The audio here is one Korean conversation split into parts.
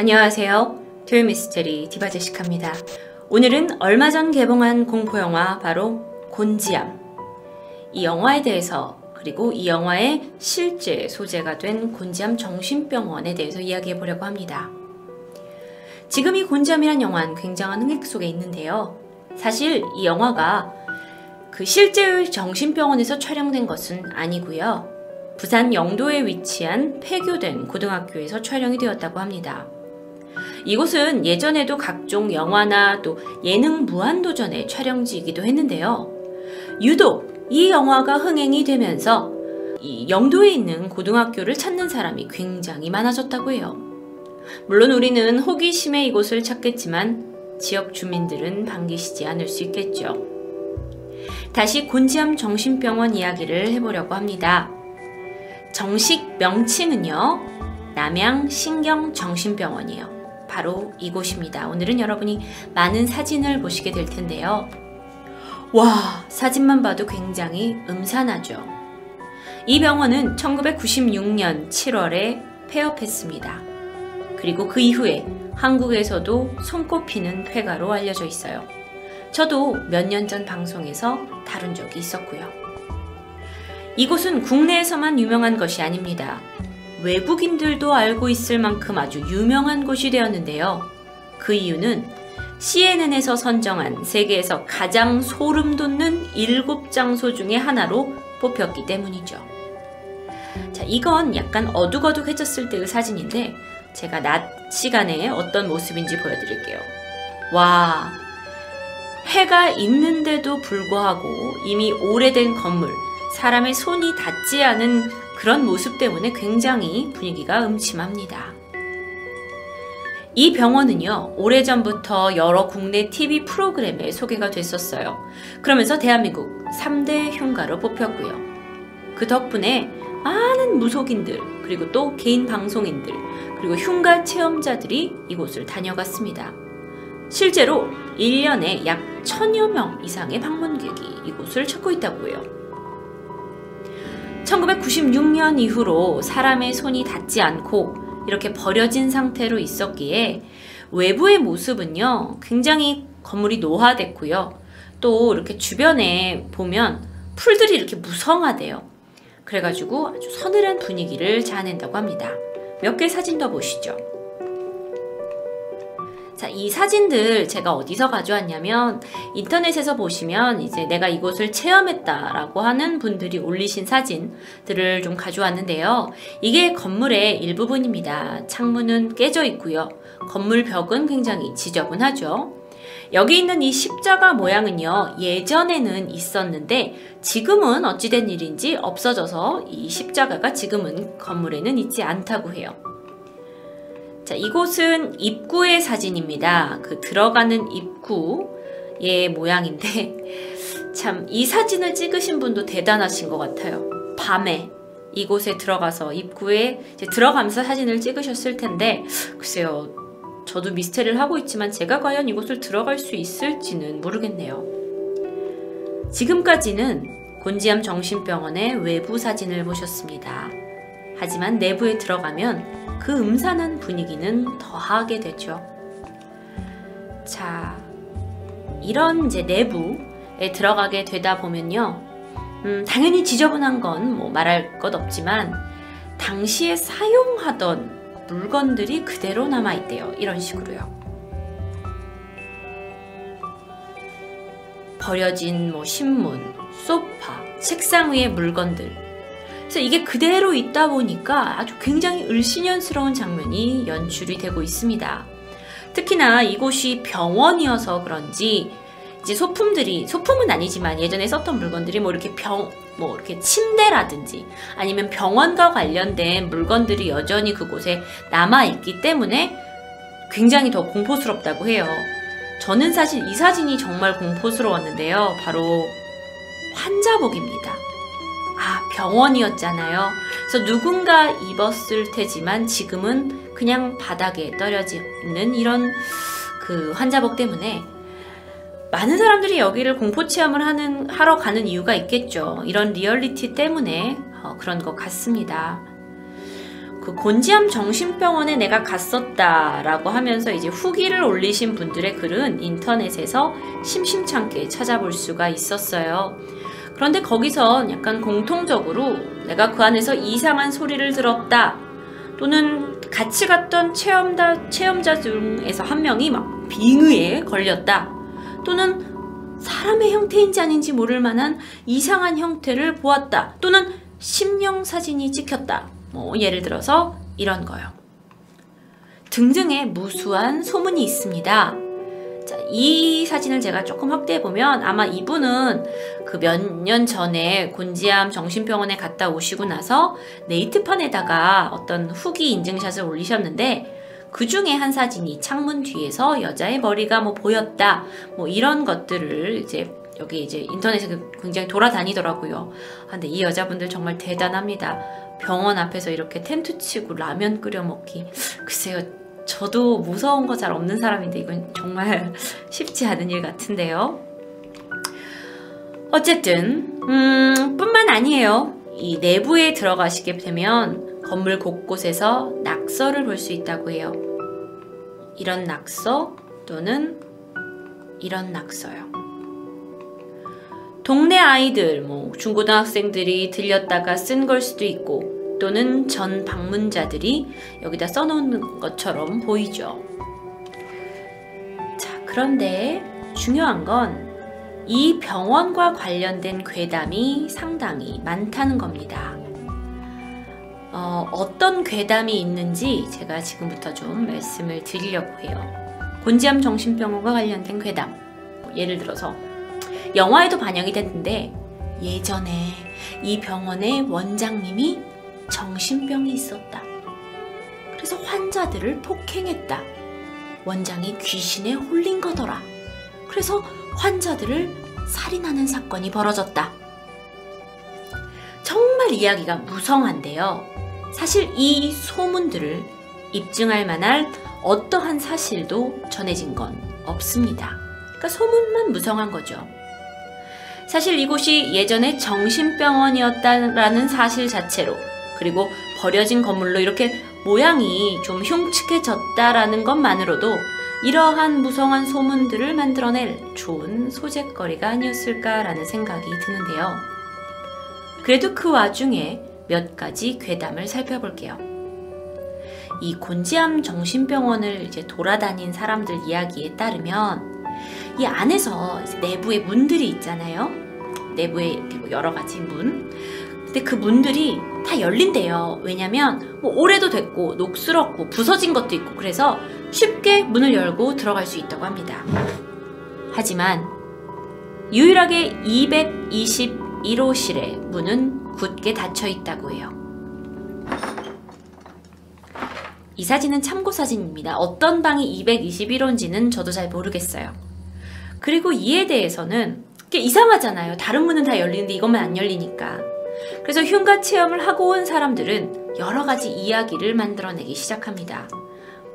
안녕하세요. 토요 미스테리 디바 제시카입니다. 오늘은 얼마 전 개봉한 공포 영화 바로 곤지암. 이 영화에 대해서 그리고 이 영화의 실제 소재가 된 곤지암 정신병원에 대해서 이야기해 보려고 합니다. 지금 이 곤지암이란 영화는 굉장한 흥행 속에 있는데요. 사실 이 영화가 그 실제의 정신병원에서 촬영된 것은 아니고요. 부산 영도에 위치한 폐교된 고등학교에서 촬영이 되었다고 합니다. 이곳은 예전에도 각종 영화나 또 예능 무한도전의 촬영지이기도 했는데요. 유독 이 영화가 흥행이 되면서 이 영도에 있는 고등학교를 찾는 사람이 굉장히 많아졌다고 해요. 물론 우리는 호기심에 이곳을 찾겠지만 지역 주민들은 반기시지 않을 수 있겠죠. 다시 곤지암 정신병원 이야기를 해보려고 합니다. 정식 명칭은요, 남양 신경정신병원이에요. 바로 이곳입니다. 오늘은 여러분이 많은 사진을 보시게 될 텐데요. 와, 사진만 봐도 굉장히 음산하죠. 이 병원은 1996년 7월에 폐업했습니다. 그리고 그 이후에 한국에서도 손꼽히는 폐가로 알려져 있어요. 저도 몇 년 전 방송에서 다룬 적이 있었고요. 이곳은 국내에서만 유명한 것이 아닙니다. 외국인들도 알고 있을 만큼 아주 유명한 곳이 되었는데요. 그 이유는 CNN에서 선정한 세계에서 가장 소름 돋는 7장소 중의 하나로 뽑혔기 때문이죠. 자, 이건 약간 어둑어둑해졌을 때의 사진인데 제가 낮 시간에 어떤 모습인지 보여드릴게요. 와, 해가 있는데도 불구하고 이미 오래된 건물, 사람의 손이 닿지 않은 그런 모습 때문에 굉장히 분위기가 음침합니다. 이 병원은요, 오래전부터 여러 국내 TV 프로그램에 소개가 됐었어요. 그러면서 대한민국 3대 흉가로 뽑혔고요. 그 덕분에 많은 무속인들, 그리고 또 개인 방송인들, 그리고 흉가 체험자들이 이곳을 다녀갔습니다. 실제로 1년에 약 천여 명 이상의 방문객이 이곳을 찾고 있다고 해요. 1996년 이후로 사람의 손이 닿지 않고 이렇게 버려진 상태로 있었기에 외부의 모습은요, 굉장히 건물이 노화됐고요. 또 이렇게 주변에 보면 풀들이 이렇게 무성하대요. 그래가지고 아주 서늘한 분위기를 자아낸다고 합니다. 몇 개 사진 더 보시죠. 자, 이 사진들 제가 어디서 가져왔냐면 인터넷에서 보시면 이제 내가 이곳을 체험했다라고 하는 분들이 올리신 사진들을 좀 가져왔는데요. 이게 건물의 일부분입니다. 창문은 깨져 있고요. 건물 벽은 굉장히 지저분하죠. 여기 있는 이 십자가 모양은요, 예전에는 있었는데 지금은 어찌된 일인지 없어져서 이 십자가가 지금은 건물에는 있지 않다고 해요. 자, 이곳은 입구의 사진입니다. 그 들어가는 입구의 모양인데, 참, 이 사진을 찍으신 분도 대단하신 것 같아요. 밤에 이곳에 들어가서 입구에 들어가면서 사진을 찍으셨을 텐데, 글쎄요, 저도 미스테리를 하고 있지만 제가 과연 이곳을 들어갈 수 있을지는 모르겠네요. 지금까지는 곤지암 정신병원의 외부 사진을 보셨습니다. 하지만 내부에 들어가면 그 음산한 분위기는 더하게 되죠. 자, 이런 이제 내부에 들어가게 되다 보면요. 음, 당연히 지저분한 건 뭐 말할 것 없지만, 당시에 사용하던 물건들이 그대로 남아 있대요. 이런 식으로요. 버려진 뭐 신문, 소파, 책상 위의 물건들, 그래서 이게 그대로 있다 보니까 아주 굉장히 을씨년스러운 장면이 연출이 되고 있습니다. 특히나 이곳이 병원이어서 그런지 이제 소품들이 소품은 아니지만 예전에 썼던 물건들이 뭐 이렇게 병 뭐 이렇게 침대라든지 아니면 병원과 관련된 물건들이 여전히 그곳에 남아 있기 때문에 굉장히 더 공포스럽다고 해요. 저는 사실 이 사진이 정말 공포스러웠는데요. 바로 환자복입니다. 아, 병원이었잖아요. 그래서 누군가 입었을 테지만 지금은 그냥 바닥에 떨어져 있는 이런 그 환자복 때문에 많은 사람들이 여기를 공포 체험을 하는 하러 가는 이유가 있겠죠. 이런 리얼리티 때문에 어, 그런 것 같습니다. 그 곤지암 정신병원에 내가 갔었다라고 하면서 이제 후기를 올리신 분들의 글은 인터넷에서 심심찮게 찾아볼 수가 있었어요. 그런데 거기선 약간 공통적으로 내가 그 안에서 이상한 소리를 들었다. 또는 같이 갔던 체험자, 체험자 중에서 한 명이 막 빙의에 걸렸다. 또는 사람의 형태인지 아닌지 모를 만한 이상한 형태를 보았다. 또는 심령 사진이 찍혔다. 뭐 예를 들어서 이런 거요. 등등의 무수한 소문이 있습니다. 자, 이 사진을 제가 조금 확대해 보면 아마 이분은 그 몇 년 전에 곤지암 정신병원에 갔다 오시고 나서 네이트판에다가 어떤 후기 인증샷을 올리셨는데 그 중에 한 사진이 창문 뒤에서 여자의 머리가 뭐 보였다 뭐 이런 것들을 이제 여기 이제 인터넷에 굉장히 돌아다니더라고요. 아, 근데 이 여자분들 정말 대단합니다. 병원 앞에서 이렇게 텐트 치고 라면 끓여 먹기. 글쎄요, 저도 무서운 거 잘 없는 사람인데 이건 정말 쉽지 않은 일 같은데요. 어쨌든, 음, 뿐만 아니에요. 이 내부에 들어가시게 되면 건물 곳곳에서 낙서를 볼 수 있다고 해요. 이런 낙서 또는 이런 낙서요. 동네 아이들, 뭐 중고등학생들이 들렸다가 쓴 걸 수도 있고 또는 전 방문자들이 여기다 써놓은 것처럼 보이죠. 자, 그런데 중요한 건 이 병원과 관련된 괴담이 상당히 많다는 겁니다. 어, 어떤 괴담이 있는지 제가 지금부터 좀 말씀을 드리려고 해요. 곤지암 정신병원과 관련된 괴담. 뭐 예를 들어서 영화에도 반영이 됐는데 예전에 이 병원의 원장님이 정신병이 있었다. 그래서 환자들을 폭행했다. 원장이 귀신에 홀린 거더라. 그래서 환자들을 살인하는 사건이 벌어졌다. 정말 이야기가 무성한데요. 사실 이 소문들을 입증할 만한 어떠한 사실도 전해진 건 없습니다. 그러니까 소문만 무성한 거죠. 사실 이곳이 예전에 정신병원이었다라는 사실 자체로 그리고 버려진 건물로 이렇게 모양이 좀 흉측해졌다라는 것만으로도 이러한 무성한 소문들을 만들어낼 좋은 소재거리가 아니었을까라는 생각이 드는데요. 그래도 그 와중에 몇 가지 괴담을 살펴볼게요. 이 곤지암 정신병원을 이제 돌아다닌 사람들 이야기에 따르면 이 안에서 내부에 문들이 있잖아요. 내부에 뭐 여러 가지 문. 근데 그 문들이 다 열린대요. 왜냐면 뭐 오래도 됐고 녹슬었고 부서진 것도 있고 그래서 쉽게 문을 열고 들어갈 수 있다고 합니다. 하지만 유일하게 221호실의 문은 굳게 닫혀 있다고 해요. 이 사진은 참고 사진입니다. 어떤 방이 221호인지는 저도 잘 모르겠어요. 그리고 이에 대해서는 이상하잖아요. 다른 문은 다 열리는데 이것만 안 열리니까. 그래서 흉가 체험을 하고 온 사람들은 여러 가지 이야기를 만들어내기 시작합니다.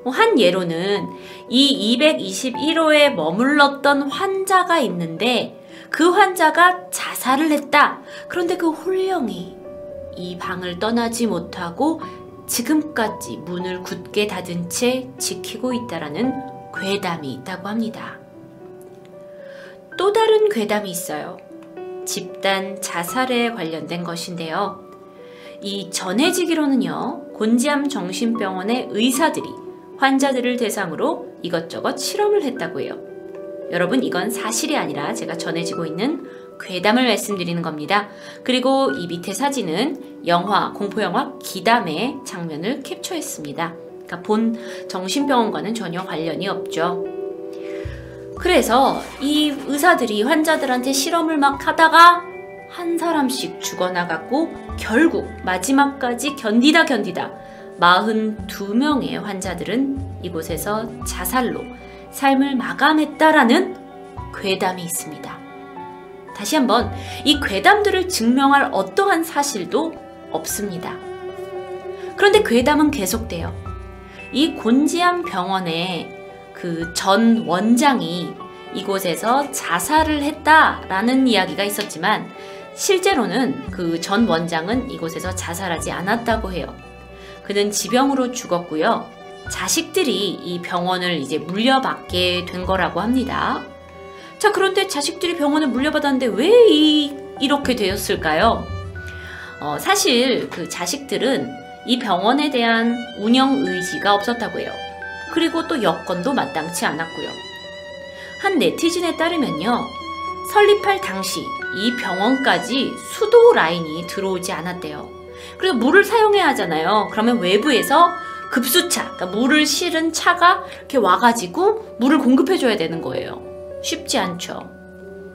뭐한 예로는 이 221호에 머물렀던 환자가 있는데 그 환자가 자살을 했다. 그런데 그 홀령이 이 방을 떠나지 못하고 지금까지 문을 굳게 닫은 채 지키고 있다라는 괴담이 있다고 합니다. 또 다른 괴담이 있어요. 집단 자살에 관련된 것인데요. 이 전해지기로는요, 곤지암 정신병원의 의사들이 환자들을 대상으로 이것저것 실험을 했다고 해요. 여러분, 이건 사실이 아니라 제가 전해지고 있는 괴담을 말씀드리는 겁니다. 그리고 이 밑에 사진은 영화, 공포영화 기담의 장면을 캡처했습니다. 그러니까 본 정신병원과는 전혀 관련이 없죠. 그래서 이 의사들이 환자들한테 실험을 막 하다가 한 사람씩 죽어나갔고 결국 마지막까지 견디다 견디다 42명의 환자들은 이곳에서 자살로 삶을 마감했다라는 괴담이 있습니다. 다시 한번 이 괴담들을 증명할 어떠한 사실도 없습니다. 그런데 괴담은 계속돼요. 이 곤지암 병원에 그 전 원장이 이곳에서 자살을 했다라는 이야기가 있었지만 실제로는 그 전 원장은 이곳에서 자살하지 않았다고 해요. 그는 지병으로 죽었고요. 자식들이 이 병원을 이제 물려받게 된 거라고 합니다. 자, 그런데 자식들이 병원을 물려받았는데 왜 이, 이렇게 되었을까요? 어, 사실 그 자식들은 이 병원에 대한 운영 의지가 없었다고 해요. 그리고 또 여건도 마땅치 않았고요. 한 네티즌에 따르면요. 설립할 당시 이 병원까지 수도 라인이 들어오지 않았대요. 그래서 물을 사용해야 하잖아요. 그러면 외부에서 급수차, 그러니까 물을 실은 차가 이렇게 와가지고 물을 공급해줘야 되는 거예요. 쉽지 않죠.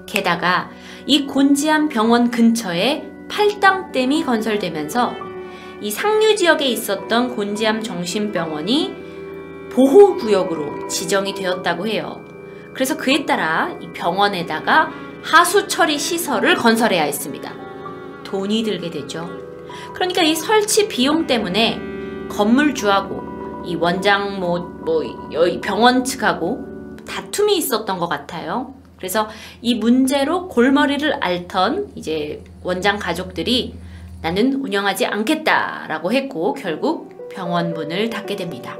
게다가 이 곤지암 병원 근처에 팔당댐이 건설되면서 이 상류 지역에 있었던 곤지암 정신병원이 보호구역으로 지정이 되었다고 해요. 그래서 그에 따라 이 병원에다가 하수 처리 시설을 건설해야 했습니다. 돈이 들게 되죠. 그러니까 이 설치 비용 때문에 건물주하고 이 원장 뭐, 뭐 병원 측하고 다툼이 있었던 것 같아요. 그래서 이 문제로 골머리를 앓던 이제 원장 가족들이 나는 운영하지 않겠다라고 했고 결국 병원 문을 닫게 됩니다.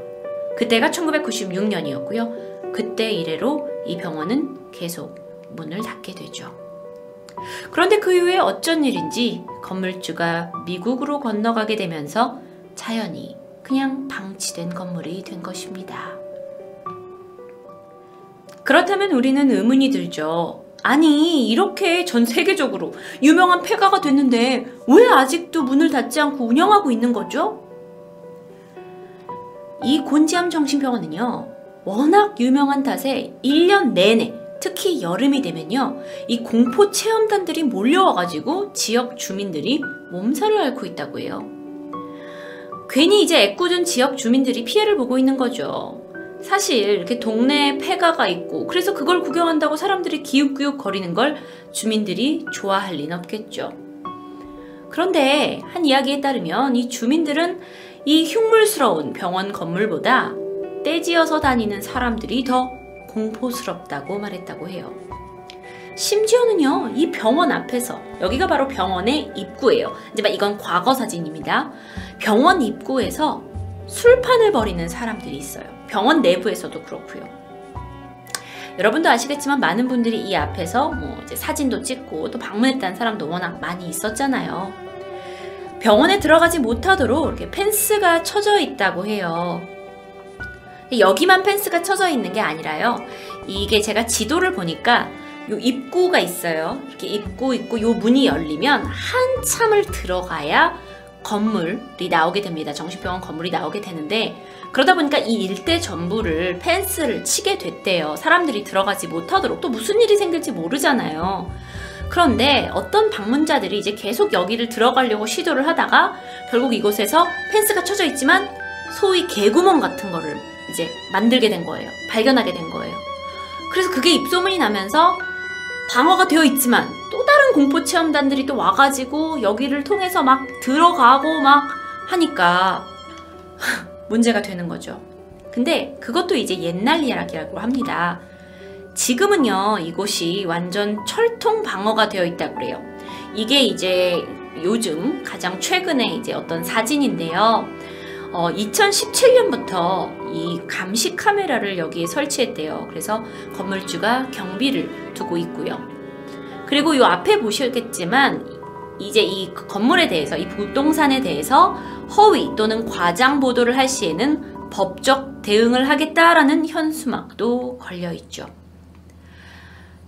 그때가 1996년이었고요. 그때 이래로 이 병원은 계속 문을 닫게 되죠. 그런데 그 이후에 어쩐 일인지 건물주가 미국으로 건너가게 되면서 자연히 그냥 방치된 건물이 된 것입니다. 그렇다면 우리는 의문이 들죠. 아니, 이렇게 전 세계적으로 유명한 폐가가 됐는데 왜 아직도 문을 닫지 않고 운영하고 있는 거죠? 이 곤지암 정신병원은요, 워낙 유명한 탓에 1년 내내 특히 여름이 되면요, 이 공포 체험단들이 몰려와가지고 지역 주민들이 몸살을 앓고 있다고 해요. 괜히 이제 애꿎은 지역 주민들이 피해를 보고 있는 거죠. 사실 이렇게 동네에 폐가가 있고 그래서 그걸 구경한다고 사람들이 기웃기웃 거리는 걸 주민들이 좋아할 리는 없겠죠. 그런데 한 이야기에 따르면 이 주민들은 이 흉물스러운 병원 건물보다 떼지어서 다니는 사람들이 더 공포스럽다고 말했다고 해요. 심지어는요, 이 병원 앞에서, 여기가 바로 병원의 입구예요. 하지만 이건 과거 사진입니다. 병원 입구에서 술판을 벌이는 사람들이 있어요. 병원 내부에서도 그렇고요. 여러분도 아시겠지만 많은 분들이 이 앞에서 뭐 이제 사진도 찍고 또 방문했다는 사람도 워낙 많이 있었잖아요. 병원에 들어가지 못하도록 이렇게 펜스가 쳐져 있다고 해요. 여기만 펜스가 쳐져 있는 게 아니라요. 이게 제가 지도를 보니까 요 입구가 있어요. 이렇게 입구 있고 요 문이 열리면 한참을 들어가야 건물이 나오게 됩니다. 정신병원 건물이 나오게 되는데 그러다 보니까 이 일대 전부를 펜스를 치게 됐대요. 사람들이 들어가지 못하도록 또 무슨 일이 생길지 모르잖아요. 그런데 어떤 방문자들이 이제 계속 여기를 들어가려고 시도를 하다가 결국 이곳에서 펜스가 쳐져 있지만 소위 개구멍 같은 거를 이제 만들게 된 거예요. 발견하게 된 거예요. 그래서 그게 입소문이 나면서 방어가 되어 있지만 또 다른 공포 체험단들이 또 와가지고 여기를 통해서 막 들어가고 막 하니까 문제가 되는 거죠. 근데 그것도 이제 옛날 이야기라고 합니다. 지금은요, 이곳이 완전 철통 방어가 되어 있다고 그래요. 이게 이제 요즘 가장 최근에 이제 어떤 사진인데요. 어, 2017년부터 이 감시 카메라를 여기에 설치했대요. 그래서 건물주가 경비를 두고 있고요. 그리고 이 앞에 보시겠지만 이제 이 건물에 대해서 이 부동산에 대해서 허위 또는 과장 보도를 할 시에는 법적 대응을 하겠다라는 현수막도 걸려 있죠.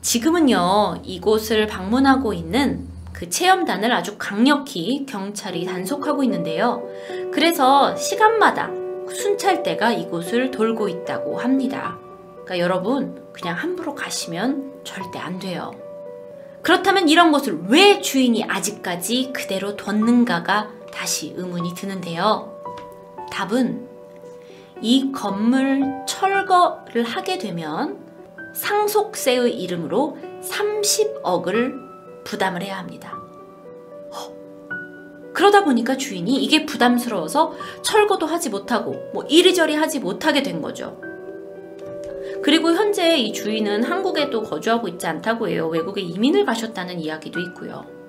지금은요, 이곳을 방문하고 있는 그 체험단을 아주 강력히 경찰이 단속하고 있는데요. 그래서 시간마다 순찰대가 이곳을 돌고 있다고 합니다. 그러니까 여러분, 그냥 함부로 가시면 절대 안 돼요. 그렇다면 이런 곳을 왜 주인이 아직까지 그대로 뒀는가가 다시 의문이 드는데요. 답은 이 건물 철거를 하게 되면 상속세의 이름으로 30억을 부담을 해야 합니다. 그러다 보니까 주인이 이게 부담스러워서 철거도 하지 못하고 뭐 이리저리 하지 못하게 된 거죠. 그리고 현재 이 주인은 한국에도 거주하고 있지 않다고 해요. 외국에 이민을 가셨다는 이야기도 있고요.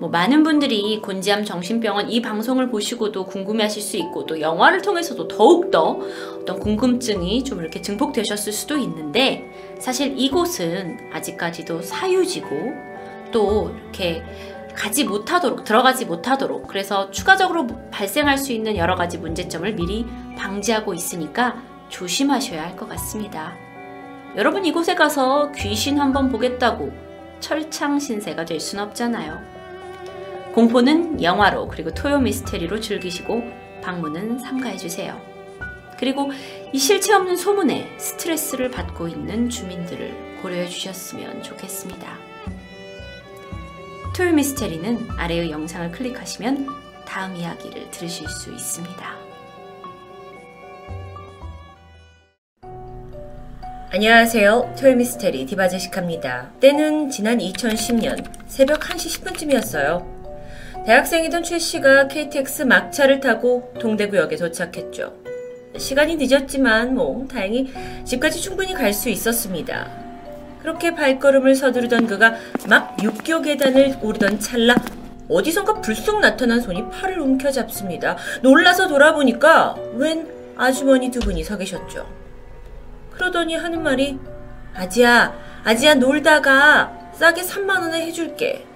뭐 많은 분들이 곤지암 정신병원 이 방송을 보시고도 궁금해하실 수 있고 또 영화를 통해서도 더욱더 어떤 궁금증이 좀 이렇게 증폭되셨을 수도 있는데 사실 이곳은 아직까지도 사유지고 또 이렇게 가지 못하도록 들어가지 못하도록 그래서 추가적으로 발생할 수 있는 여러 가지 문제점을 미리 방지하고 있으니까 조심하셔야 할 것 같습니다. 여러분 이곳에 가서 귀신 한번 보겠다고 철창 신세가 될 순 없잖아요. 공포는 영화로 그리고 토요 미스테리로 즐기시고 방문은 삼가해 주세요. 그리고 이 실체 없는 소문에 스트레스를 받고 있는 주민들을 고려해 주셨으면 좋겠습니다. 토요 미스테리는 아래의 영상을 클릭하시면 다음 이야기를 들으실 수 있습니다. 안녕하세요. 토요미스테리 디바제시카입니다. 때는 지난 2010년 새벽 1시 10분쯤이었어요. 대학생이던 최 씨가 KTX 막차를 타고 동대구역에 도착했죠. 시간이 늦었지만 뭐 다행히 집까지 충분히 갈 수 있었습니다. 그렇게 발걸음을 서두르던 그가 막 육교 계단을 오르던 찰나 어디선가 불쑥 나타난 손이 팔을 움켜잡습니다. 놀라서 돌아보니까 웬 아주머니 두 분이 서 계셨죠. 그러더니 하는 말이 아지야, 아지야 놀다가 싸게 3만 원에 해줄게.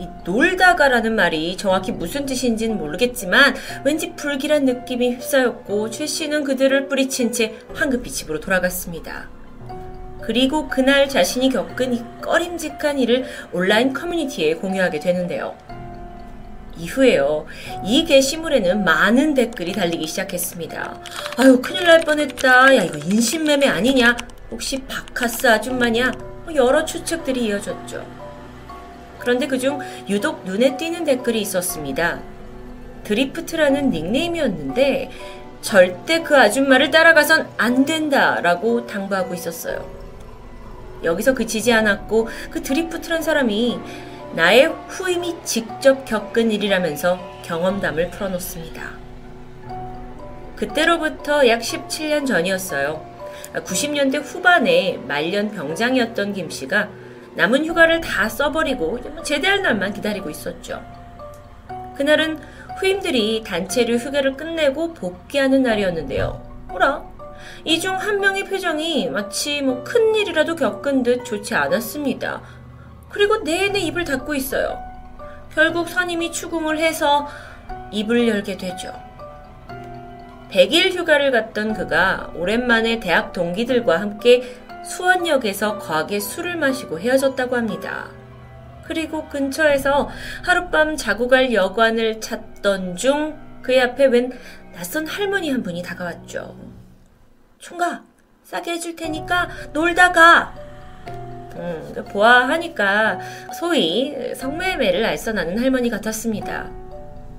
이 놀다가라는 말이 정확히 무슨 뜻인지는 모르겠지만 왠지 불길한 느낌이 휩싸였고 최 씨는 그들을 뿌리친 채 황급히 집으로 돌아갔습니다. 그리고 그날 자신이 겪은 이 꺼림직한 일을 온라인 커뮤니티에 공유하게 되는데요. 이후에요. 이 게시물에는 많은 댓글이 달리기 시작했습니다. 아유, 큰일 날 뻔했다. 야, 이거 인신매매 아니냐? 혹시 바카스 아줌마냐? 뭐 여러 추측들이 이어졌죠. 그런데 그중 유독 눈에 띄는 댓글이 있었습니다. 드리프트라는 닉네임이었는데 절대 그 아줌마를 따라가선 안 된다 라고 당부하고 있었어요. 여기서 그치지 않았고 그 드리프트란 사람이 나의 후임이 직접 겪은 일이라면서 경험담을 풀어놓습니다. 그때로부터 약 17년 전이었어요. 90년대 후반에 말년 병장이었던 김 씨가 남은 휴가를 다 써버리고 제대할 날만 기다리고 있었죠. 그날은 후임들이 단체로 휴가를 끝내고 복귀하는 날이었는데요. 뭐라? 이 중 한 명의 표정이 마치 뭐 큰일이라도 겪은 듯 좋지 않았습니다. 그리고 내내 입을 닫고 있어요. 결국 선임이 추궁을 해서 입을 열게 되죠. 100일 휴가를 갔던 그가 오랜만에 대학 동기들과 함께 수원역에서 과하게 술을 마시고 헤어졌다고 합니다. 그리고 근처에서 하룻밤 자고 갈 여관을 찾던 중 그의 앞에 웬 낯선 할머니 한 분이 다가왔죠. 총각, 싸게 해줄 테니까 놀다 가 음, 그 보아하니까 소위 성매매를 알선하는 할머니 같았습니다.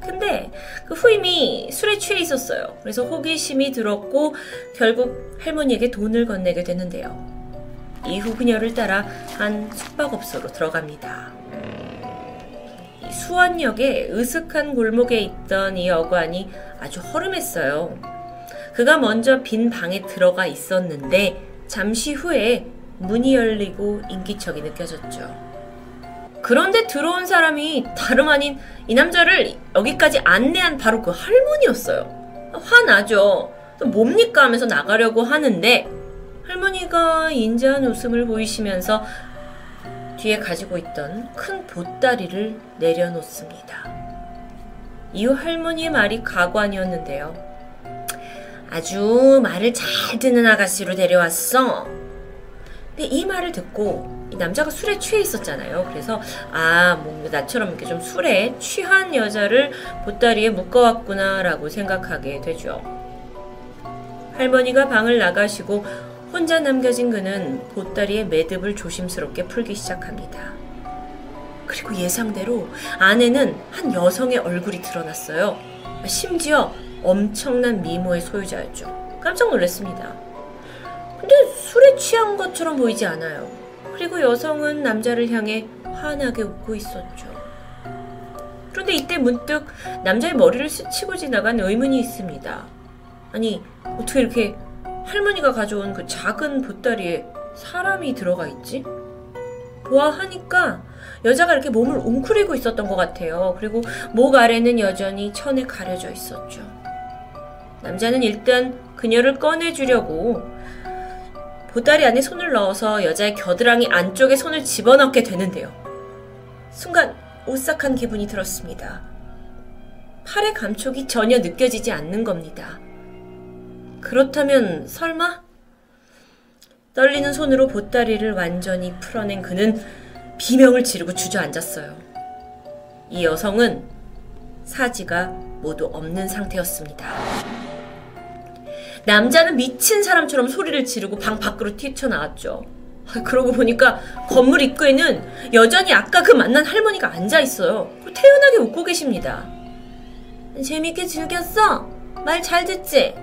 근데 그 후임이 술에 취해 있었어요. 그래서 호기심이 들었고 결국 할머니에게 돈을 건네게 되는데요. 이후 그녀를 따라 한 숙박업소로 들어갑니다. 수원역의 으슥한 골목에 있던 이 여관이 아주 허름했어요. 그가 먼저 빈 방에 들어가 있었는데 잠시 후에 문이 열리고 인기척이 느껴졌죠. 그런데 들어온 사람이 다름 아닌 이 남자를 여기까지 안내한 바로 그 할머니였어요. 화나죠. 뭡니까 하면서 나가려고 하는데 할머니가 인자한 웃음을 보이시면서 뒤에 가지고 있던 큰 보따리를 내려놓습니다. 이후 할머니의 말이 가관이었는데요. 아주 말을 잘 듣는 아가씨로 데려왔어. 근데 이 말을 듣고 이 남자가 술에 취해 있었잖아요. 그래서 아, 뭔가 나처럼 이렇게 좀 술에 취한 여자를 보따리에 묶어왔구나라고 생각하게 되죠. 할머니가 방을 나가시고 혼자 남겨진 그는 보따리의 매듭을 조심스럽게 풀기 시작합니다. 그리고 예상대로 안에는 한 여성의 얼굴이 드러났어요. 심지어 엄청난 미모의 소유자였죠. 깜짝 놀랐습니다. 근데 술에 취한 것처럼 보이지 않아요. 그리고 여성은 남자를 향해 환하게 웃고 있었죠. 그런데 이때 문득 남자의 머리를 스치고 지나간 의문이 있습니다. 아니, 어떻게 이렇게 할머니가 가져온 그 작은 보따리에 사람이 들어가 있지? 보아하니까 여자가 이렇게 몸을 웅크리고 있었던 것 같아요. 그리고 목 아래는 여전히 천에 가려져 있었죠. 남자는 일단 그녀를 꺼내주려고 보따리 안에 손을 넣어서 여자의 겨드랑이 안쪽에 손을 집어넣게 되는데요. 순간 오싹한 기분이 들었습니다. 팔의 감촉이 전혀 느껴지지 않는 겁니다. 그렇다면 설마? 떨리는 손으로 보따리를 완전히 풀어낸 그는 비명을 지르고 주저앉았어요. 이 여성은 사지가 모두 없는 상태였습니다. 남자는 미친 사람처럼 소리를 지르고 방 밖으로 뛰쳐나왔죠. 그러고 보니까 건물 입구에는 여전히 아까 그 만난 할머니가 앉아 있어요. 태연하게 웃고 계십니다. 재밌게 즐겼어? 말 잘 듣지?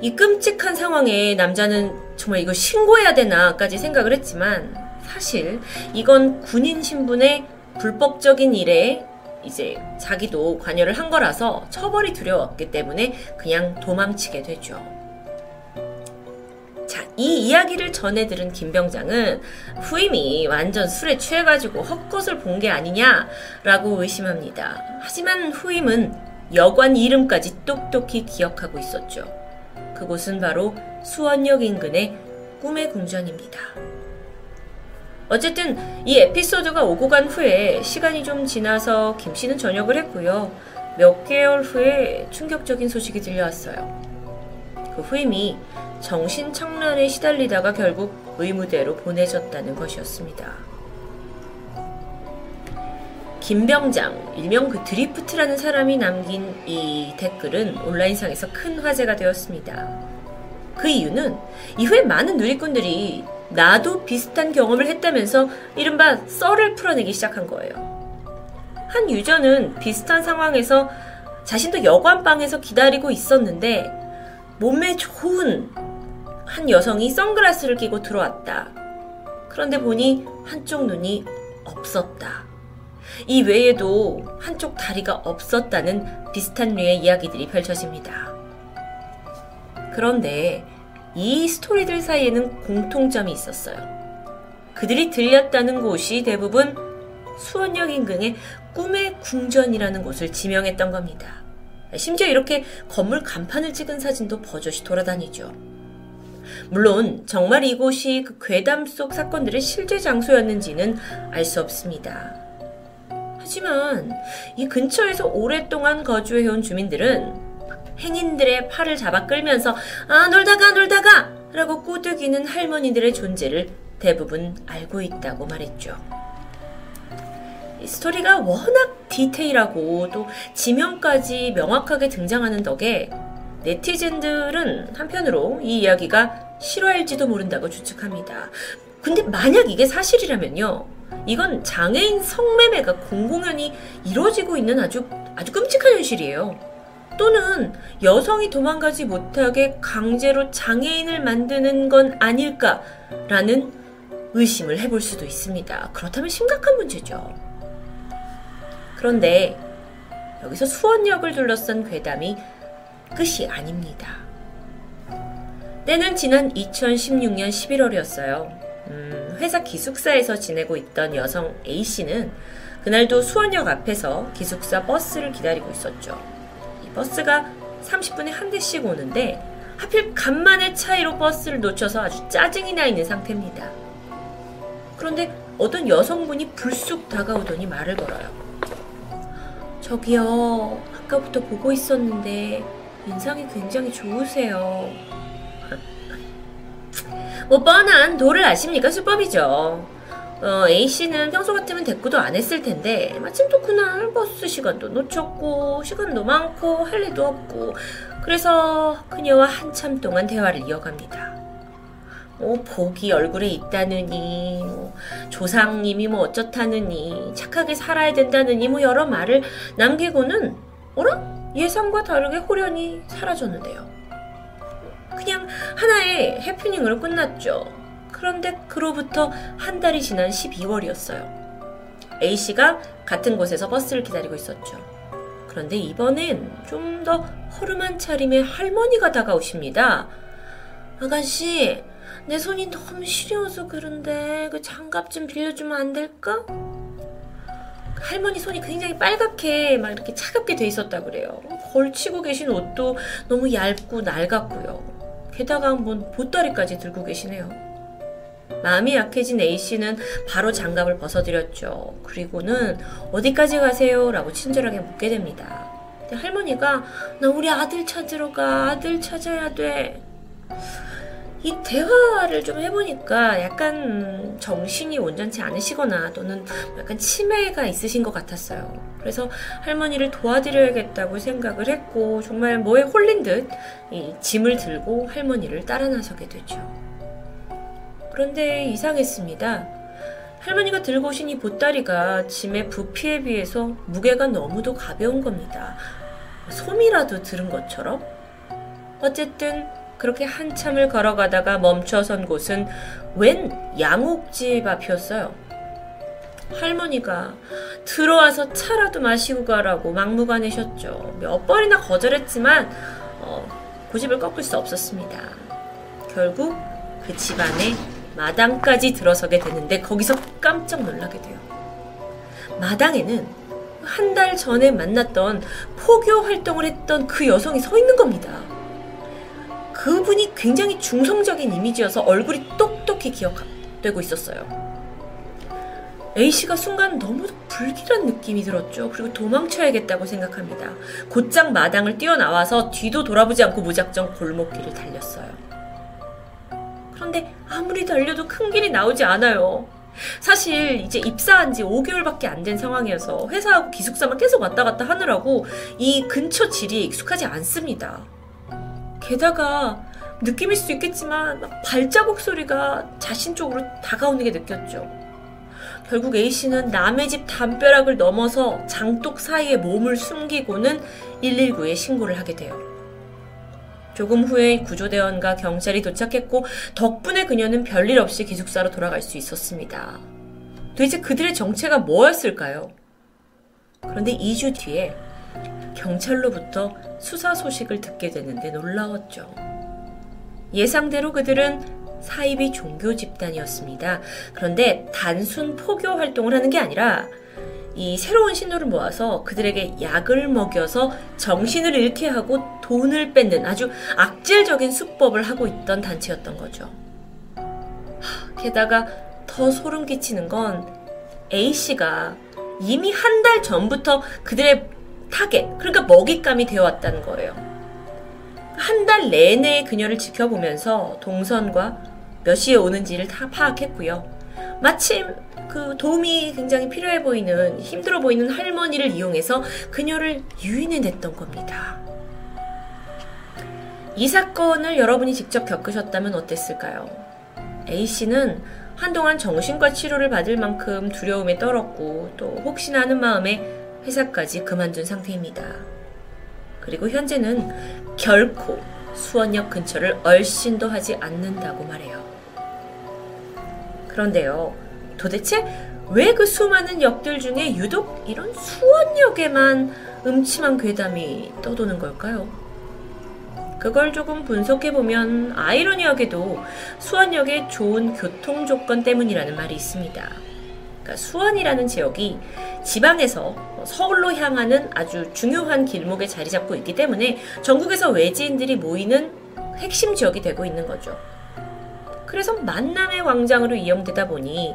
이 끔찍한 상황에 남자는 정말 이걸 신고해야 되나까지 생각을 했지만 사실 이건 군인 신분의 불법적인 일에 이제 자기도 관여를 한 거라서 처벌이 두려웠기 때문에 그냥 도망치게 되죠. 자, 이 이야기를 전해 들은 김병장은 후임이 완전 술에 취해가지고 헛것을 본 게 아니냐라고 의심합니다. 하지만 후임은 여관 이름까지 똑똑히 기억하고 있었죠. 그곳은 바로 수원역 인근의 꿈의 궁전입니다. 어쨌든 이 에피소드가 오고 간 후에 시간이 좀 지나서 김 씨는 전역을 했고요. 몇 개월 후에 충격적인 소식이 들려왔어요. 그 후임이 정신착란에 시달리다가 결국 의무대로 보내졌다는 것이었습니다. 김병장, 일명 그 드리프트라는 사람이 남긴 이 댓글은 온라인상에서 큰 화제가 되었습니다. 그 이유는 이후에 많은 누리꾼들이 나도 비슷한 경험을 했다면서 이른바 썰을 풀어내기 시작한 거예요. 한 유저는 비슷한 상황에서 자신도 여관방에서 기다리고 있었는데 몸매 좋은 한 여성이 선글라스를 끼고 들어왔다. 그런데 보니 한쪽 눈이 없었다. 이 외에도 한쪽 다리가 없었다는 비슷한 류의 이야기들이 펼쳐집니다. 그런데 이 스토리들 사이에는 공통점이 있었어요. 그들이 들렸다는 곳이 대부분 수원역 인근의 꿈의 궁전이라는 곳을 지명했던 겁니다. 심지어 이렇게 건물 간판을 찍은 사진도 버젓이 돌아다니죠. 물론 정말 이곳이 그 괴담 속 사건들의 실제 장소였는지는 알 수 없습니다. 하지만 이 근처에서 오랫동안 거주해온 주민들은 행인들의 팔을 잡아 끌면서 아 놀다가 놀다가 라고 꼬드기는 할머니들의 존재를 대부분 알고 있다고 말했죠. 이 스토리가 워낙 디테일하고 또 지명까지 명확하게 등장하는 덕에 네티즌들은 한편으로 이 이야기가 실화일지도 모른다고 추측합니다. 근데 만약 이게 사실이라면요. 이건 장애인 성매매가 공공연히 이루어지고 있는 아주 아주 끔찍한 현실이에요. 또는 여성이 도망가지 못하게 강제로 장애인을 만드는 건 아닐까라는 의심을 해볼 수도 있습니다. 그렇다면 심각한 문제죠. 그런데 여기서 수원역을 둘러싼 괴담이 끝이 아닙니다. 때는 지난 2016년 11월이었어요. 음, 회사 기숙사에서 지내고 있던 여성 A씨는 그날도 수원역 앞에서 기숙사 버스를 기다리고 있었죠. 버스가 30분에 한 대씩 오는데 하필 간만의 차이로 버스를 놓쳐서 아주 짜증이 나 있는 상태입니다. 그런데 어떤 여성분이 불쑥 다가오더니 말을 걸어요. 저기요, 아까부터 보고 있었는데 인상이 굉장히 좋으세요. 뭐 뻔한 도를 아십니까? 수법이죠. 어, A씨는 평소 같으면 대꾸도 안 했을 텐데 마침 또 그날 버스 시간도 놓쳤고 시간도 많고 할 일도 없고 그래서 그녀와 한참 동안 대화를 이어갑니다. 뭐 복이 얼굴에 있다느니 뭐 조상님이 뭐 어쩌다느니 착하게 살아야 된다느니 뭐 여러 말을 남기고는 어라? 예상과 다르게 호련히 사라졌는데요. 그냥 하나의 해프닝으로 끝났죠. 그런데 그로부터 한 달이 지난 12월이었어요. A씨가 같은 곳에서 버스를 기다리고 있었죠. 그런데 이번엔 좀 더 허름한 차림의 할머니가 다가오십니다. 아가씨, 내 손이 너무 시려워서 그런데 그 장갑 좀 빌려주면 안 될까? 할머니 손이 굉장히 빨갛게 막 이렇게 차갑게 돼 있었다 그래요. 걸치고 계신 옷도 너무 얇고 낡았고요. 게다가 한번 보따리까지 들고 계시네요. 마음이 약해진 A씨는 바로 장갑을 벗어드렸죠. 그리고는 어디까지 가세요? 라고 친절하게 묻게 됩니다. 할머니가 나 우리 아들 찾으러 가. 아들 찾아야 돼. 이 대화를 좀 해보니까 약간 정신이 온전치 않으시거나 또는 약간 치매가 있으신 것 같았어요. 그래서 할머니를 도와드려야겠다고 생각을 했고 정말 뭐에 홀린 듯 이 짐을 들고 할머니를 따라 나서게 되죠. 그런데 이상했습니다. 할머니가 들고 오신 이 보따리가 짐의 부피에 비해서 무게가 너무도 가벼운 겁니다. 솜이라도 들은 것처럼. 어쨌든 그렇게 한참을 걸어가다가 멈춰선 곳은 웬 양옥집 앞이었어요. 할머니가 들어와서 차라도 마시고 가라고 막무가내셨죠. 몇 번이나 거절했지만 어, 고집을 꺾을 수 없었습니다. 결국 그 집안에 마당까지 들어서게 되는데 거기서 깜짝 놀라게 돼요. 마당에는 한 달 전에 만났던 포교 활동을 했던 그 여성이 서 있는 겁니다. 그분이 굉장히 중성적인 이미지여서 얼굴이 똑똑히 기억되고 있었어요. A씨가 순간 너무 불길한 느낌이 들었죠. 그리고 도망쳐야겠다고 생각합니다. 곧장 마당을 뛰어나와서 뒤도 돌아보지 않고 무작정 골목길을 달렸어요. 그런데 아무리 달려도 큰 길이 나오지 않아요. 사실 이제 입사한 지 5개월밖에 안 된 상황이어서 회사하고 기숙사만 계속 왔다 갔다 하느라고 이 근처 지리에 익숙하지 않습니다. 게다가 느낌일 수 있겠지만 발자국 소리가 자신 쪽으로 다가오는 게 느꼈죠. 결국 A씨는 남의 집 담벼락을 넘어서 장독 사이에 몸을 숨기고는 119에 신고를 하게 돼요. 조금 후에 구조대원과 경찰이 도착했고 덕분에 그녀는 별일 없이 기숙사로 돌아갈 수 있었습니다. 도대체 그들의 정체가 뭐였을까요? 그런데 2주 뒤에 경찰로부터 수사 소식을 듣게 되는데 놀라웠죠. 예상대로 그들은 사이비 종교 집단이었습니다. 그런데 단순 포교 활동을 하는 게 아니라 이 새로운 신도를 모아서 그들에게 약을 먹여서 정신을 잃게 하고 돈을 뺏는 아주 악질적인 수법을 하고 있던 단체였던 거죠. 게다가 더 소름 끼치는 건 A씨가 이미 한 달 전부터 그들의 타겟, 그러니까 먹잇감이 되어왔다는 거예요. 한 달 내내 그녀를 지켜보면서 동선과 몇 시에 오는지를 다 파악했고요. 마침 그 도움이 굉장히 필요해 보이는, 힘들어 보이는 할머니를 이용해서 그녀를 유인해 냈던 겁니다. 이 사건을 여러분이 직접 겪으셨다면 어땠을까요? A씨는 한동안 정신과 치료를 받을 만큼 두려움에 떨었고 또 혹시나 하는 마음에 회사까지 그만둔 상태입니다. 그리고 현재는 결코 수원역 근처를 얼씬도 하지 않는다고 말해요. 그런데요, 도대체 왜 그 수많은 역들 중에 유독 이런 수원역에만 음침한 괴담이 떠도는 걸까요? 그걸 조금 분석해보면 아이러니하게도 수원역의 좋은 교통 조건 때문이라는 말이 있습니다. 그러니까 수원이라는 지역이 지방에서 서울로 향하는 아주 중요한 길목에 자리 잡고 있기 때문에 전국에서 외지인들이 모이는 핵심 지역이 되고 있는 거죠. 그래서 만남의 광장으로 이용되다 보니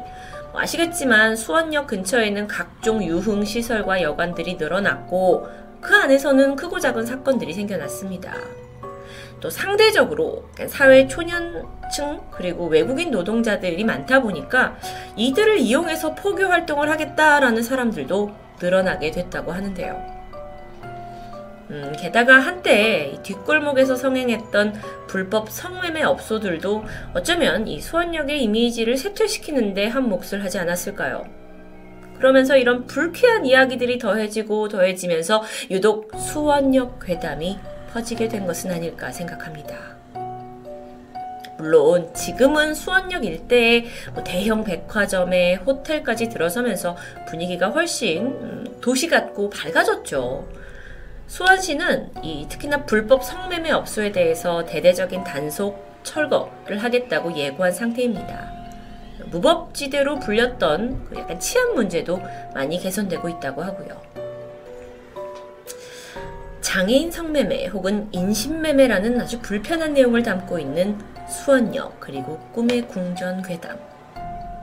뭐 아시겠지만 수원역 근처에는 각종 유흥 시설과 여관들이 늘어났고 그 안에서는 크고 작은 사건들이 생겨났습니다. 또 상대적으로 사회 초년층 그리고 외국인 노동자들이 많다 보니까 이들을 이용해서 포교 활동을 하겠다라는 사람들도 늘어나게 됐다고 하는데요. 음, 게다가 한때 뒷골목에서 성행했던 불법 성매매 업소들도 어쩌면 이 수원역의 이미지를 쇠퇴시키는데 한 몫을 하지 않았을까요? 그러면서 이런 불쾌한 이야기들이 더해지고 더해지면서 유독 수원역 괴담이 퍼지게 된 것은 아닐까 생각합니다. 물론 지금은 수원역 일대에 뭐 대형 백화점에 호텔까지 들어서면서 분위기가 훨씬 음, 도시 같고 밝아졌죠. 수원시는 이 특히나 불법 성매매 업소에 대해서 대대적인 단속 철거를 하겠다고 예고한 상태입니다. 무법지대로 불렸던 그 약간 치안 문제도 많이 개선되고 있다고 하고요. 장애인 성매매 혹은 인신매매라는 아주 불편한 내용을 담고 있는 수원역 그리고 꿈의 궁전 괴담.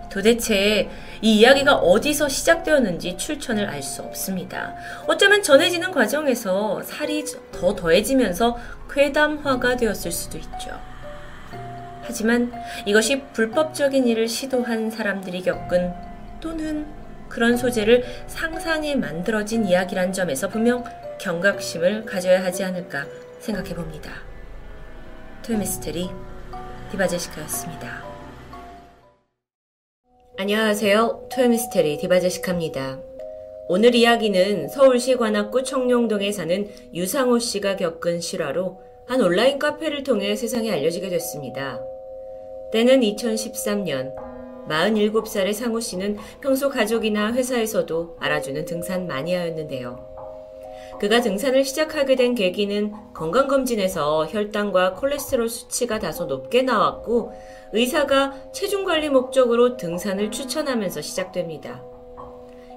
도대체 이 이야기가 어디서 시작되었는지 출처를 알 수 없습니다. 어쩌면 전해지는 과정에서 살이 더 더해지면서 괴담화가 되었을 수도 있죠. 하지만 이것이 불법적인 일을 시도한 사람들이 겪은 또는 그런 소재를 상상해 만들어진 이야기란 점에서 분명 경각심을 가져야 하지 않을까 생각해 봅니다. 토요미스테리 디바제시카였습니다. 안녕하세요. 토요미스테리 디바제시카입니다. 오늘 이야기는 서울시 관악구 청룡동에 사는 유상호 씨가 겪은 실화로 한 온라인 카페를 통해 세상에 알려지게 됐습니다. 때는 2013년 47살의 상호 씨는 평소 가족이나 회사에서도 알아주는 등산 마니아였는데요. 그가 등산을 시작하게 된 계기는 건강검진에서 혈당과 콜레스테롤 수치가 다소 높게 나왔고 의사가 체중 관리 목적으로 등산을 추천하면서 시작됩니다.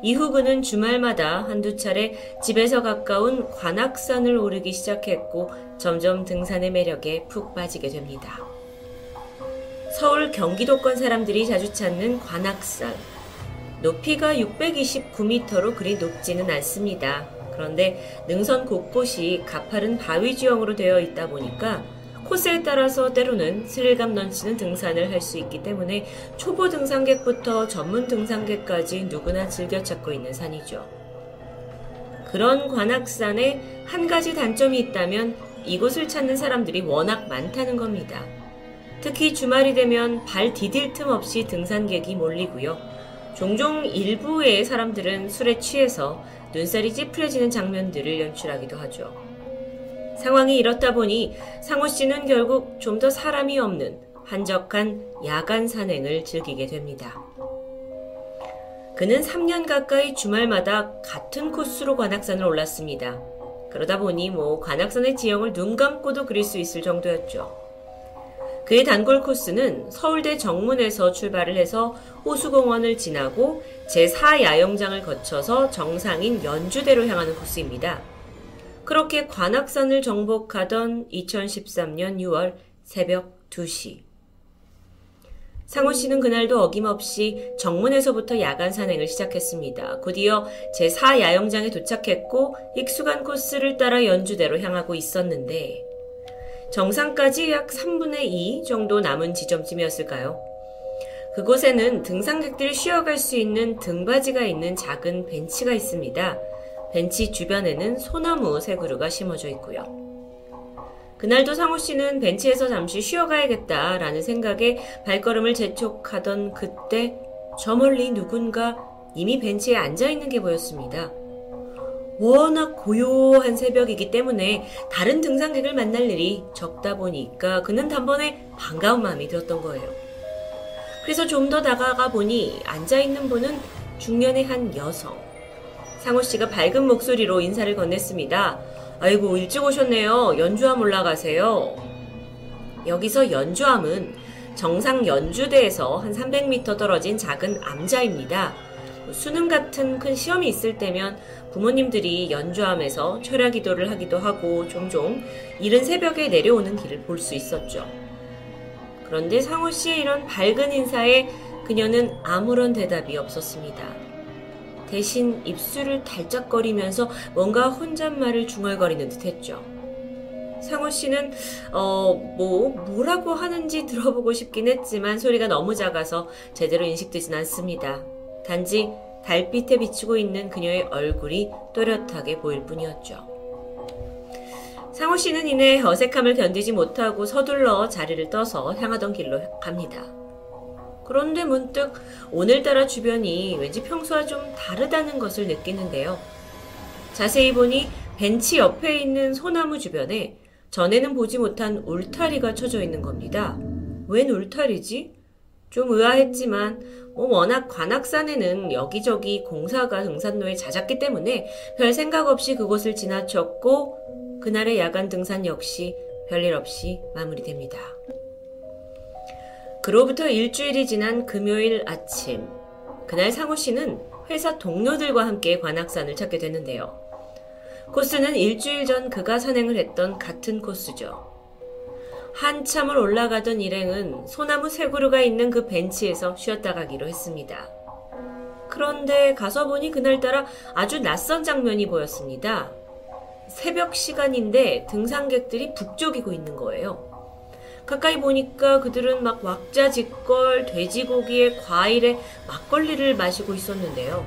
이후 그는 주말마다 한두 차례 집에서 가까운 관악산을 오르기 시작했고 점점 등산의 매력에 푹 빠지게 됩니다. 서울 경기도권 사람들이 자주 찾는 관악산. 높이가 629m로 그리 높지는 않습니다. 그런데 능선 곳곳이 가파른 바위 지형으로 되어 있다 보니까 코스에 따라서 때로는 스릴감 넘치는 등산을 할 수 있기 때문에 초보 등산객부터 전문 등산객까지 누구나 즐겨 찾고 있는 산이죠. 그런 관악산에 한 가지 단점이 있다면 이곳을 찾는 사람들이 워낙 많다는 겁니다. 특히 주말이 되면 발 디딜 틈 없이 등산객이 몰리고요. 종종 일부의 사람들은 술에 취해서 눈살이 찌푸려지는 장면들을 연출하기도 하죠. 상황이 이렇다 보니 상호 씨는 결국 좀 더 사람이 없는 한적한 야간 산행을 즐기게 됩니다. 그는 3년 가까이 주말마다 같은 코스로 관악산을 올랐습니다. 그러다 보니 뭐 관악산의 지형을 눈 감고도 그릴 수 있을 정도였죠. 그의 단골 코스는 서울대 정문에서 출발을 해서 호수공원을 지나고 제4야영장을 거쳐서 정상인 연주대로 향하는 코스입니다. 그렇게 관악산을 정복하던 2013년 6월 새벽 2시. 상호 씨는 그날도 어김없이 정문에서부터 야간 산행을 시작했습니다. 곧이어 제4야영장에 도착했고 익숙한 코스를 따라 연주대로 향하고 있었는데 정상까지 약 3분의 2 정도 남은 지점쯤이었을까요? 그곳에는 등산객들이 쉬어갈 수 있는 등받이가 있는 작은 벤치가 있습니다. 벤치 주변에는 소나무 세 그루가 심어져 있고요. 그날도 상호 씨는 벤치에서 잠시 쉬어가야겠다라는 생각에 발걸음을 재촉하던 그때 저 멀리 누군가 이미 벤치에 앉아 있는 게 보였습니다. 워낙 고요한 새벽이기 때문에 다른 등산객을 만날 일이 적다 보니까 그는 단번에 반가운 마음이 들었던 거예요. 그래서 좀 더 다가가 보니 앉아있는 분은 중년의 한 여성. 상호 씨가 밝은 목소리로 인사를 건넸습니다. 아이고, 일찍 오셨네요. 연주함 올라가세요. 여기서 연주함은 정상 연주대에서 한 300m 떨어진 작은 암자입니다. 수능 같은 큰 시험이 있을 때면 부모님들이 연주함에서 철야 기도를 하기도 하고 종종 이른 새벽에 내려오는 길을 볼 수 있었죠. 그런데 상호 씨의 이런 밝은 인사에 그녀는 아무런 대답이 없었습니다. 대신 입술을 달짝거리면서 뭔가 혼잣말을 중얼거리는 듯 했죠. 상호 씨는, 어, 뭐, 뭐라고 하는지 들어보고 싶긴 했지만 소리가 너무 작아서 제대로 인식되진 않습니다. 단지 달빛에 비치고 있는 그녀의 얼굴이 또렷하게 보일 뿐이었죠. 상호 씨는 이내 어색함을 견디지 못하고 서둘러 자리를 떠서 향하던 길로 갑니다. 그런데 문득 오늘따라 주변이 왠지 평소와 좀 다르다는 것을 느끼는데요. 자세히 보니 벤치 옆에 있는 소나무 주변에 전에는 보지 못한 울타리가 쳐져 있는 겁니다. 웬 울타리지? 좀 의아했지만 뭐 워낙 관악산에는 여기저기 공사가 등산로에 잦았기 때문에 별 생각 없이 그곳을 지나쳤고 그날의 야간 등산 역시 별일 없이 마무리됩니다. 그로부터 일주일이 지난 금요일 아침, 그날 상우 씨는 회사 동료들과 함께 관악산을 찾게 되는데요. 코스는 일주일 전 그가 산행을 했던 같은 코스죠. 한참을 올라가던 일행은 소나무 세 그루가 있는 그 벤치에서 쉬었다 가기로 했습니다. 그런데 가서 보니 그날따라 아주 낯선 장면이 보였습니다. 새벽 시간인데 등산객들이 북적이고 있는 거예요. 가까이 보니까 그들은 막 왁자지껄 돼지고기에 과일에 막걸리를 마시고 있었는데요.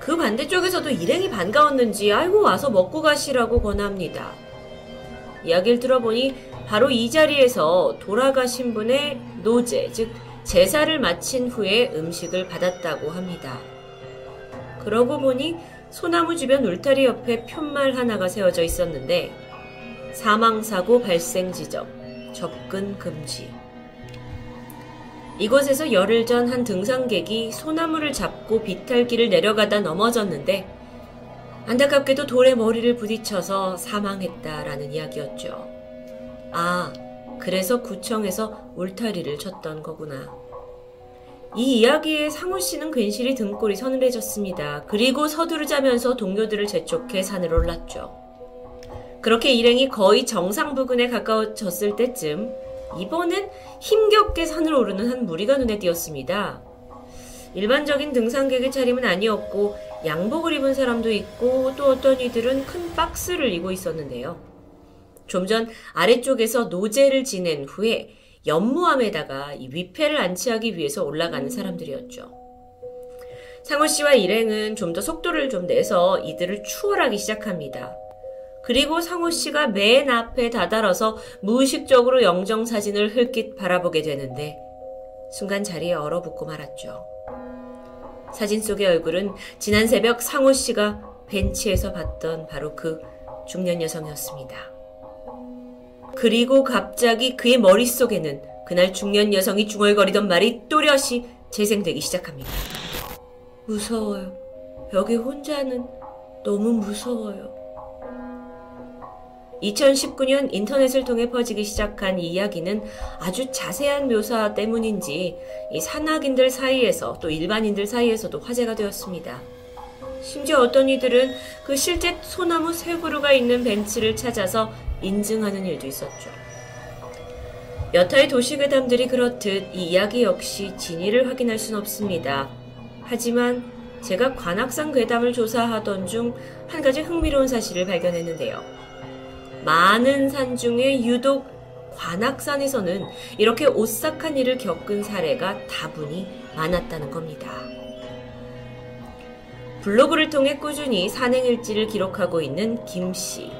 그 반대쪽에서도 일행이 반가웠는지 아이고 와서 먹고 가시라고 권합니다. 이야기를 들어보니 바로 이 자리에서 돌아가신 분의 노제, 즉 제사를 마친 후에 음식을 받았다고 합니다. 그러고 보니 소나무 주변 울타리 옆에 푯말 하나가 세워져 있었는데 사망사고 발생 지점, 접근 금지. 이곳에서 열흘 전 한 등산객이 소나무를 잡고 비탈길을 내려가다 넘어졌는데 안타깝게도 돌에 머리를 부딪혀서 사망했다라는 이야기였죠. 아, 그래서 구청에서 울타리를 쳤던 거구나. 이 이야기에 상우 씨는 괜시리 등골이 서늘해졌습니다. 그리고 서두르자면서 동료들을 재촉해 산을 올랐죠. 그렇게 일행이 거의 정상 부근에 가까워졌을 때쯤 이번엔 힘겹게 산을 오르는 한 무리가 눈에 띄었습니다. 일반적인 등산객의 차림은 아니었고 양복을 입은 사람도 있고 또 어떤 이들은 큰 박스를 이고 있었는데요. 좀 전 아래쪽에서 노제를 지낸 후에 연무함에다가 이 위패를 안치하기 위해서 올라가는 사람들이었죠. 상호 씨와 일행은 좀 더 속도를 좀 내서 이들을 추월하기 시작합니다. 그리고 상호 씨가 맨 앞에 다다라서 무의식적으로 영정 사진을 흘낏 바라보게 되는데 순간 자리에 얼어붙고 말았죠. 사진 속의 얼굴은 지난 새벽 상호 씨가 벤치에서 봤던 바로 그 중년 여성이었습니다. 그리고 갑자기 그의 머릿속에는 그날 중년 여성이 중얼거리던 말이 또렷이 재생되기 시작합니다. 무서워요. 여기 혼자는 너무 무서워요. 2019년 인터넷을 통해 퍼지기 시작한 이 이야기는 아주 자세한 묘사 때문인지 이 산악인들 사이에서 또 일반인들 사이에서도 화제가 되었습니다. 심지어 어떤 이들은 그 실제 소나무 세 그루가 있는 벤치를 찾아서 인증하는 일도 있었죠. 여타의 도시괴담들이 그렇듯 이 이야기 역시 진위를 확인할 순 없습니다. 하지만 제가 관악산 괴담을 조사하던 중 한 가지 흥미로운 사실을 발견했는데요. 많은 산 중에 유독 관악산에서는 이렇게 오싹한 일을 겪은 사례가 다분히 많았다는 겁니다. 블로그를 통해 꾸준히 산행일지를 기록하고 있는 김 씨.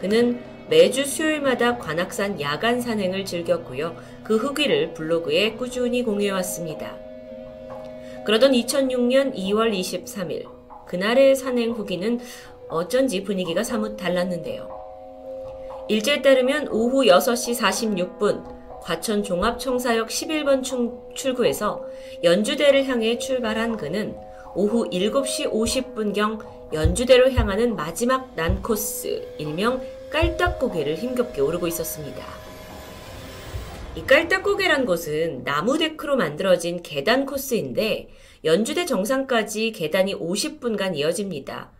그는 매주 수요일마다 관악산 야간 산행을 즐겼고요. 그 후기를 블로그에 꾸준히 공유해왔습니다. 그러던 2006년 2월 23일, 그날의 산행 후기는 어쩐지 분위기가 사뭇 달랐는데요. 일제에 따르면 오후 6시 46분 과천 종합청사역 11번 출구에서 연주대를 향해 출발한 그는 오후 7시 50분경 연주대로 향하는 마지막 난코스, 일명 깔딱고개를 힘겹게 오르고 있었습니다. 이 깔딱고개란 곳은 나무 데크로 만들어진 계단 코스인데 연주대 정상까지 계단이 50분간 이어집니다.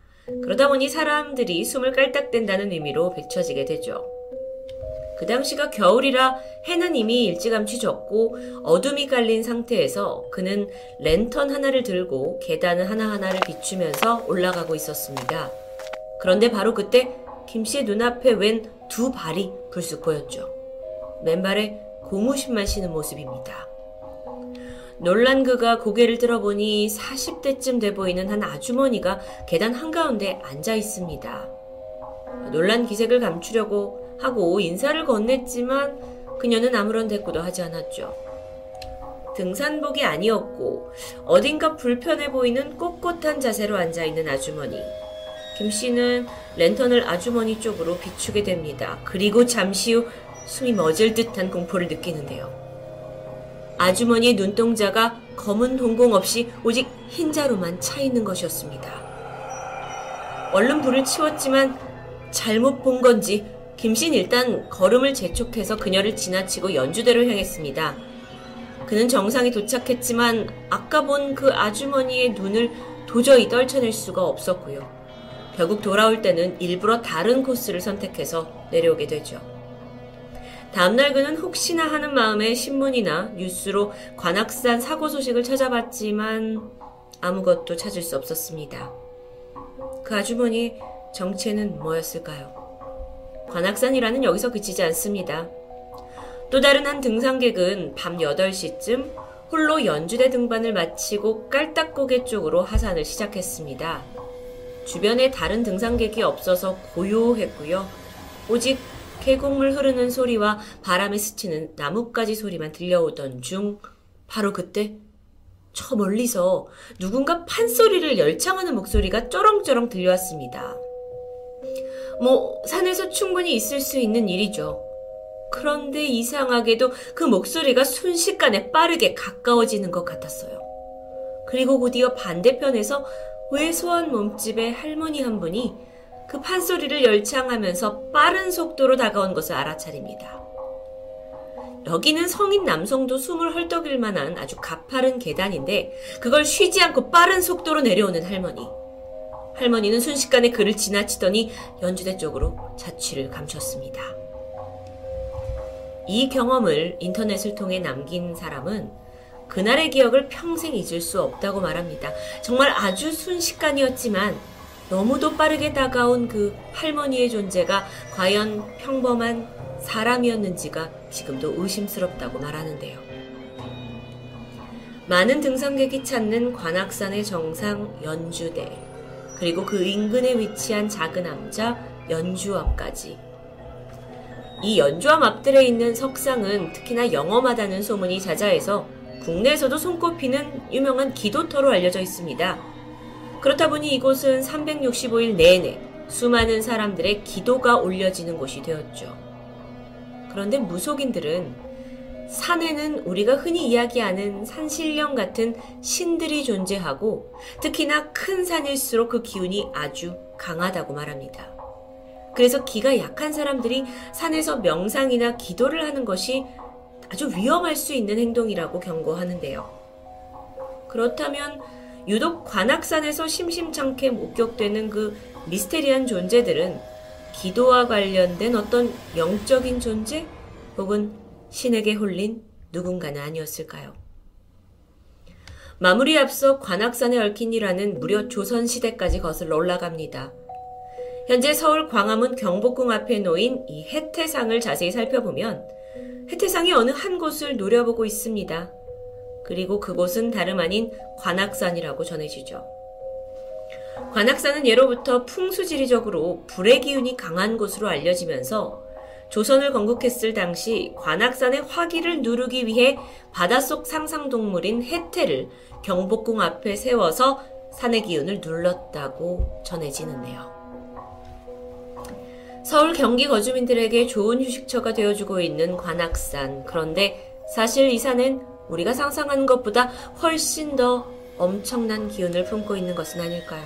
그러다 보니 사람들이 숨을 깔딱댄다는 의미로 비춰지게 되죠. 그 당시가 겨울이라 해는 이미 일찌감치 졌고 어둠이 깔린 상태에서 그는 랜턴 하나를 들고 계단을 하나하나를 비추면서 올라가고 있었습니다. 그런데 바로 그때 김 씨의 눈앞에 웬 두 발이 불쑥 보였죠. 맨발에 고무신만 신은 모습입니다. 놀란 그가 고개를 들어보니 40대쯤 돼 보이는 한 아주머니가 계단 한가운데 앉아 있습니다. 놀란 기색을 감추려고 하고 인사를 건넸지만 그녀는 아무런 대꾸도 하지 않았죠. 등산복이 아니었고 어딘가 불편해 보이는 꼿꼿한 자세로 앉아 있는 아주머니. 김 씨는 랜턴을 아주머니 쪽으로 비추게 됩니다. 그리고 잠시 후 숨이 멎을 듯한 공포를 느끼는데요. 아주머니의 눈동자가 검은 동공 없이 오직 흰자로만 차 있는 것이었습니다. 얼른 불을 치웠지만 잘못 본 건지 김씨는 일단 걸음을 재촉해서 그녀를 지나치고 연주대로 향했습니다. 그는 정상에 도착했지만 아까 본 그 아주머니의 눈을 도저히 떨쳐낼 수가 없었고요. 결국 돌아올 때는 일부러 다른 코스를 선택해서 내려오게 되죠. 다음날 그는 혹시나 하는 마음에 신문이나 뉴스로 관악산 사고 소식을 찾아봤지만 아무것도 찾을 수 없었습니다. 그 아주머니의 정체는 뭐였을까요? 관악산이라는 여기서 그치지 않습니다. 또 다른 한 등산객은 밤 8시쯤 홀로 연주대 등반을 마치고 깔딱고개 쪽으로 하산을 시작했습니다. 주변에 다른 등산객이 없어서 고요했고요. 오직 계곡물 흐르는 소리와 바람에 스치는 나뭇가지 소리만 들려오던 중 바로 그때 저 멀리서 누군가 판소리를 열창하는 목소리가 쩌렁쩌렁 들려왔습니다. 뭐 산에서 충분히 있을 수 있는 일이죠. 그런데 이상하게도 그 목소리가 순식간에 빠르게 가까워지는 것 같았어요. 그리고 곧이어 반대편에서 왜소한 몸집의 할머니 한 분이 그 판소리를 열창하면서 빠른 속도로 다가온 것을 알아차립니다. 여기는 성인 남성도 숨을 헐떡일 만한 아주 가파른 계단인데 그걸 쉬지 않고 빠른 속도로 내려오는 할머니. 할머니는 순식간에 그를 지나치더니 연주대 쪽으로 자취를 감췄습니다. 이 경험을 인터넷을 통해 남긴 사람은 그날의 기억을 평생 잊을 수 없다고 말합니다. 정말 아주 순식간이었지만 너무도 빠르게 다가온 그 할머니의 존재가 과연 평범한 사람이었는지가 지금도 의심스럽다고 말하는데요. 많은 등산객이 찾는 관악산의 정상 연주대, 그리고 그 인근에 위치한 작은 암자 연주암까지. 이 연주암 앞들에 있는 석상은 특히나 영험하다는 소문이 자자해서 국내에서도 손꼽히는 유명한 기도터로 알려져 있습니다. 그렇다 보니 이곳은 365일 내내 수많은 사람들의 기도가 올려지는 곳이 되었죠. 그런데 무속인들은 산에는 우리가 흔히 이야기하는 산신령 같은 신들이 존재하고 특히나 큰 산일수록 그 기운이 아주 강하다고 말합니다. 그래서 기가 약한 사람들이 산에서 명상이나 기도를 하는 것이 아주 위험할 수 있는 행동이라고 경고하는데요. 그렇다면 유독 관악산에서 심심찮게 목격되는 그 미스테리한 존재들은 기도와 관련된 어떤 영적인 존재 혹은 신에게 홀린 누군가는 아니었을까요? 마무리 앞서 관악산에 얽힌 이라는 무려 조선시대까지 거슬러 올라갑니다. 현재 서울 광화문 경복궁 앞에 놓인 이 해태상을 자세히 살펴보면 해태상이 어느 한 곳을 노려보고 있습니다. 그리고 그곳은 다름 아닌 관악산이라고 전해지죠. 관악산은 예로부터 풍수지리적으로 불의 기운이 강한 곳으로 알려지면서 조선을 건국했을 당시 관악산의 화기를 누르기 위해 바닷속 상상동물인 해태를 경복궁 앞에 세워서 산의 기운을 눌렀다고 전해지는데요. 서울 경기 거주민들에게 좋은 휴식처가 되어주고 있는 관악산. 그런데 사실 이 산은 우리가 상상하는 것보다 훨씬 더 엄청난 기운을 품고 있는 것은 아닐까요?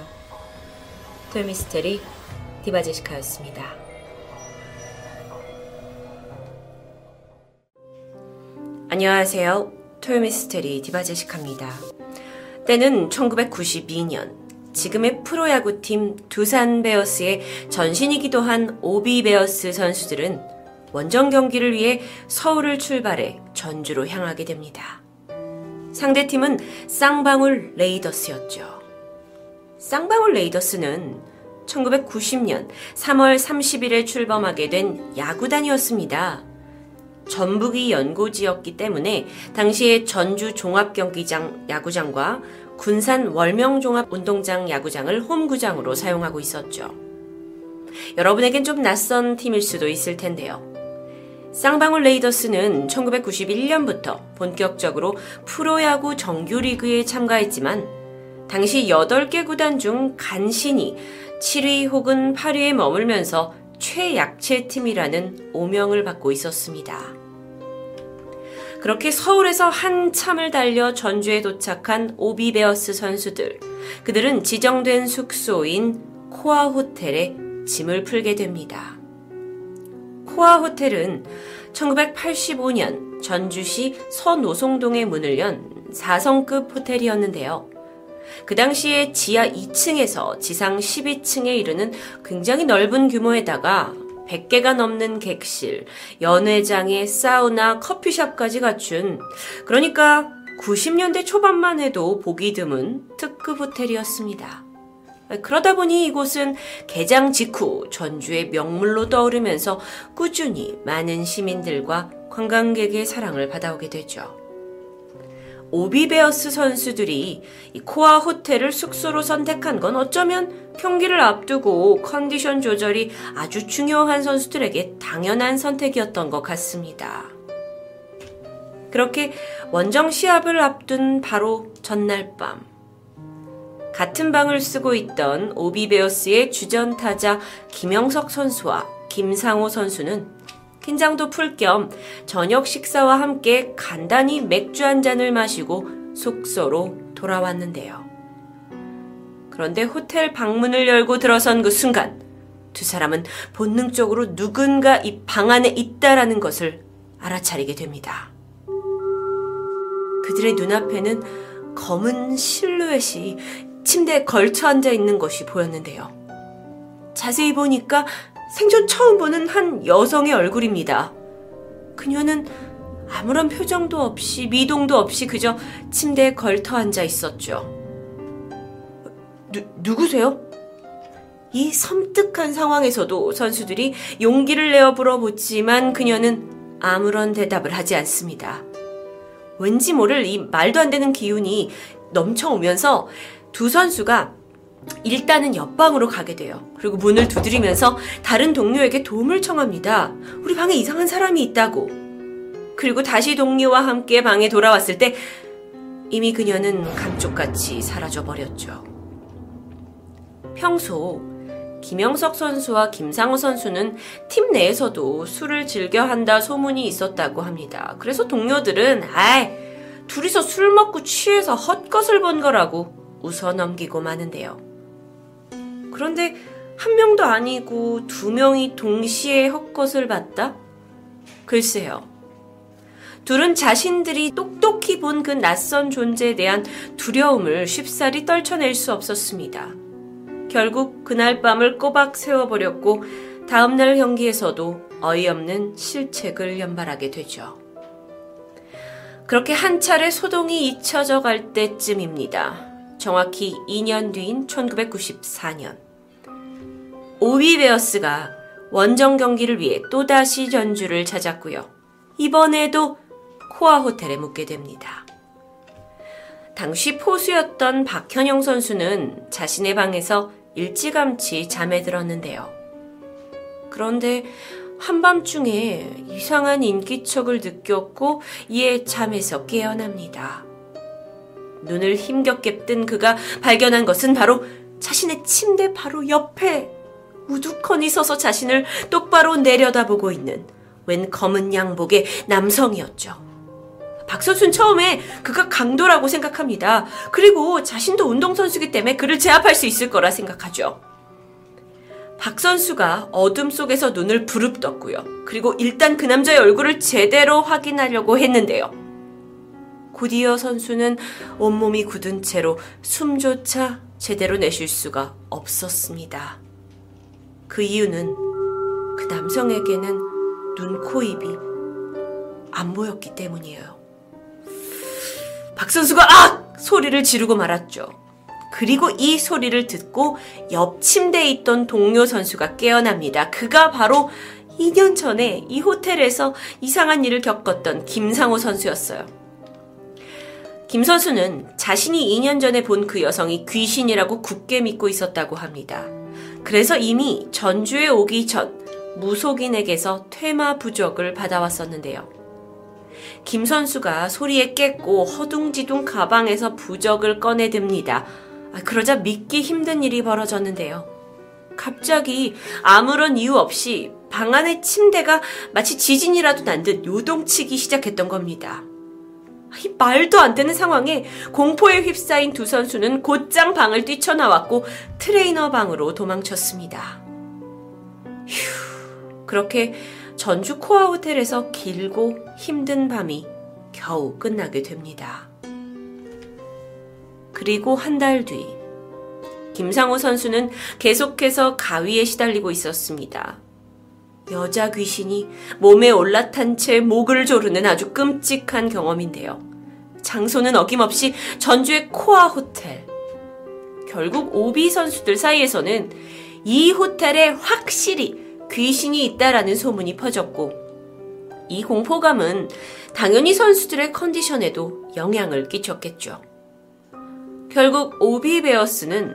토미스테리 디바제시카였습니다. 안녕하세요. 토요미스테리 디바제시카입니다. 때는 1992년 지금의 프로야구팀 두산 베어스의 전신이기도 한 오비 베어스 선수들은 원정 경기를 위해 서울을 출발해 전주로 향하게 됩니다. 상대팀은 쌍방울 레이더스였죠. 쌍방울 레이더스는 1990년 3월 30일에 출범하게 된 야구단이었습니다. 전북이 연고지였기 때문에 당시에 전주 종합경기장 야구장과 군산 월명종합운동장 야구장을 홈구장으로 사용하고 있었죠. 여러분에겐 좀 낯선 팀일 수도 있을 텐데요. 쌍방울 레이더스는 1991년부터 본격적으로 프로야구 정규리그에 참가했지만 당시 8개 구단 중 간신히 7위 혹은 8위에 머물면서 최약체 팀이라는 오명을 받고 있었습니다. 그렇게 서울에서 한참을 달려 전주에 도착한 오비베어스 선수들. 그들은 지정된 숙소인 코아 호텔에 짐을 풀게 됩니다. 코아 호텔은 1985년 전주시 서노송동에 문을 연 4성급 호텔이었는데요. 그 당시에 지하 2층에서 지상 12층에 이르는 굉장히 넓은 규모에다가 100개가 넘는 객실, 연회장에 사우나, 커피숍까지 갖춘 그러니까 90년대 초반만 해도 보기 드문 특급 호텔이었습니다. 그러다 보니 이곳은 개장 직후 전주의 명물로 떠오르면서 꾸준히 많은 시민들과 관광객의 사랑을 받아오게 되죠. 오비베어스 선수들이 코아 호텔을 숙소로 선택한 건 어쩌면 경기를 앞두고 컨디션 조절이 아주 중요한 선수들에게 당연한 선택이었던 것 같습니다. 그렇게 원정 시합을 앞둔 바로 전날 밤. 같은 방을 쓰고 있던 오비베어스의 주전 타자 김영석 선수와 김상호 선수는 긴장도 풀 겸 저녁 식사와 함께 간단히 맥주 한 잔을 마시고 숙소로 돌아왔는데요. 그런데 호텔 방문을 열고 들어선 그 순간 두 사람은 본능적으로 누군가 이 방 안에 있다라는 것을 알아차리게 됩니다. 그들의 눈앞에는 검은 실루엣이 침대에 걸쳐 앉아 있는 것이 보였는데요. 자세히 보니까 생전 처음 보는 한 여성의 얼굴입니다. 그녀는 아무런 표정도 없이 미동도 없이 그저 침대에 걸터 앉아 있었죠. 누, 누구세요? 이 섬뜩한 상황에서도 선수들이 용기를 내어 물어보지만 그녀는 아무런 대답을 하지 않습니다. 왠지 모를 이 말도 안 되는 기운이 넘쳐오면서 두 선수가 일단은 옆방으로 가게 돼요. 그리고 문을 두드리면서 다른 동료에게 도움을 청합니다. 우리 방에 이상한 사람이 있다고. 그리고 다시 동료와 함께 방에 돌아왔을 때 이미 그녀는 감쪽같이 사라져 버렸죠. 평소 김영석 선수와 김상호 선수는 팀 내에서도 술을 즐겨 한다 소문이 있었다고 합니다. 그래서 동료들은 아이 둘이서 술 먹고 취해서 헛것을 본 거라고 웃어 넘기고 마는데요. 그런데 한 명도 아니고 두 명이 동시에 헛것을 봤다? 글쎄요. 둘은 자신들이 똑똑히 본 그 낯선 존재에 대한 두려움을 쉽사리 떨쳐낼 수 없었습니다. 결국 그날 밤을 꼬박 세워버렸고 다음날 경기에서도 어이없는 실책을 연발하게 되죠. 그렇게 한 차례 소동이 잊혀져 갈 때쯤입니다. 정확히 2년 뒤인 1994년. 오비베어스가 원정 경기를 위해 또다시 전주를 찾았고요. 이번에도 코아 호텔에 묵게 됩니다. 당시 포수였던 박현영 선수는 자신의 방에서 일찌감치 잠에 들었는데요. 그런데 한밤중에 이상한 인기척을 느꼈고 이에 잠에서 깨어납니다. 눈을 힘겹게 뜬 그가 발견한 것은 바로 자신의 침대 바로 옆에 우두커니 서서 자신을 똑바로 내려다보고 있는 웬 검은 양복의 남성이었죠. 박선수는 처음에 그가 강도라고 생각합니다. 그리고 자신도 운동선수기 때문에 그를 제압할 수 있을 거라 생각하죠. 박선수가 어둠 속에서 눈을 부릅떴고요. 그리고 일단 그 남자의 얼굴을 제대로 확인하려고 했는데요. 곧이어 선수는 온몸이 굳은 채로 숨조차 제대로 내쉴 수가 없었습니다. 그 이유는 그 남성에게는 눈, 코, 입이 안 보였기 때문이에요. 박 선수가 아! 소리를 지르고 말았죠. 그리고 이 소리를 듣고 옆 침대에 있던 동료 선수가 깨어납니다. 그가 바로 2년 전에 이 호텔에서 이상한 일을 겪었던 김상호 선수였어요. 김 선수는 자신이 2년 전에 본 그 여성이 귀신이라고 굳게 믿고 있었다고 합니다. 그래서 이미 전주에 오기 전 무속인에게서 퇴마 부적을 받아왔었는데요. 김 선수가 소리에 깼고 허둥지둥 가방에서 부적을 꺼내듭니다. 아, 그러자 믿기 힘든 일이 벌어졌는데요. 갑자기 아무런 이유 없이 방 안의 침대가 마치 지진이라도 난 듯 요동치기 시작했던 겁니다. 이 말도 안 되는 상황에 공포에 휩싸인 두 선수는 곧장 방을 뛰쳐나왔고 트레이너 방으로 도망쳤습니다. 휴, 그렇게 전주 코아 호텔에서 길고 힘든 밤이 겨우 끝나게 됩니다. 그리고 한 달 뒤, 김상호 선수는 계속해서 가위에 시달리고 있었습니다. 여자 귀신이 몸에 올라탄 채 목을 조르는 아주 끔찍한 경험인데요. 장소는 어김없이 전주의 코아 호텔. 결국 오비 선수들 사이에서는 이 호텔에 확실히 귀신이 있다라는 소문이 퍼졌고, 이 공포감은 당연히 선수들의 컨디션에도 영향을 끼쳤겠죠. 결국 오비 베어스는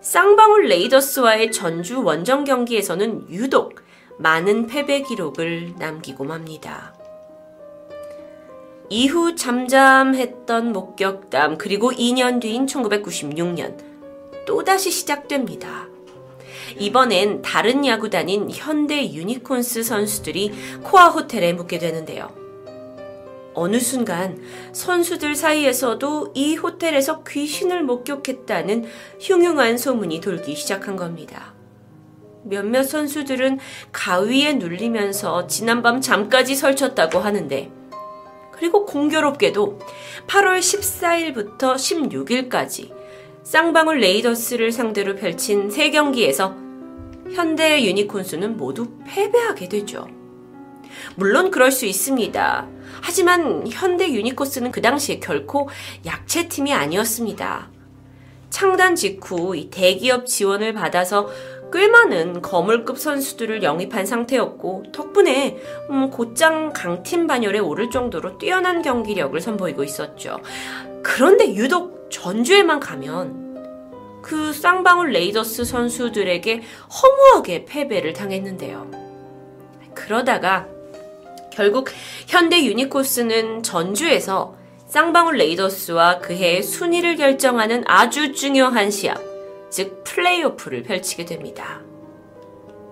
쌍방울 레이더스와의 전주 원정 경기에서는 유독 많은 패배 기록을 남기고 맙니다. 이후 잠잠했던 목격담 그리고 2년 뒤인 1996년 또다시 시작됩니다. 이번엔 다른 야구단인 현대 유니콘스 선수들이 코아 호텔에 묵게 되는데요. 어느 순간 선수들 사이에서도 이 호텔에서 귀신을 목격했다는 흉흉한 소문이 돌기 시작한 겁니다. 몇몇 선수들은 가위에 눌리면서 지난밤 잠까지 설쳤다고 하는데, 그리고 공교롭게도 8월 14일부터 16일까지 쌍방울 레이더스를 상대로 펼친 3경기에서 현대 유니콘스는 모두 패배하게 되죠. 물론 그럴 수 있습니다. 하지만 현대 유니코스는 그 당시에 결코 약체팀이 아니었습니다. 창단 직후 이 대기업 지원을 받아서 꽤 많은 거물급 선수들을 영입한 상태였고 덕분에 음, 곧장 강팀 반열에 오를 정도로 뛰어난 경기력을 선보이고 있었죠. 그런데 유독 전주에만 가면 그 쌍방울 레이더스 선수들에게 허무하게 패배를 당했는데요. 그러다가 결국 현대 유니코스는 전주에서 쌍방울 레이더스와 그해의 순위를 결정하는 아주 중요한 시합, 즉 플레이오프를 펼치게 됩니다.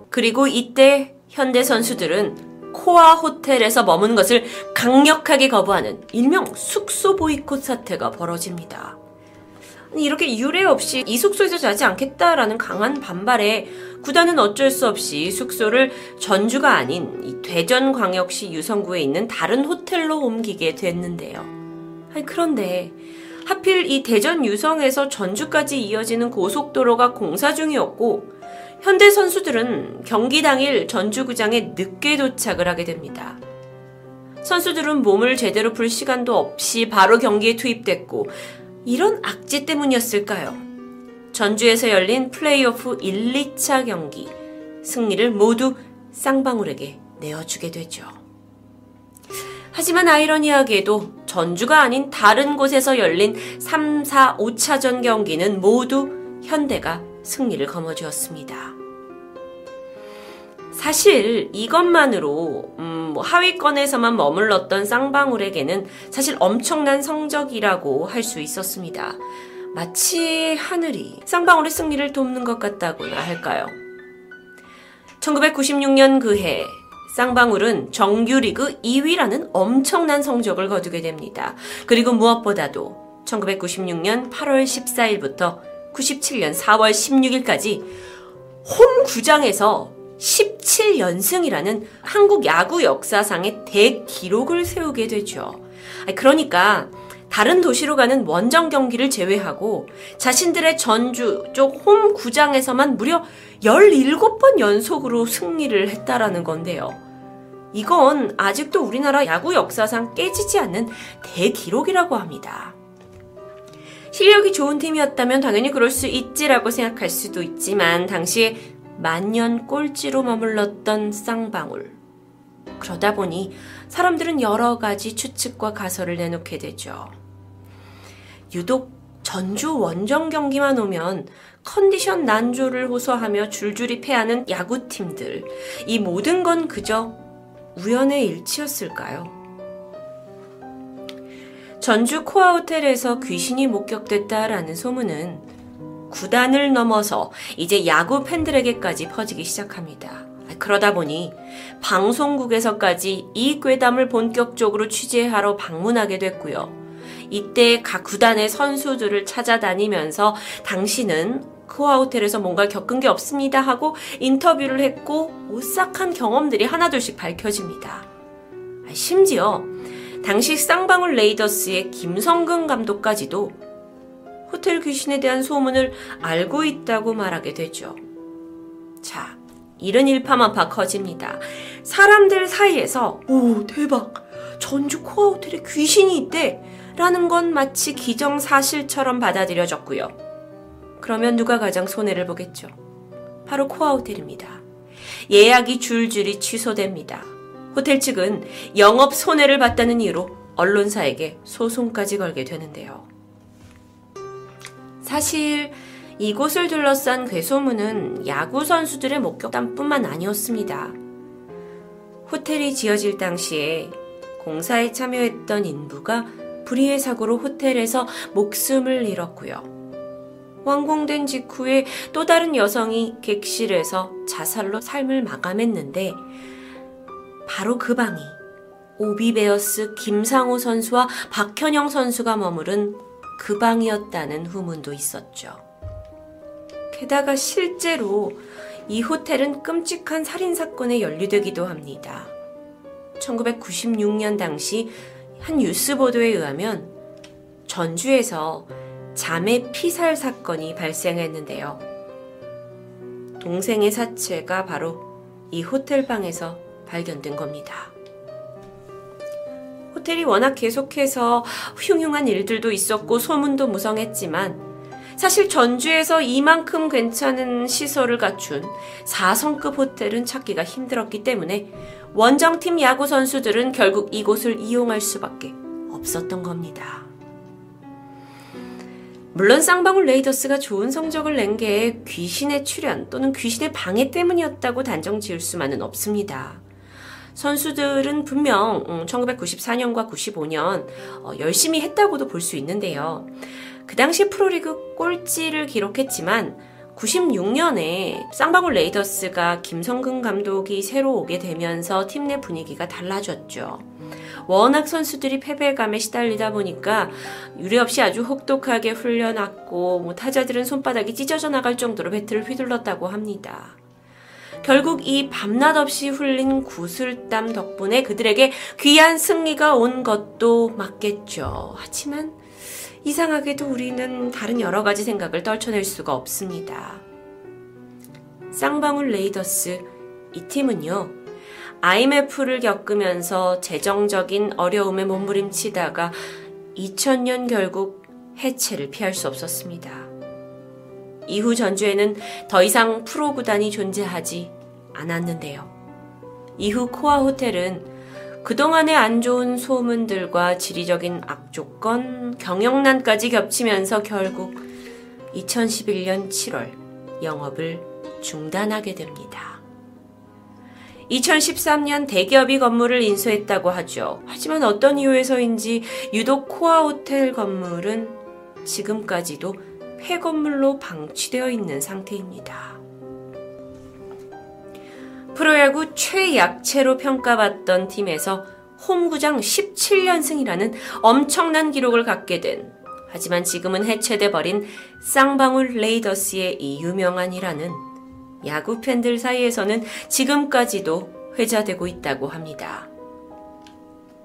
그리고 이때 현대 선수들은 코아 호텔에서 머문 것을 강력하게 거부하는 일명 숙소 보이콧 사태가 벌어집니다. 이렇게 유례 없이 이 숙소에서 자지 않겠다라는 강한 반발에 구단은 어쩔 수 없이 숙소를 전주가 아닌 대전광역시 유성구에 있는 다른 호텔로 옮기게 됐는데요. 그런데 하필 이 대전 유성에서 전주까지 이어지는 고속도로가 공사 중이었고 현대 선수들은 경기 당일 전주구장에 늦게 도착을 하게 됩니다. 선수들은 몸을 제대로 풀 시간도 없이 바로 경기에 투입됐고 이런 악재 때문이었을까요? 전주에서 열린 플레이오프 1, 2차 경기 승리를 모두 쌍방울에게 내어주게 되죠. 하지만 아이러니하게도 전주가 아닌 다른 곳에서 열린 3, 4, 5차전 경기는 모두 현대가 승리를 거머쥐었습니다. 사실 이것만으로 음, 뭐 하위권에서만 머물렀던 쌍방울에게는 사실 엄청난 성적이라고 할 수 있었습니다. 마치 하늘이 쌍방울의 승리를 돕는 것 같다고나 할까요? 1996년 그해 쌍방울은 정규리그 2위라는 엄청난 성적을 거두게 됩니다. 그리고 무엇보다도 1996년 8월 14일부터 97년 4월 16일까지 홈 구장에서 17연승이라는 한국 야구 역사상의 대기록을 세우게 되죠. 그러니까 다른 도시로 가는 원정 경기를 제외하고 자신들의 전주 쪽 홈 구장에서만 무려 17번 연속으로 승리를 했다라는 건데요. 이건 아직도 우리나라 야구 역사상 깨지지 않는 대기록이라고 합니다. 실력이 좋은 팀이었다면 당연히 그럴 수 있지라고 생각할 수도 있지만 당시에 만년 꼴찌로 머물렀던 쌍방울. 그러다 보니 사람들은 여러 가지 추측과 가설을 내놓게 되죠. 유독 전주 원정 경기만 오면 컨디션 난조를 호소하며 줄줄이 패하는 야구팀들. 이 모든 건 그저 우연의 일치였을까요? 전주 코아 호텔에서 귀신이 목격됐다라는 소문은 구단을 넘어서 이제 야구 팬들에게까지 퍼지기 시작합니다. 그러다 보니 방송국에서까지 이 괴담을 본격적으로 취재하러 방문하게 됐고요. 이때 각 구단의 선수들을 찾아다니면서 당신은 코아 호텔에서 뭔가 겪은 게 없습니다 하고 인터뷰를 했고 오싹한 경험들이 하나둘씩 밝혀집니다. 심지어 당시 쌍방울 레이더스의 김성근 감독까지도 호텔 귀신에 대한 소문을 알고 있다고 말하게 되죠. 자, 이런 일파만파 커집니다. 사람들 사이에서 오 대박 전주 코아 호텔에 귀신이 있대 라는 건 마치 기정사실처럼 받아들여졌고요. 그러면 누가 가장 손해를 보겠죠? 바로 코아 호텔입니다. 예약이 줄줄이 취소됩니다. 호텔 측은 영업 손해를 봤다는 이유로 언론사에게 소송까지 걸게 되는데요. 사실 이곳을 둘러싼 괴소문은 야구 선수들의 목격담뿐만 아니었습니다. 호텔이 지어질 당시에 공사에 참여했던 인부가 불의의 사고로 호텔에서 목숨을 잃었고요. 완공된 직후에 또 다른 여성이 객실에서 자살로 삶을 마감했는데 바로 그 방이 오비베어스 김상호 선수와 박현영 선수가 머무른 그 방이었다는 후문도 있었죠. 게다가 실제로 이 호텔은 끔찍한 살인사건에 연루되기도 합니다. 1996년 당시 한 뉴스 보도에 의하면 전주에서 자매 피살 사건이 발생했는데요. 동생의 사체가 바로 이 호텔 방에서 발견된 겁니다. 호텔이 워낙 계속해서 흉흉한 일들도 있었고 소문도 무성했지만 사실 전주에서 이만큼 괜찮은 시설을 갖춘 4성급 호텔은 찾기가 힘들었기 때문에 원정팀 야구 선수들은 결국 이곳을 이용할 수밖에 없었던 겁니다. 물론 쌍방울 레이더스가 좋은 성적을 낸 게 귀신의 출현 또는 귀신의 방해 때문이었다고 단정 지을 수만은 없습니다. 선수들은 분명 1994년과 음, 95년 어, 열심히 했다고도 볼 수 있는데요. 그 당시 프로리그 꼴찌를 기록했지만 96년에 쌍방울 레이더스가 김성근 감독이 새로 오게 되면서 팀 내 분위기가 달라졌죠. 워낙 선수들이 패배감에 시달리다 보니까 유례 없이 아주 혹독하게 훈련했고 뭐 타자들은 손바닥이 찢어져 나갈 정도로 배트를 휘둘렀다고 합니다. 결국 이 밤낮 없이 흘린 구슬땀 덕분에 그들에게 귀한 승리가 온 것도 맞겠죠. 하지만 이상하게도 우리는 다른 여러 가지 생각을 떨쳐낼 수가 없습니다. 쌍방울 레이더스 이 팀은요. IMF를 겪으면서 재정적인 어려움에 몸부림치다가 2000년 결국 해체를 피할 수 없었습니다. 이후 전주에는 더 이상 프로 구단이 존재하지 않았는데요. 이후 코아 호텔은 그동안의 안 좋은 소문들과 지리적인 악조건, 경영난까지 겹치면서 결국 2011년 7월 영업을 중단하게 됩니다. 2013년 대기업이 건물을 인수했다고 하죠. 하지만 어떤 이유에서인지 유독 코아 호텔 건물은 지금까지도 폐건물로 방치되어 있는 상태입니다. 프로야구 최약체로 평가받던 팀에서 홈구장 17연승이라는 엄청난 기록을 갖게 된 하지만 지금은 해체돼 버린 쌍방울 레이더스의 이 유명한 이라는 야구 팬들 사이에서는 지금까지도 회자되고 있다고 합니다.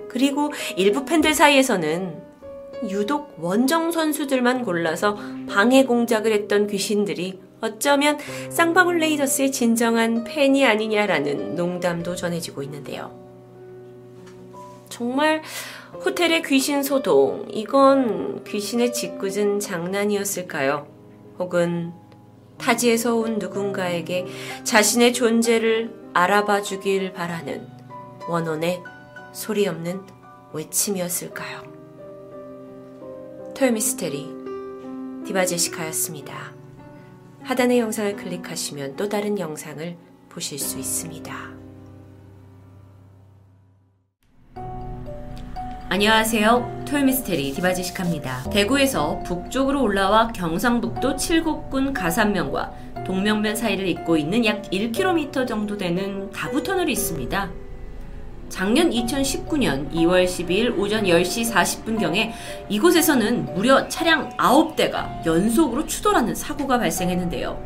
그리고 일부 팬들 사이에서는 유독 원정 선수들만 골라서 방해 공작을 했던 귀신들이 어쩌면 쌍방울 레이더스의 진정한 팬이 아니냐라는 농담도 전해지고 있는데요. 정말 호텔의 귀신 소동, 이건 귀신의 짓궂은 장난이었을까요? 혹은 타지에서 온 누군가에게 자신의 존재를 알아봐 주길 바라는 원혼의 소리 없는 외침이었을까요? 토요미스테리 디바제시카였습니다. 하단의 영상을 클릭하시면 또 다른 영상을 보실 수 있습니다. 안녕하세요. 토요미스테리 디바지식합니다. 대구에서 북쪽으로 올라와 경상북도 칠곡군 가산면과 동명면 사이를 잇고 있는 약 1km 정도 되는 다부터널이 있습니다. 작년 2019년 2월 12일 오전 10시 40분경에 이곳에서는 무려 차량 9대가 연속으로 추돌하는 사고가 발생했는데요.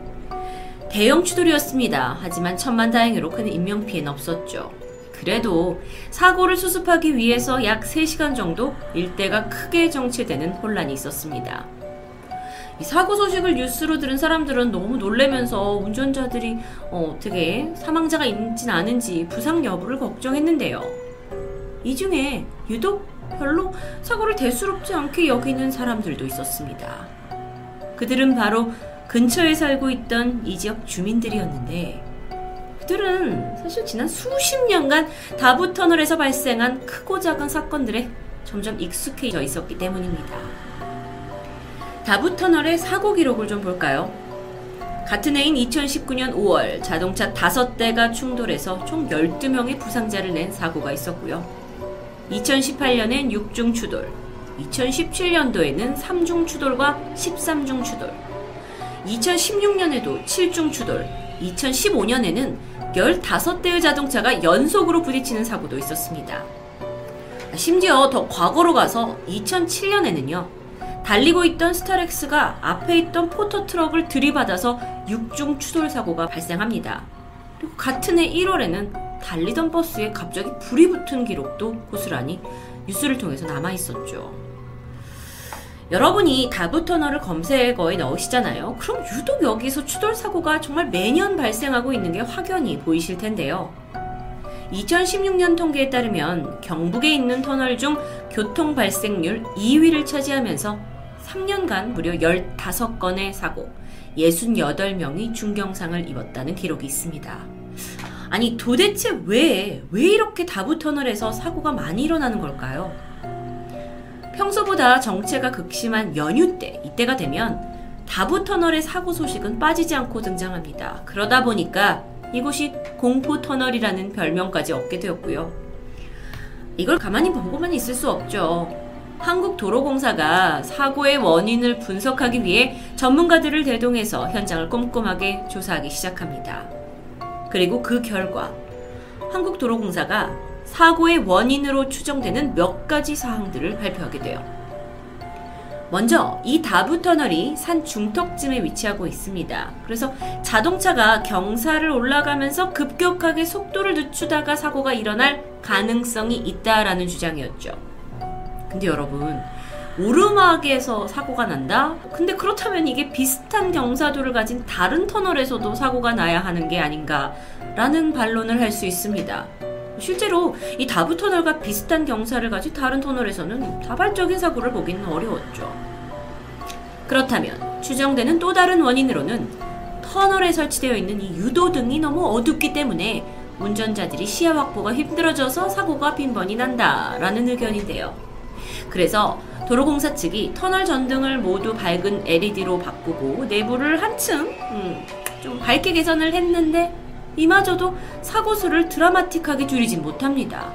대형 추돌이었습니다. 하지만 천만 다행으로 큰 인명피해는 없었죠. 그래도 사고를 수습하기 위해서 약 3시간 정도 일대가 크게 정체되는 혼란이 있었습니다. 이 사고 소식을 뉴스로 들은 사람들은 너무 놀래면서 운전자들이 어, 떻게 사망자가 있진 않은지 부상 여부를 걱정했는데요. 이 중에 유독 별로 사고를 대수롭지 않게 여기는 사람들도 있었습니다. 그들은 바로 근처에 살고 있던 이 지역 주민들이었는데 그들은 사실 지난 수십 년간 다부 터널에서 발생한 크고 작은 사건들에 점점 익숙해져 있었기 때문입니다. 다부터널의 사고 기록을 좀 볼까요? 같은 해인 2019년 5월 자동차 5대가 충돌해서 총 12명의 부상자를 낸 사고가 있었고요. 2018년엔 6중 추돌, 2017년도에는 3중 추돌과 13중 추돌, 2016년에도 7중 추돌, 2015년에는 15대의 자동차가 연속으로 부딪히는 사고도 있었습니다. 심지어 더 과거로 가서 2007년에는요, 달리고 있던 스타렉스가 앞에 있던 포터 트럭을 들이받아서 6중 추돌 사고가 발생합니다. 그리고 같은 해 1월에는 달리던 버스에 갑자기 불이 붙은 기록도 고스란히 뉴스를 통해서 남아 있었죠. 여러분이 다부 터널을 검색어에 넣으시잖아요. 그럼 유독 여기서 추돌 사고가 정말 매년 발생하고 있는 게 확연히 보이실 텐데요. 2016년 통계에 따르면 경북에 있는 터널 중 교통 발생률 2위를 차지하면서 3년간 무려 15건의 사고, 68명이 중경상을 입었다는 기록이 있습니다. 아니, 도대체 왜, 왜 이렇게 다부터널에서 사고가 많이 일어나는 걸까요? 평소보다 정체가 극심한 연휴 때, 이때가 되면 다부터널의 사고 소식은 빠지지 않고 등장합니다. 그러다 보니까 이곳이 공포터널이라는 별명까지 얻게 되었고요. 이걸 가만히 보고만 있을 수 없죠. 한국도로공사가 사고의 원인을 분석하기 위해 전문가들을 대동해서 현장을 꼼꼼하게 조사하기 시작합니다. 그리고 그 결과 한국도로공사가 사고의 원인으로 추정되는 몇 가지 사항들을 발표하게 돼요. 먼저 이 다부 터널이 산 중턱쯤에 위치하고 있습니다. 그래서 자동차가 경사를 올라가면서 급격하게 속도를 늦추다가 사고가 일어날 가능성이 있다라는 주장이었죠. 근데 여러분 오르막에서 사고가 난다? 근데 그렇다면 이게 비슷한 경사도를 가진 다른 터널에서도 사고가 나야 하는 게 아닌가 라는 반론을 할 수 있습니다. 실제로 이 다부 터널과 비슷한 경사를 가진 다른 터널에서는 다발적인 사고를 보기는 어려웠죠. 그렇다면 추정되는 또 다른 원인으로는 터널에 설치되어 있는 이 유도등이 너무 어둡기 때문에 운전자들이 시야 확보가 힘들어져서 사고가 빈번히 난다라는 의견인데요. 그래서 도로공사 측이 터널 전등을 모두 밝은 LED로 바꾸고 내부를 한층 음, 좀 밝게 개선을 했는데 이마저도 사고 수를 드라마틱하게 줄이진 못합니다.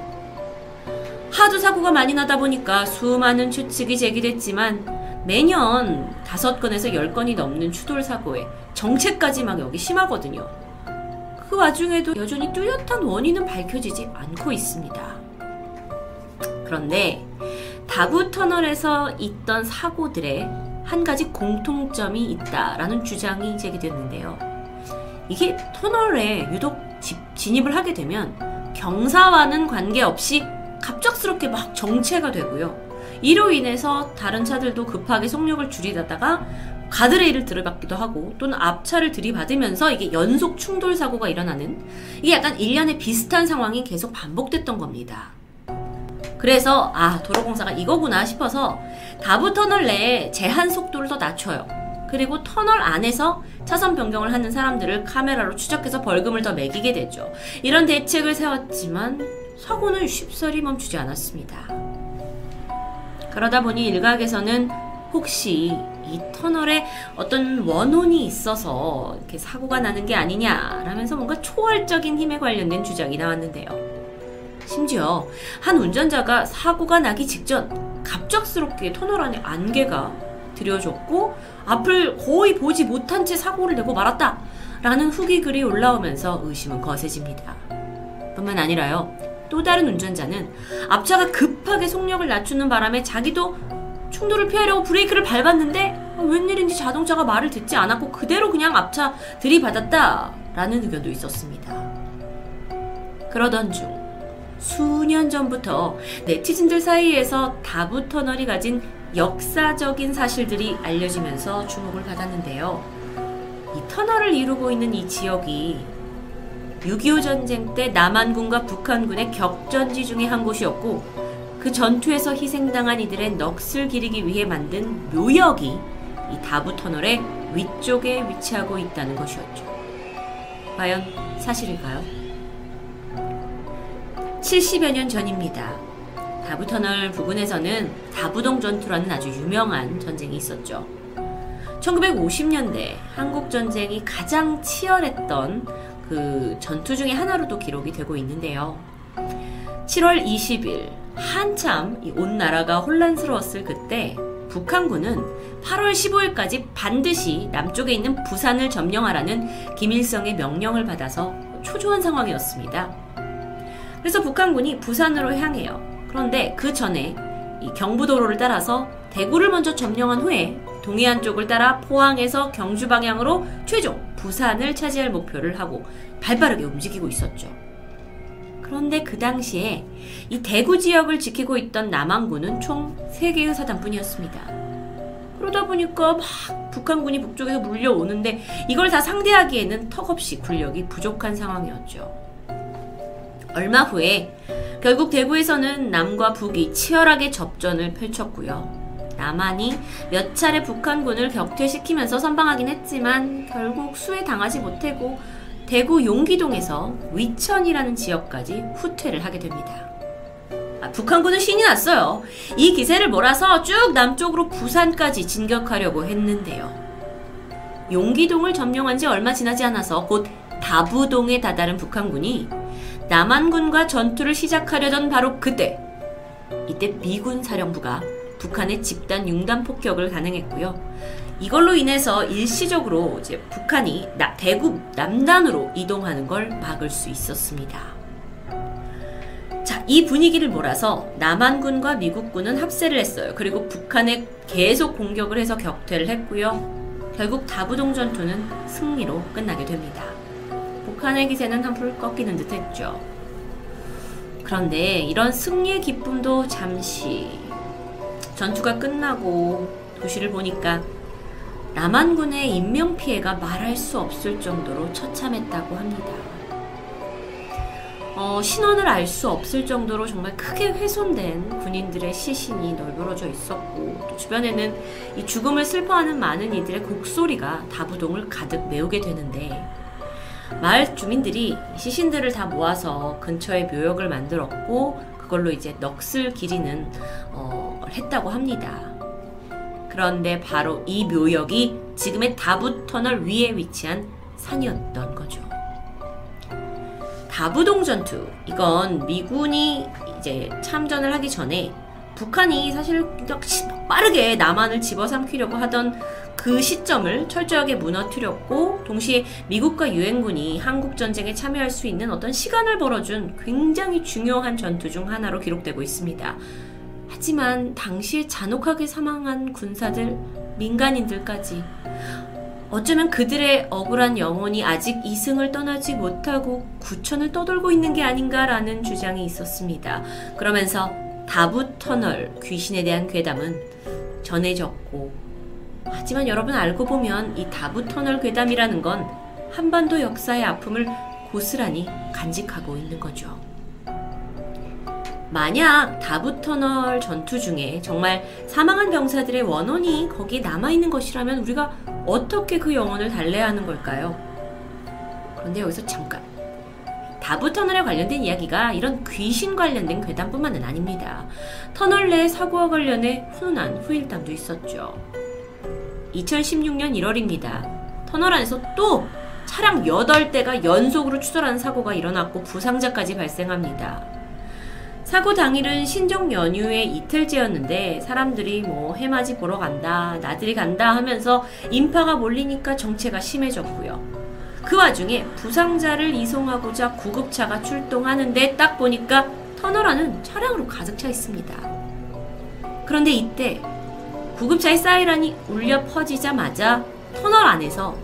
하도 사고가 많이 나다 보니까 수많은 추측이 제기됐지만 매년 다섯 건에서 열 건이 넘는 추돌 사고에 정체까지 막 여기 심하거든요. 그 와중에도 여전히 뚜렷한 원인은 밝혀지지 않고 있습니다. 그런데 다부 터널에서 있던 사고들의 한 가지 공통점이 있다라는 주장이 제기됐는데요. 이게 터널에 유독 진입을 하게 되면 경사와는 관계없이 갑작스럽게 막 정체가 되고요. 이로 인해서 다른 차들도 급하게 속력을 줄이다가 가드레일을 들이받기도 하고 또는 앞차를 들이받으면서 이게 연속 충돌 사고가 일어나는 이게 약간 일련의 비슷한 상황이 계속 반복됐던 겁니다. 그래서 아 도로공사가 이거구나 싶어서 다부 터널 내에 제한 속도를 더 낮춰요. 그리고 터널 안에서 차선 변경을 하는 사람들을 카메라로 추적해서 벌금을 더 매기게 되죠. 이런 대책을 세웠지만 사고는 쉽사리 멈추지 않았습니다. 그러다 보니 일각에서는 혹시 이 터널에 어떤 원혼이 있어서 이렇게 사고가 나는 게 아니냐라면서 뭔가 초월적인 힘에 관련된 주장이 나왔는데요. 심지어 한 운전자가 사고가 나기 직전 갑작스럽게 터널 안에 안개가 들여졌고 앞을 거의 보지 못한 채 사고를 내고 말았다. 라는 후기 글이 올라오면서 의심은 거세집니다. 뿐만 아니라요. 또 다른 운전자는 앞차가 급하게 속력을 낮추는 바람에 자기도 충돌을 피하려고 브레이크를 밟았는데 웬일인지 자동차가 말을 듣지 않았고 그대로 그냥 앞차 들이받았다 라는 의견도 있었습니다. 그러던 중 수년 전부터 네티즌들 사이에서 다부 터널이 가진 역사적인 사실들이 알려지면서 주목을 받았는데요. 이 터널을 이루고 있는 이 지역이 6.25 전쟁 때 남한군과 북한군의 격전지 중의 한 곳이었고 그 전투에서 희생당한 이들의 넋을 기리기 위해 만든 묘역이 이 다부 터널의 위쪽에 위치하고 있다는 것이었죠. 과연 사실일까요? 70여 년 전입니다. 다부터널 부근에서는 다부동 전투라는 아주 유명한 전쟁이 있었죠. 1950년대 한국 전쟁이 가장 치열했던 그 전투 중의 하나로도 기록이 되고 있는데요. 7월 20일 한참 온 나라가 혼란스러웠을 그때 북한군은 8월 15일까지 반드시 남쪽에 있는 부산을 점령하라는 김일성의 명령을 받아서 초조한 상황이었습니다. 그래서 북한군이 부산으로 향해요. 그런데 그 전에 경부도로를 따라서 대구를 먼저 점령한 후에 동해안 쪽을 따라 포항에서 경주 방향으로 최종 부산을 차지할 목표를 하고 발빠르게 움직이고 있었죠. 그런데 그 당시에 이 대구 지역을 지키고 있던 남한군은 총 3개의 사단뿐이었습니다. 그러다 보니까 막 북한군이 북쪽에서 물려오는데 이걸 다 상대하기에는 턱없이 군력이 부족한 상황이었죠. 얼마 후에 결국 대구에서는 남과 북이 치열하게 접전을 펼쳤고요. 남한이 몇 차례 북한군을 격퇴시키면서 선방하긴 했지만 결국 수에 당하지 못하고 대구 용기동에서 위천이라는 지역까지 후퇴를 하게 됩니다. 아, 북한군은 신이 났어요. 이 기세를 몰아서 쭉 남쪽으로 부산까지 진격하려고 했는데요. 용기동을 점령한 지 얼마 지나지 않아서 곧 다부동에 다다른 북한군이 남한군과 전투를 시작하려던 바로 그때 이때 미군 사령부가 북한의 집단 융단 폭격을 가능했고요. 이걸로 인해서 일시적으로 이제 북한이 나, 대구 남단으로 이동하는 걸 막을 수 있었습니다. 자, 이 분위기를 몰아서 남한군과 미국군은 합세를 했어요. 그리고 북한에 계속 공격을 해서 격퇴를 했고요. 결국 다부동 전투는 승리로 끝나게 됩니다. 북한의 기세는 한풀 꺾이는 듯 했죠. 그런데 이런 승리의 기쁨도 잠시 전투가 끝나고 도시를 보니까 남한군의 인명피해가 말할 수 없을 정도로 처참했다고 합니다. 어, 신원을 알 수 없을 정도로 정말 크게 훼손된 군인들의 시신이 널브러져 있었고 또 주변에는 이 죽음을 슬퍼하는 많은 이들의 곡소리가 다부동을 가득 메우게 되는데 마을 주민들이 시신들을 다 모아서 근처에 묘역을 만들었고 그걸로 이제 넋을 기리는 어, 했다고 합니다. 그런데 바로 이 묘역이 지금의 다부 터널 위에 위치한 산이었던 거죠. 다부동 전투 이건 미군이 이제 참전을 하기 전에 북한이 사실 빠르게 남한을 집어삼키려고 하던 그 시점을 철저하게 무너뜨렸고 동시에 미국과 유엔군이 한국 전쟁에 참여할 수 있는 어떤 시간을 벌어준 굉장히 중요한 전투 중 하나로 기록되고 있습니다. 하지만 당시에 잔혹하게 사망한 군사들, 민간인들까지 어쩌면 그들의 억울한 영혼이 아직 이승을 떠나지 못하고 구천을 떠돌고 있는 게 아닌가라는 주장이 있었습니다. 그러면서 다부 터널 귀신에 대한 괴담은 전해졌고 하지만 여러분 알고 보면 이 다부 터널 괴담이라는 건 한반도 역사의 아픔을 고스란히 간직하고 있는 거죠. 만약 다부 터널 전투 중에 정말 사망한 병사들의 원혼이 거기에 남아 있는 것이라면 우리가 어떻게 그 영혼을 달래야 하는 걸까요? 그런데 여기서 잠깐. 다부 터널에 관련된 이야기가 이런 귀신 관련된 괴담뿐만은 아닙니다. 터널 내 사고와 관련해 훈훈한 후일담도 있었죠. 2016년 1월입니다. 터널 안에서 또 차량 8대가 연속으로 추돌하는 사고가 일어났고 부상자까지 발생합니다. 사고 당일은 신정 연휴의 이틀째였는데 사람들이 뭐 해맞이 보러 간다, 나들이 간다 하면서 인파가 몰리니까 정체가 심해졌고요. 그 와중에 부상자를 이송하고자 구급차가 출동하는데 딱 보니까 터널 안은 차량으로 가득 차 있습니다. 그런데 이때 구급차의 사이렌이 울려 퍼지자마자 터널 안에서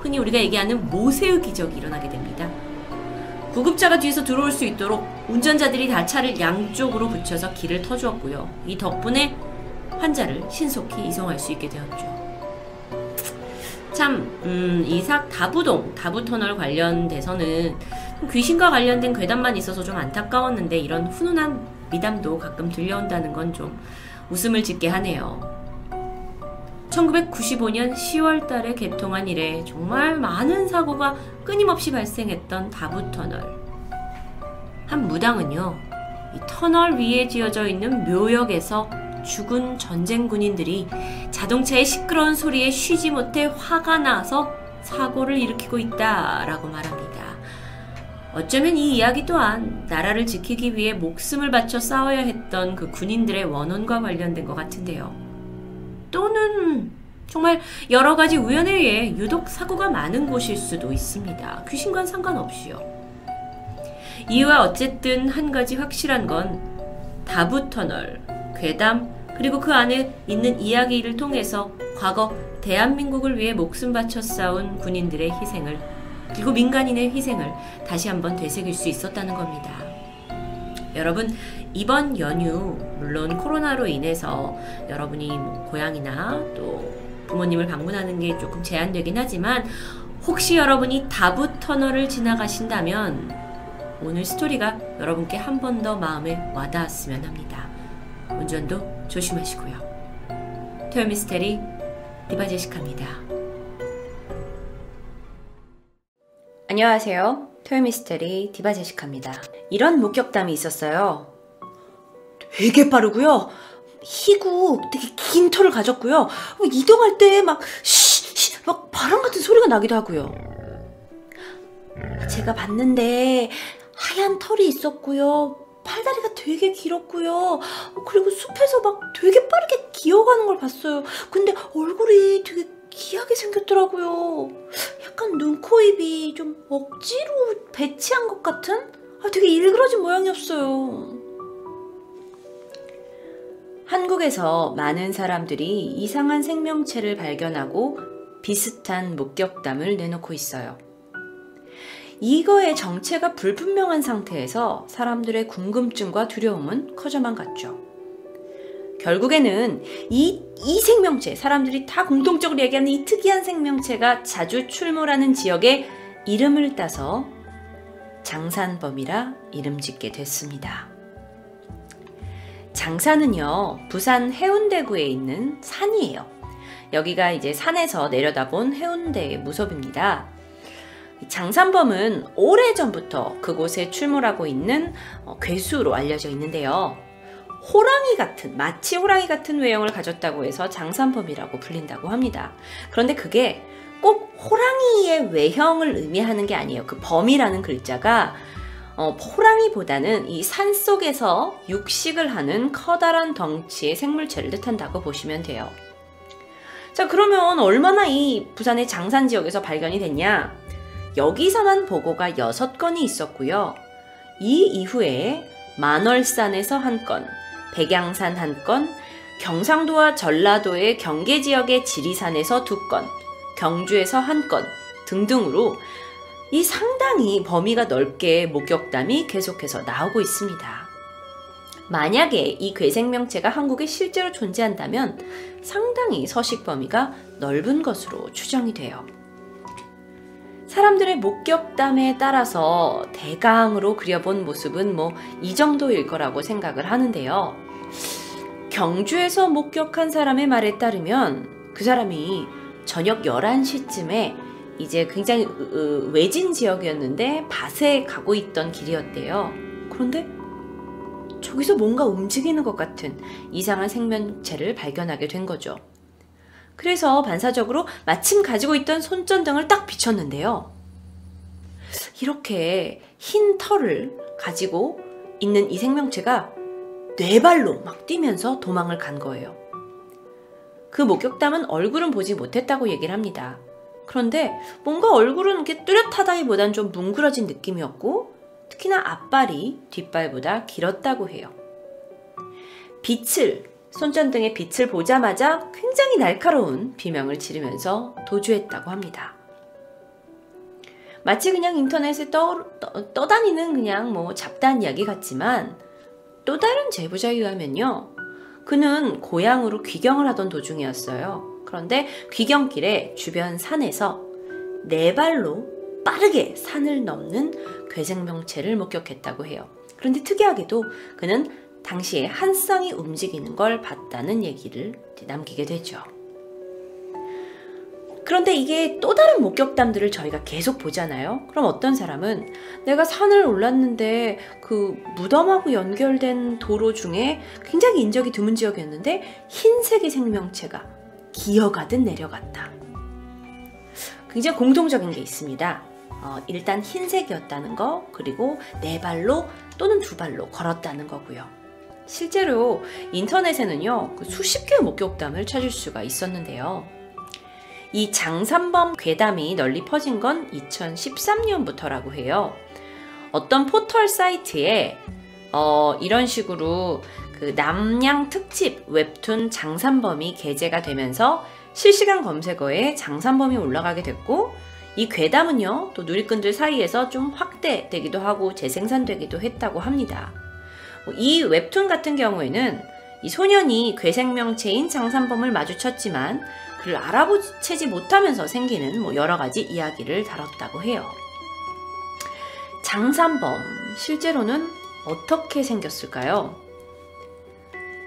흔히 우리가 얘기하는 모세의 기적이 일어나게 됩니다. 구급차가 뒤에서 들어올 수 있도록 운전자들이 다 차를 양쪽으로 붙여서 길을 터주었고요. 이 덕분에 환자를 신속히 이송할 수 있게 되었죠. 참, 음, 이삭 다부동, 다부터널 관련돼서는 귀신과 관련된 괴담만 있어서 좀 안타까웠는데 이런 훈훈한 미담도 가끔 들려온다는 건 좀 웃음을 짓게 하네요. 1995년 10월 달에 개통한 이래 정말 많은 사고가 끊임없이 발생했던 다부 터널. 한 무당은요, 이 터널 위에 지어져 있는 묘역에서 죽은 전쟁 군인들이 자동차의 시끄러운 소리에 쉬지 못해 화가 나서 사고를 일으키고 있다라고 말합니다. 어쩌면 이 이야기 또한 나라를 지키기 위해 목숨을 바쳐 싸워야 했던 그 군인들의 원혼과 관련된 것 같은데요. 또는 정말 여러 가지 우연에 의해 유독 사고가 많은 곳일 수도 있습니다. 귀신과는 상관없이요. 이유와 어쨌든 한 가지 확실한 건 다부 터널, 괴담, 그리고 그 안에 있는 이야기를 통해서 과거 대한민국을 위해 목숨 바쳐 싸운 군인들의 희생을 그리고 민간인의 희생을 다시 한번 되새길 수 있었다는 겁니다. 여러분, 이번 연휴, 물론 코로나로 인해서 여러분이 뭐 고향이나 또 부모님을 방문하는 게 조금 제한되긴 하지만 혹시 여러분이 다부 터널을 지나가신다면 오늘 스토리가 여러분께 한 번 더 마음에 와닿았으면 합니다. 운전도 조심하시고요. 토요미스테리 디바제시카입니다. 안녕하세요. 토요미스테리 디바제시카입니다. 이런 목격담이 있었어요. 되게 빠르고요. 희고 되게 긴 털을 가졌고요. 이동할 때막막 바람 같은 소리가 나기도 하고요. 제가 봤는데 하얀 털이 있었고요. 팔다리가 되게 길었고요. 그리고 숲에서 막 되게 빠르게 기어가는 걸 봤어요. 근데 얼굴이 되게 기하게 생겼더라고요. 약간 눈, 코, 입이 좀 억지로 배치한 것 같은? 아, 되게 일그러진 모양이었어요. 한국에서 많은 사람들이 이상한 생명체를 발견하고 비슷한 목격담을 내놓고 있어요. 이거의 정체가 불분명한 상태에서 사람들의 궁금증과 두려움은 커져만 갔죠. 결국에는 이, 이 생명체, 사람들이 다 공통적으로 얘기하는 이 특이한 생명체가 자주 출몰하는 지역에 이름을 따서 장산범이라 이름 짓게 됐습니다. 장산은요, 부산 해운대구에 있는 산이에요. 여기가 이제 산에서 내려다본 해운대의 무섭입니다. 장산범은 오래전부터 그곳에 출몰하고 있는 어, 괴수로 알려져 있는데요. 호랑이 같은, 마치 호랑이 같은 외형을 가졌다고 해서 장산범이라고 불린다고 합니다. 그런데 그게 꼭 호랑이의 외형을 의미하는 게 아니에요. 그 범이라는 글자가 어, 호랑이보다는 이 산 속에서 육식을 하는 커다란 덩치의 생물체를 뜻한다고 보시면 돼요. 자, 그러면 얼마나 이 부산의 장산 지역에서 발견이 됐냐? 여기서만 보고가 6건이 있었고요. 이 이후에 만월산에서 한 건, 백양산 한 건, 경상도와 전라도의 경계 지역의 지리산에서 두 건, 경주에서 한 건 등등으로 이 상당히 범위가 넓게 목격담이 계속해서 나오고 있습니다. 만약에 이 괴생명체가 한국에 실제로 존재한다면 상당히 서식 범위가 넓은 것으로 추정이 돼요. 사람들의 목격담에 따라서 대강으로 그려본 모습은 뭐 이 정도일 거라고 생각을 하는데요. 경주에서 목격한 사람의 말에 따르면 그 사람이 저녁 11시쯤에 이제 굉장히 외진 지역이었는데 밭에 가고 있던 길이었대요. 그런데 저기서 뭔가 움직이는 것 같은 이상한 생명체를 발견하게 된 거죠. 그래서 반사적으로 마침 가지고 있던 손전등을 딱 비췄는데요. 이렇게 흰 털을 가지고 있는 이 생명체가 네 발로 막 뛰면서 도망을 간 거예요. 그 목격담은 얼굴은 보지 못했다고 얘기를 합니다. 그런데 뭔가 얼굴은 이렇게 뚜렷하다기보단 좀 뭉그러진 느낌이었고 특히나 앞발이 뒷발보다 길었다고 해요. 빛을, 손전등의 빛을 보자마자 굉장히 날카로운 비명을 지르면서 도주했다고 합니다. 마치 그냥 인터넷에 떠, 떠, 떠다니는 그냥 뭐 잡다한 이야기 같지만 또 다른 제보자에 의하면요. 그는 고향으로 귀경을 하던 도중이었어요. 그런데 귀경길에 주변 산에서 네 발로 빠르게 산을 넘는 괴생명체를 목격했다고 해요. 그런데 특이하게도 그는 당시에 한 쌍이 움직이는 걸 봤다는 얘기를 남기게 되죠. 그런데 이게 또 다른 목격담들을 저희가 계속 보잖아요. 그럼 어떤 사람은 내가 산을 올랐는데 그 무덤하고 연결된 도로 중에 굉장히 인적이 드문 지역이었는데 흰색의 생명체가 기어가듯 내려갔다. 굉장히 공통적인 게 있습니다. 어, 일단 흰색이었다는 거, 그리고 네 발로 또는 두 발로 걸었다는 거고요. 실제로 인터넷에는요, 그 수십 개의 목격담을 찾을 수가 있었는데요. 이 장산범 괴담이 널리 퍼진 건 2013년부터라고 해요. 어떤 포털 사이트에 어, 이런 식으로 그 남양 특집 웹툰 장산범이 게재가 되면서 실시간 검색어에 장산범이 올라가게 됐고 이 괴담은요 또 누리꾼들 사이에서 좀 확대되기도 하고 재생산되기도 했다고 합니다. 이 웹툰 같은 경우에는 이 소년이 괴생명체인 장산범을 마주쳤지만 그를 알아보채지 못하면서 생기는 뭐 여러 가지 이야기를 다뤘다고 해요. 장산범, 실제로는 어떻게 생겼을까요?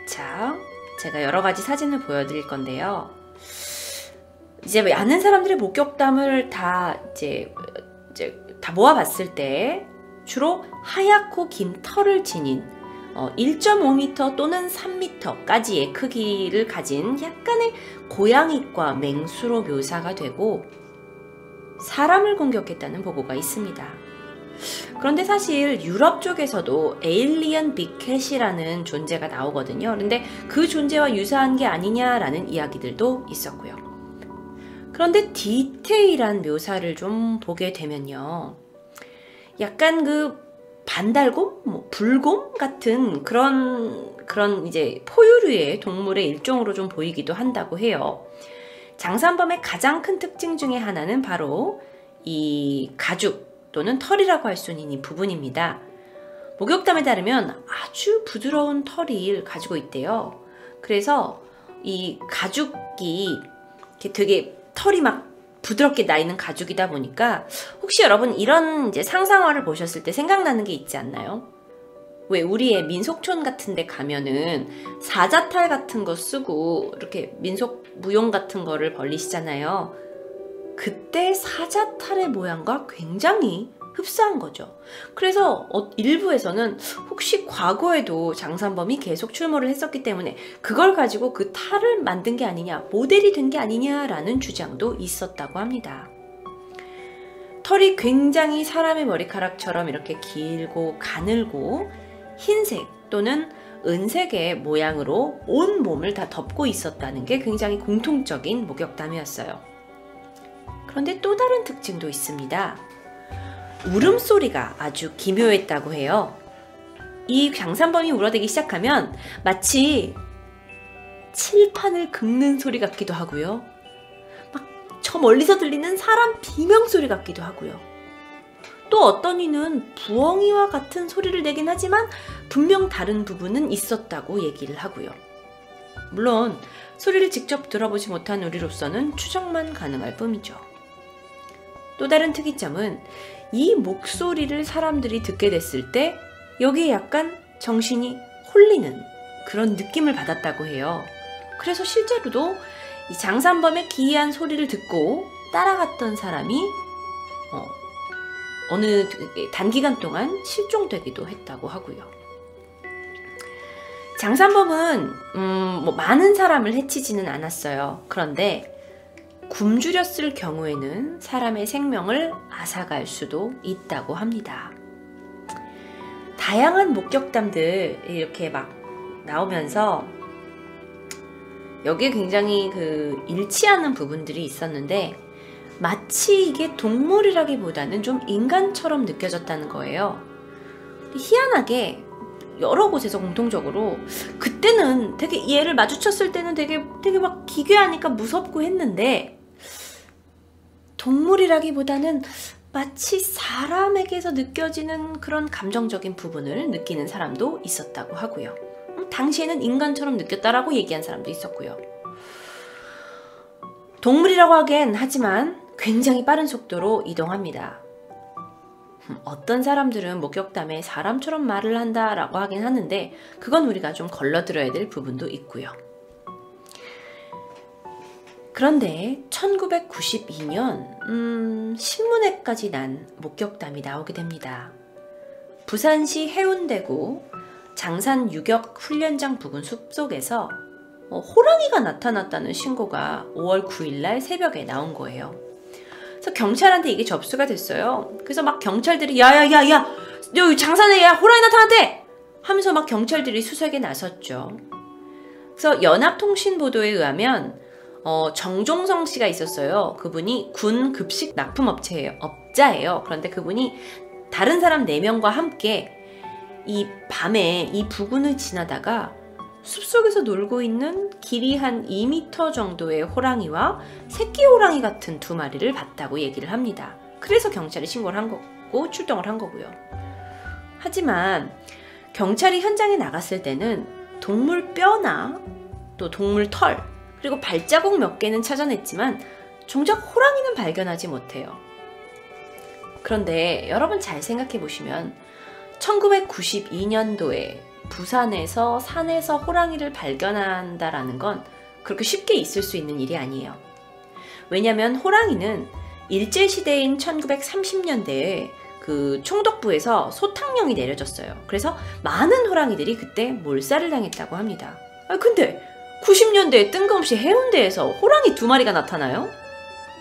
자, 제가 여러 가지 사진을 보여드릴 건데요. 이제 많은 사람들의 목격담을 다 이제, 이제 다 모아봤을 때 주로 하얗고 긴 털을 지닌 어, 1.5m 또는 3m까지의 크기를 가진 약간의 고양이과 맹수로 묘사가 되고 사람을 공격했다는 보고가 있습니다. 그런데 사실 유럽 쪽에서도 에일리언 비켓이라는 존재가 나오거든요. 그런데 그 존재와 유사한 게 아니냐라는 이야기들도 있었고요. 그런데 디테일한 묘사를 좀 보게 되면요. 약간 그 반달곰, 뭐 불곰 같은 그런 그런 이제 포유류의 동물의 일종으로 좀 보이기도 한다고 해요. 장산범의 가장 큰 특징 중에 하나는 바로 이 가죽 또는 털이라고 할 수 있는 이 부분입니다. 목욕담에 따르면 아주 부드러운 털을 가지고 있대요. 그래서 이 가죽이 되게 털이 막 부드럽게 나 있는 가죽이다 보니까 혹시 여러분 이런 이제 상상화를 보셨을 때 생각나는 게 있지 않나요? 왜 우리의 민속촌 같은 데 가면은 사자탈 같은 거 쓰고 이렇게 민속 무용 같은 거를 벌리시잖아요. 그때 사자탈의 모양과 굉장히 흡사한 거죠. 그래서 어, 일부에서는 혹시 과거에도 장산범이 계속 출몰을 했었기 때문에 그걸 가지고 그 탈을 만든 게 아니냐, 모델이 된 게 아니냐라는 주장도 있었다고 합니다. 털이 굉장히 사람의 머리카락처럼 이렇게 길고 가늘고 흰색 또는 은색의 모양으로 온 몸을 다 덮고 있었다는 게 굉장히 공통적인 목격담이었어요. 그런데 또 다른 특징도 있습니다. 울음소리가 아주 기묘했다고 해요. 이 장산범이 울어대기 시작하면 마치 칠판을 긁는 소리 같기도 하고요. 막 저 멀리서 들리는 사람 비명소리 같기도 하고요. 또 어떤 이는 부엉이와 같은 소리를 내긴 하지만 분명 다른 부분은 있었다고 얘기를 하고요. 물론 소리를 직접 들어보지 못한 우리로서는 추정만 가능할 뿐이죠. 또 다른 특이점은 이 목소리를 사람들이 듣게 됐을 때 여기에 약간 정신이 홀리는 그런 느낌을 받았다고 해요. 그래서 실제로도 이 장산범의 기이한 소리를 듣고 따라갔던 사람이 어, 느 단기간 동안 실종되기도 했다고 하고요. 장산범은 음, 뭐 많은 사람을 해치지는 않았어요. 그런데 굶주렸을 경우에는 사람의 생명을 앗아갈 수도 있다고 합니다. 다양한 목격담들 이렇게 막 나오면서 여기에 굉장히 그 일치하는 부분들이 있었는데 마치 이게 동물이라기보다는 좀 인간처럼 느껴졌다는 거예요. 희한하게 여러 곳에서 공통적으로 그때는 되게 얘를 마주쳤을 때는 되게 되게 막 기괴하니까 무섭고 했는데 동물이라기보다는 마치 사람에게서 느껴지는 그런 감정적인 부분을 느끼는 사람도 있었다고 하고요. 음, 당시에는 인간처럼 느꼈다라고 얘기한 사람도 있었고요. 동물이라고 하기엔 하지만 굉장히 빠른 속도로 이동합니다. 음, 어떤 사람들은 목격담에 사람처럼 말을 한다라고 하긴 하는데 그건 우리가 좀 걸러들어야 될 부분도 있고요. 그런데 1992년 음, 신문에까지 난 목격담이 나오게 됩니다. 부산시 해운대구 장산 유격 훈련장 부근 숲속에서 어, 호랑이가 나타났다는 신고가 5월 9일 날 새벽에 나온 거예요. 그래서 경찰한테 이게 접수가 됐어요. 그래서 막 경찰들이 야야야야 여기 장산에 야 호랑이 나타났대 하면서 막 경찰들이 수색에 나섰죠. 그래서 연합통신 보도에 의하면 어, 정종성 씨가 있었어요. 그분이 군 급식 납품업체예요. 업자예요. 그런데 그분이 다른 사람 4명과 함께 이 밤에 이 부근을 지나다가 숲속에서 놀고 있는 길이 한 2m 정도의 호랑이와 새끼 호랑이 같은 두 마리를 봤다고 얘기를 합니다. 그래서 경찰에 신고를 한 거고 출동을 한 거고요. 하지만 경찰이 현장에 나갔을 때는 동물 뼈나 또 동물 털 그리고 발자국 몇 개는 찾아냈지만 정작 호랑이는 발견하지 못해요. 그런데 여러분 잘 생각해 보시면 1992년도에 부산에서 산에서 호랑이를 발견한다라는 건 그렇게 쉽게 있을 수 있는 일이 아니에요. 왜냐하면 호랑이는 일제시대인 1930년대에 그 총독부에서 소탕령이 내려졌어요. 그래서 많은 호랑이들이 그때 몰살을 당했다고 합니다. 아, 근데 90년대에 뜬금없이 해운대에서 호랑이 두 마리가 나타나요?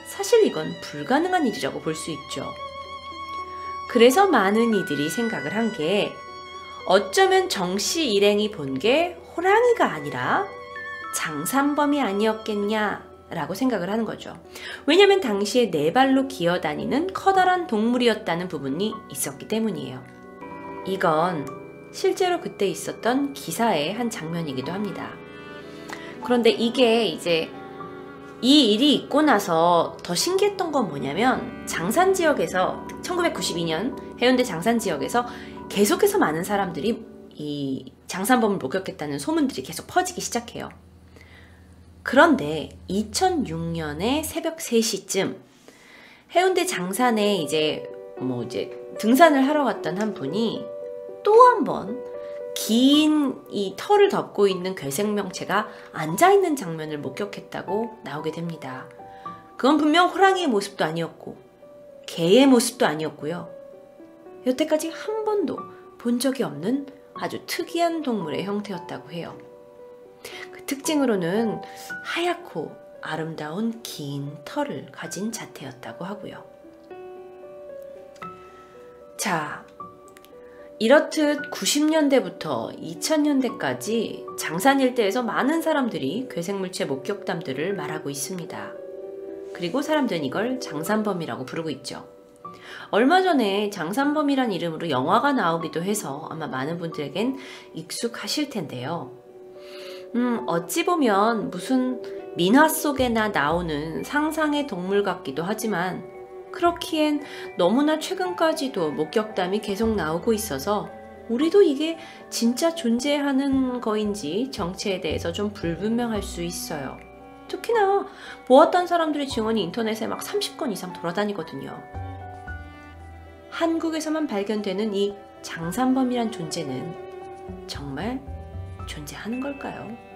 사실 이건 불가능한 일이라고 볼 수 있죠. 그래서 많은 이들이 생각을 한 게 어쩌면 정씨 일행이 본 게 호랑이가 아니라 장산범이 아니었겠냐라고 생각을 하는 거죠. 왜냐면 당시에 네 발로 기어다니는 커다란 동물이었다는 부분이 있었기 때문이에요. 이건 실제로 그때 있었던 기사의 한 장면이기도 합니다. 그런데 이게 이제 이 일이 있고 나서 더 신기했던 건 뭐냐면 장산 지역에서 1992년 해운대 장산 지역에서 계속해서 많은 사람들이 이 장산범을 목격했다는 소문들이 계속 퍼지기 시작해요. 그런데 2006년에 새벽 3시쯤 해운대 장산에 이제 뭐 이제 등산을 하러 갔던 한 분이 또 한 번 긴 이 털을 덮고 있는 괴생명체가 앉아있는 장면을 목격했다고 나오게 됩니다. 그건 분명 호랑이의 모습도 아니었고, 개의 모습도 아니었고요. 여태까지 한 번도 본 적이 없는 아주 특이한 동물의 형태였다고 해요. 그 특징으로는 하얗고 아름다운 긴 털을 가진 자태였다고 하고요. 자, 이렇듯 90년대부터 2000년대까지 장산 일대에서 많은 사람들이 괴생물체 목격담들을 말하고 있습니다. 그리고 사람들은 이걸 장산범이라고 부르고 있죠. 얼마 전에 장산범이란 이름으로 영화가 나오기도 해서 아마 많은 분들에겐 익숙하실 텐데요. 음, 어찌 보면 무슨 민화 속에나 나오는 상상의 동물 같기도 하지만 그렇기엔 너무나 최근까지도 목격담이 계속 나오고 있어서 우리도 이게 진짜 존재하는 거인지 정체에 대해서 좀 불분명할 수 있어요. 특히나 보았던 사람들의 증언이 인터넷에 막 30건 이상 돌아다니거든요. 한국에서만 발견되는 이 장산범이란 존재는 정말 존재하는 걸까요?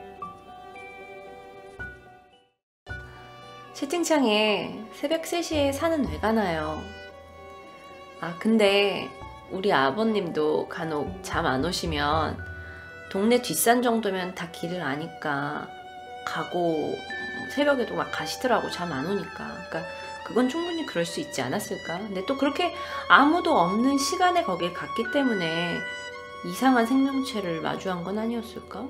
채팅창에 새벽 3시에 산은 왜 가나요? 아, 근데 우리 아버님도 간혹 잠 안 오시면 동네 뒷산 정도면 다 길을 아니까 가고 새벽에도 막 가시더라고 잠 안 오니까. 그러니까 그건 충분히 그럴 수 있지 않았을까? 근데 또 그렇게 아무도 없는 시간에 거길 갔기 때문에 이상한 생명체를 마주한 건 아니었을까?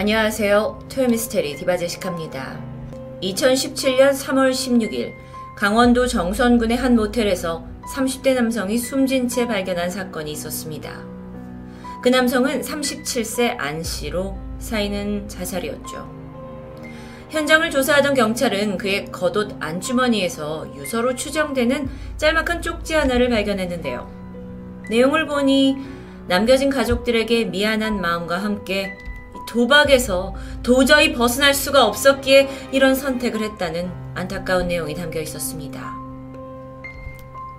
안녕하세요. 토요미스테리 디바제식합니다. 2017년 3월 16일 강원도 정선군의 한 모텔에서 30대 남성이 숨진 채 발견한 사건이 있었습니다. 그 남성은 37세 안 씨로 사인은 자살이었죠. 현장을 조사하던 경찰은 그의 겉옷 안주머니에서 유서로 추정되는 짤막한 쪽지 하나를 발견했는데요. 내용을 보니 남겨진 가족들에게 미안한 마음과 함께 도박에서 도저히 벗어날 수가 없었기에 이런 선택을 했다는 안타까운 내용이 담겨 있었습니다.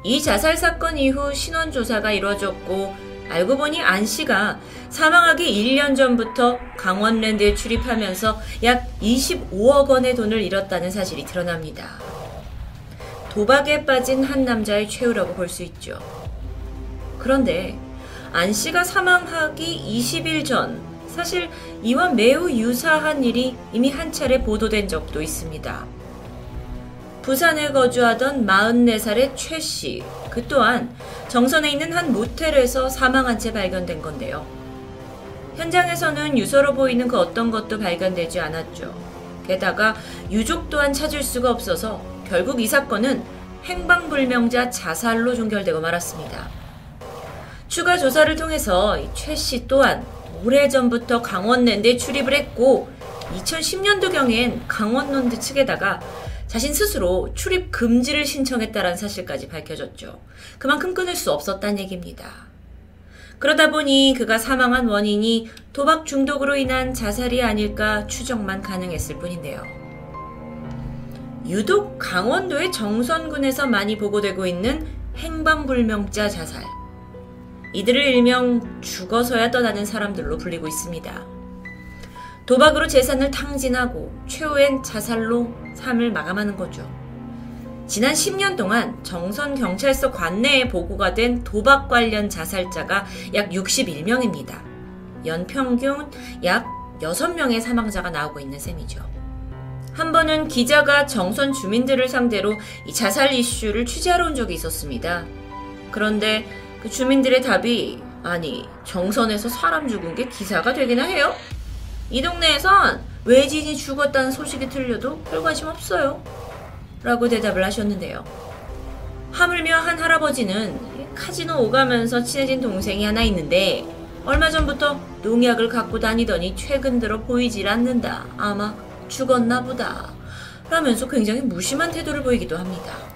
이 자살 사건 이후 신원 조사가 이루어졌고 알고 보니 안 씨가 사망하기 1년 전부터 강원랜드에 출입하면서 약 25억 원의 돈을 잃었다는 사실이 드러납니다. 도박에 빠진 한 남자의 최후라고 볼 수 있죠. 그런데 안 씨가 사망하기 20일 전 사실 이와 매우 유사한 일이 이미 한 차례 보도된 적도 있습니다. 부산에 거주하던 44살의 최 씨, 그 또한 정선에 있는 한 모텔에서 사망한 채 발견된 건데요. 현장에서는 유서로 보이는 그 어떤 것도 발견되지 않았죠. 게다가 유족 또한 찾을 수가 없어서 결국 이 사건은 행방불명자 자살로 종결되고 말았습니다. 추가 조사를 통해서 최 씨 또한 오래전부터 강원랜드에 출입을 했고 2010년도경엔 강원랜드 측에다가 자신 스스로 출입 금지를 신청했다는 사실까지 밝혀졌죠. 그만큼 끊을 수 없었다는 얘기입니다. 그러다 보니 그가 사망한 원인이 도박 중독으로 인한 자살이 아닐까 추정만 가능했을 뿐인데요. 유독 강원도의 정선군에서 많이 보고되고 있는 행방불명자 자살. 이들을 일명 죽어서야 떠나는 사람들로 불리고 있습니다. 도박으로 재산을 탕진하고 최후엔 자살로 삶을 마감하는 거죠. 지난 10년 동안 정선 경찰서 관내에 보고가 된 도박 관련 자살자가 약 61명입니다. 연평균 약 6명의 사망자가 나오고 있는 셈이죠. 한 번은 기자가 정선 주민들을 상대로 이 자살 이슈를 취재하러 온 적이 있었습니다. 그런데 그 주민들의 답이 아니 정선에서 사람 죽은 게 기사가 되기나 해요? 이 동네에선 외지인이 죽었다는 소식이 들려도 별 관심 없어요. 라고 대답을 하셨는데요. 하물며 한 할아버지는 카지노 오가면서 친해진 동생이 하나 있는데 얼마 전부터 농약을 갖고 다니더니 최근 들어 보이질 않는다. 아마 죽었나 보다. 라면서 굉장히 무심한 태도를 보이기도 합니다.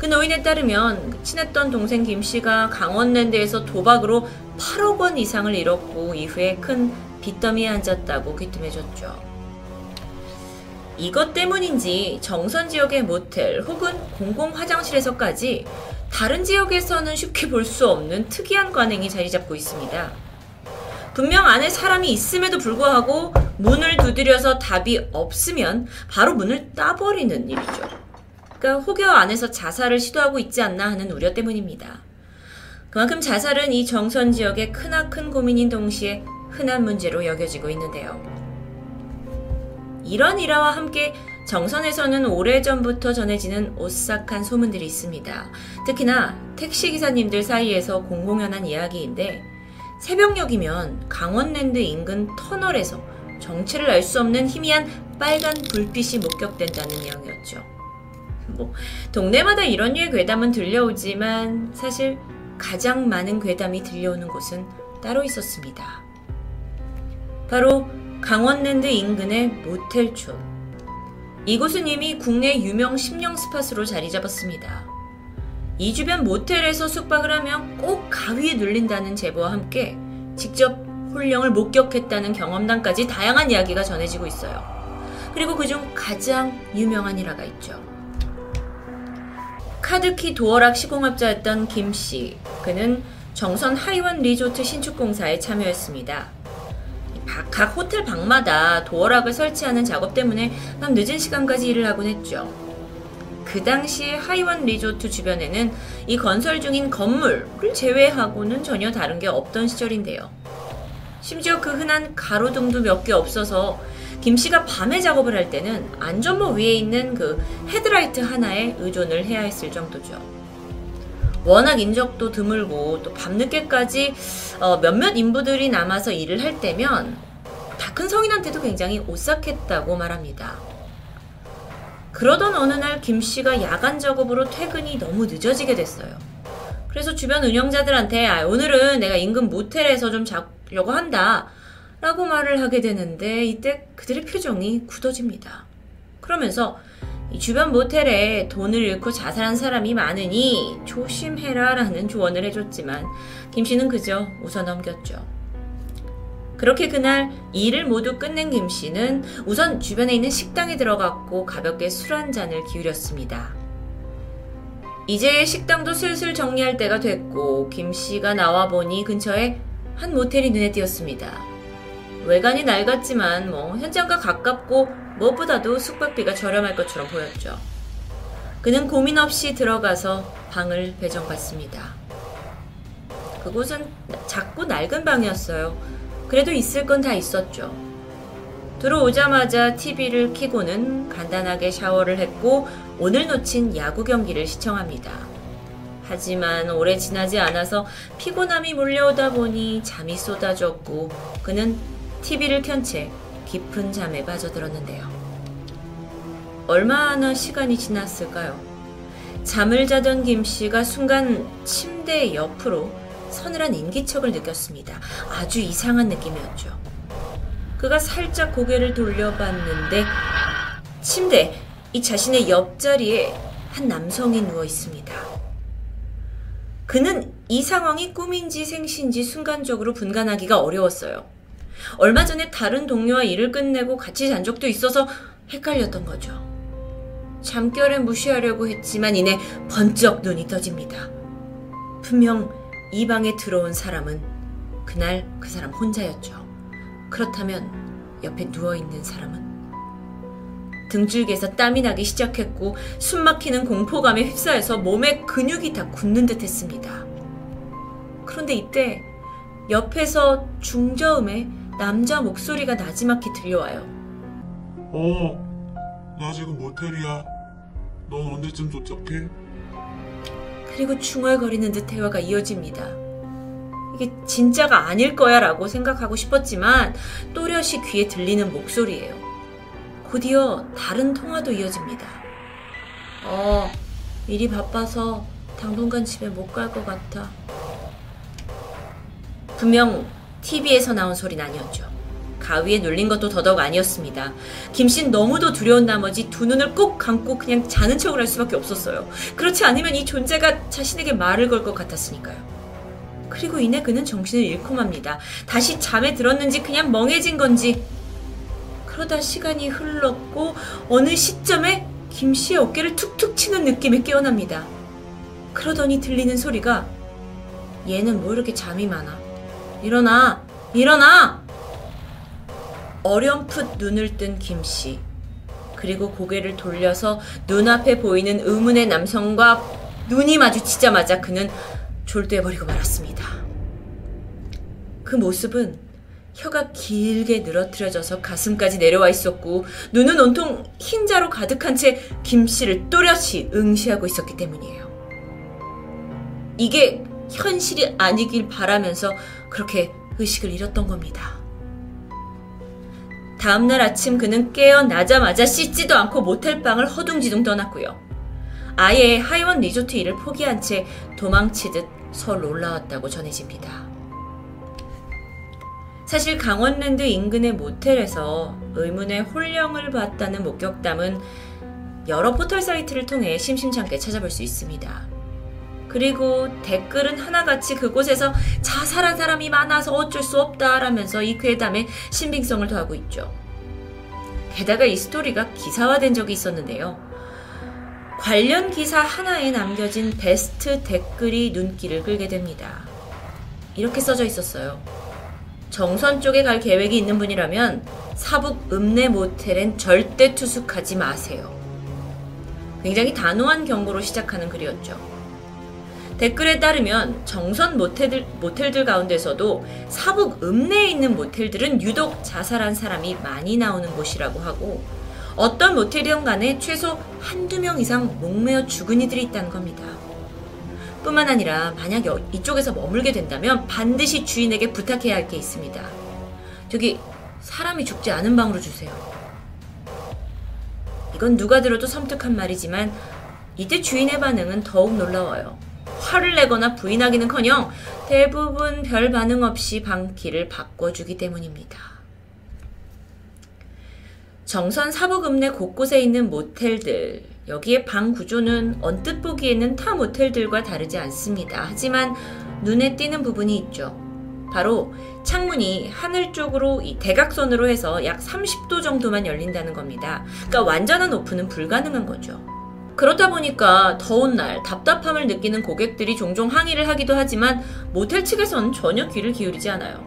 그 노인에 따르면 친했던 동생 김 씨가 강원랜드에서 도박으로 8억 원 이상을 잃었고 이후에 큰 빚더미에 앉았다고 귀뜸해줬죠. 이것 때문인지 정선 지역의 모텔 혹은 공공 화장실에서까지 다른 지역에서는 쉽게 볼 수 없는 특이한 관행이 자리 잡고 있습니다. 분명 안에 사람이 있음에도 불구하고 문을 두드려서 답이 없으면 바로 문을 따버리는 일이죠. 그러니까 혹여 안에서 자살을 시도하고 있지 않나 하는 우려 때문입니다. 그만큼 자살은 이 정선 지역의 크나큰 고민인 동시에 흔한 문제로 여겨지고 있는데요. 이런 일화와 함께 정선에서는 오래전부터 전해지는 오싹한 소문들이 있습니다. 특히나 택시기사님들 사이에서 공공연한 이야기인데 새벽녘이면 강원랜드 인근 터널에서 정체를 알 수 없는 희미한 빨간 불빛이 목격된다는 내용이었죠. 뭐 동네마다 이런 류의 괴담은 들려오지만 사실 가장 많은 괴담이 들려오는 곳은 따로 있었습니다. 바로 강원랜드 인근의 모텔촌. 이곳은 이미 국내 유명 심령 스팟으로 자리 잡았습니다. 이 주변 모텔에서 숙박을 하면 꼭 가위에 눌린다는 제보와 함께 직접 홀령을 목격했다는 경험담까지 다양한 이야기가 전해지고 있어요. 그리고 그중 가장 유명한 일화가 있죠. 카드키 도어락 시공업자였던 김 씨. 그는 정선 하이원 리조트 신축 공사에 참여했습니다. 각 호텔 방마다 도어락을 설치하는 작업 때문에 밤 늦은 시간까지 일을 하곤 했죠. 그 당시에 하이원 리조트 주변에는 이 건설 중인 건물을 제외하고는 전혀 다른 게 없던 시절인데요. 심지어 그 흔한 가로등도 몇 개 없어서 김 씨가 밤에 작업을 할 때는 안전모 위에 있는 그 헤드라이트 하나에 의존을 해야 했을 정도죠. 워낙 인적도 드물고 또 밤늦게까지 어, 몇몇 인부들이 남아서 일을 할 때면 다 큰 성인한테도 굉장히 오싹했다고 말합니다. 그러던 어느 날 김 씨가 야간 작업으로 퇴근이 너무 늦어지게 됐어요. 그래서 주변 운영자들한테 아, 오늘은 내가 인근 모텔에서 좀 자려고 한다. 라고 말을 하게 되는데 이때 그들의 표정이 굳어집니다. 그러면서 이 주변 모텔에 돈을 잃고 자살한 사람이 많으니 조심해라 라는 조언을 해줬지만 김 씨는 그저 웃어 넘겼죠. 그렇게 그날 일을 모두 끝낸 김 씨는 우선 주변에 있는 식당에 들어갔고 가볍게 술 한 잔을 기울였습니다. 이제 식당도 슬슬 정리할 때가 됐고 김 씨가 나와 보니 근처에 한 모텔이 눈에 띄었습니다. 외관이 낡았지만 뭐 현장과 가깝고 무엇보다도 숙박비가 저렴할 것처럼 보였죠. 그는 고민 없이 들어가서 방을 배정받습니다. 그곳은 작고 낡은 방이었어요. 그래도 있을 건 다 있었죠. 들어오자마자 TV를 켜고는 간단하게 샤워를 했고 오늘 놓친 야구 경기를 시청합니다. 하지만 오래 지나지 않아서 피곤함이 몰려오다 보니 잠이 쏟아졌고 그는 TV를 켠 채 깊은 잠에 빠져들었는데요. 얼마나 시간이 지났을까요? 잠을 자던 김 씨가 순간 침대 옆으로 서늘한 인기척을 느꼈습니다. 아주 이상한 느낌이었죠. 그가 살짝 고개를 돌려봤는데 침대 이 자신의 옆자리에 한 남성이 누워 있습니다. 그는 이 상황이 꿈인지 생신지 순간적으로 분간하기가 어려웠어요. 얼마 전에 다른 동료와 일을 끝내고 같이 잔 적도 있어서 헷갈렸던 거죠. 잠결에 무시하려고 했지만 이내 번쩍 눈이 떠집니다. 분명 이 방에 들어온 사람은 그날 그 사람 혼자였죠. 그렇다면 옆에 누워있는 사람은? 등줄기에서 땀이 나기 시작했고 숨 막히는 공포감에 휩싸여서 몸의 근육이 다 굳는 듯 했습니다. 그런데 이때 옆에서 중저음에 남자 목소리가 나지막히 들려와요. 어, 나 지금 모텔이야. 넌 언제쯤 도착해? 그리고 중얼거리는 듯 대화가 이어집니다. 이게 진짜가 아닐 거야 라고 생각하고 싶었지만 또렷이 귀에 들리는 목소리예요. 곧이어 다른 통화도 이어집니다. 어, 일이 바빠서 당분간 집에 못 갈 것 같아. 분명 TV에서 나온 소리는 아니었죠. 가위에 눌린 것도 더더욱 아니었습니다. 김씨는 너무도 두려운 나머지 두 눈을 꼭 감고 그냥 자는 척을 할 수밖에 없었어요. 그렇지 않으면 이 존재가 자신에게 말을 걸 것 같았으니까요. 그리고 이내 그는 정신을 잃고 맙니다. 다시 잠에 들었는지 그냥 멍해진 건지. 그러다 시간이 흘렀고 어느 시점에 김씨의 어깨를 툭툭 치는 느낌에 깨어납니다. 그러더니 들리는 소리가 얘는 뭐 이렇게 잠이 많아. 일어나! 일어나! 어렴풋 눈을 뜬 김씨. 그리고 고개를 돌려서 눈앞에 보이는 의문의 남성과 눈이 마주치자마자 그는 졸도해버리고 말았습니다. 그 모습은 혀가 길게 늘어뜨려져서 가슴까지 내려와 있었고 눈은 온통 흰자로 가득한 채 김씨를 또렷이 응시하고 있었기 때문이에요. 이게 현실이 아니길 바라면서 그렇게 의식을 잃었던 겁니다. 다음날 아침 그는 깨어나자마자 씻지도 않고 모텔방을 허둥지둥 떠났고요. 아예 하이원 리조트 일을 포기한 채 도망치듯 서울 올라왔다고 전해집니다. 사실 강원랜드 인근의 모텔에서 의문의 홀령을 봤다는 목격담은 여러 포털 사이트를 통해 심심찮게 찾아볼 수 있습니다. 그리고 댓글은 하나같이 그곳에서 자살한 사람이 많아서 어쩔 수 없다라면서 이 괴담에 신빙성을 더하고 있죠. 게다가 이 스토리가 기사화된 적이 있었는데요. 관련 기사 하나에 남겨진 베스트 댓글이 눈길을 끌게 됩니다. 이렇게 써져 있었어요. 정선 쪽에 갈 계획이 있는 분이라면 사북 읍내 모텔엔 절대 투숙하지 마세요. 굉장히 단호한 경고로 시작하는 글이었죠. 댓글에 따르면 정선 모텔들, 모텔들 가운데서도 사북 읍내에 있는 모텔들은 유독 자살한 사람이 많이 나오는 곳이라고 하고 어떤 모텔이든 간에 최소 한두 명 이상 목매어 죽은 이들이 있다는 겁니다. 뿐만 아니라 만약 이쪽에서 머물게 된다면 반드시 주인에게 부탁해야 할 게 있습니다. 저기 사람이 죽지 않은 방으로 주세요. 이건 누가 들어도 섬뜩한 말이지만 이때 주인의 반응은 더욱 놀라워요. 화를 내거나 부인하기는커녕 대부분 별 반응 없이 방키를 바꿔주기 때문입니다. 정선 사북읍내 곳곳에 있는 모텔들 여기에 방 구조는 언뜻 보기에는 타 모텔들과 다르지 않습니다. 하지만 눈에 띄는 부분이 있죠. 바로 창문이 하늘 쪽으로 이 대각선으로 해서 약 30도 정도만 열린다는 겁니다. 그러니까 완전한 오픈은 불가능한 거죠. 그렇다 보니까 더운 날 답답함을 느끼는 고객들이 종종 항의를 하기도 하지만 모텔 측에선 전혀 귀를 기울이지 않아요.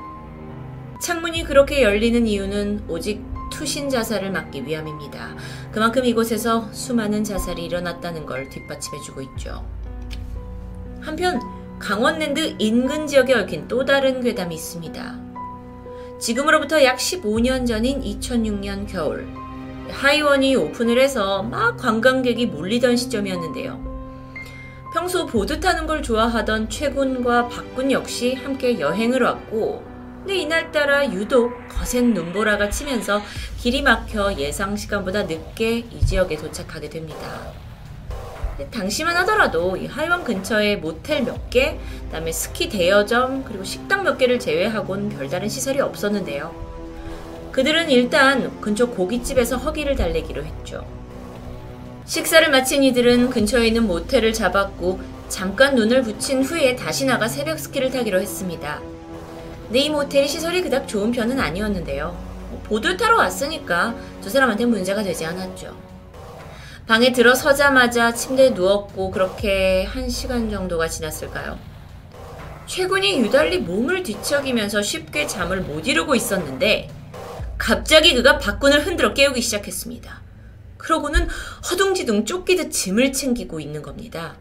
창문이 그렇게 열리는 이유는 오직 투신 자살을 막기 위함입니다. 그만큼 이곳에서 수많은 자살이 일어났다는 걸 뒷받침해주고 있죠. 한편 강원랜드 인근 지역에 얽힌 또 다른 괴담이 있습니다. 지금으로부터 약 15년 전인 2006년 겨울, 하이원이 오픈을 해서 막 관광객이 몰리던 시점이었는데요. 평소 보드 타는 걸 좋아하던 최군과 박군 역시 함께 여행을 왔고, 근데 이날따라 유독 거센 눈보라가 치면서 길이 막혀 예상 시간보다 늦게 이 지역에 도착하게 됩니다. 당시만 하더라도 이 하이원 근처에 모텔 몇 개, 그다음에 스키 대여점, 그리고 식당 몇 개를 제외하곤 별다른 시설이 없었는데요. 그들은 일단 근처 고깃집에서 허기를 달래기로 했죠. 식사를 마친 이들은 근처에 있는 모텔을 잡았고 잠깐 눈을 붙인 후에 다시 나가 새벽 스키를 타기로 했습니다. 모텔이 시설이 그닥 좋은 편은 아니었는데요. 뭐 보드 타러 왔으니까 두 사람한테 문제가 되지 않았죠. 방에 들어서자마자 침대에 누웠고 그렇게 한 시간 정도가 지났을까요? 최군이 유달리 몸을 뒤척이면서 쉽게 잠을 못 이루고 있었는데 갑자기 그가 박군을 흔들어 깨우기 시작했습니다. 그러고는 허둥지둥 쫓기듯 짐을 챙기고 있는 겁니다.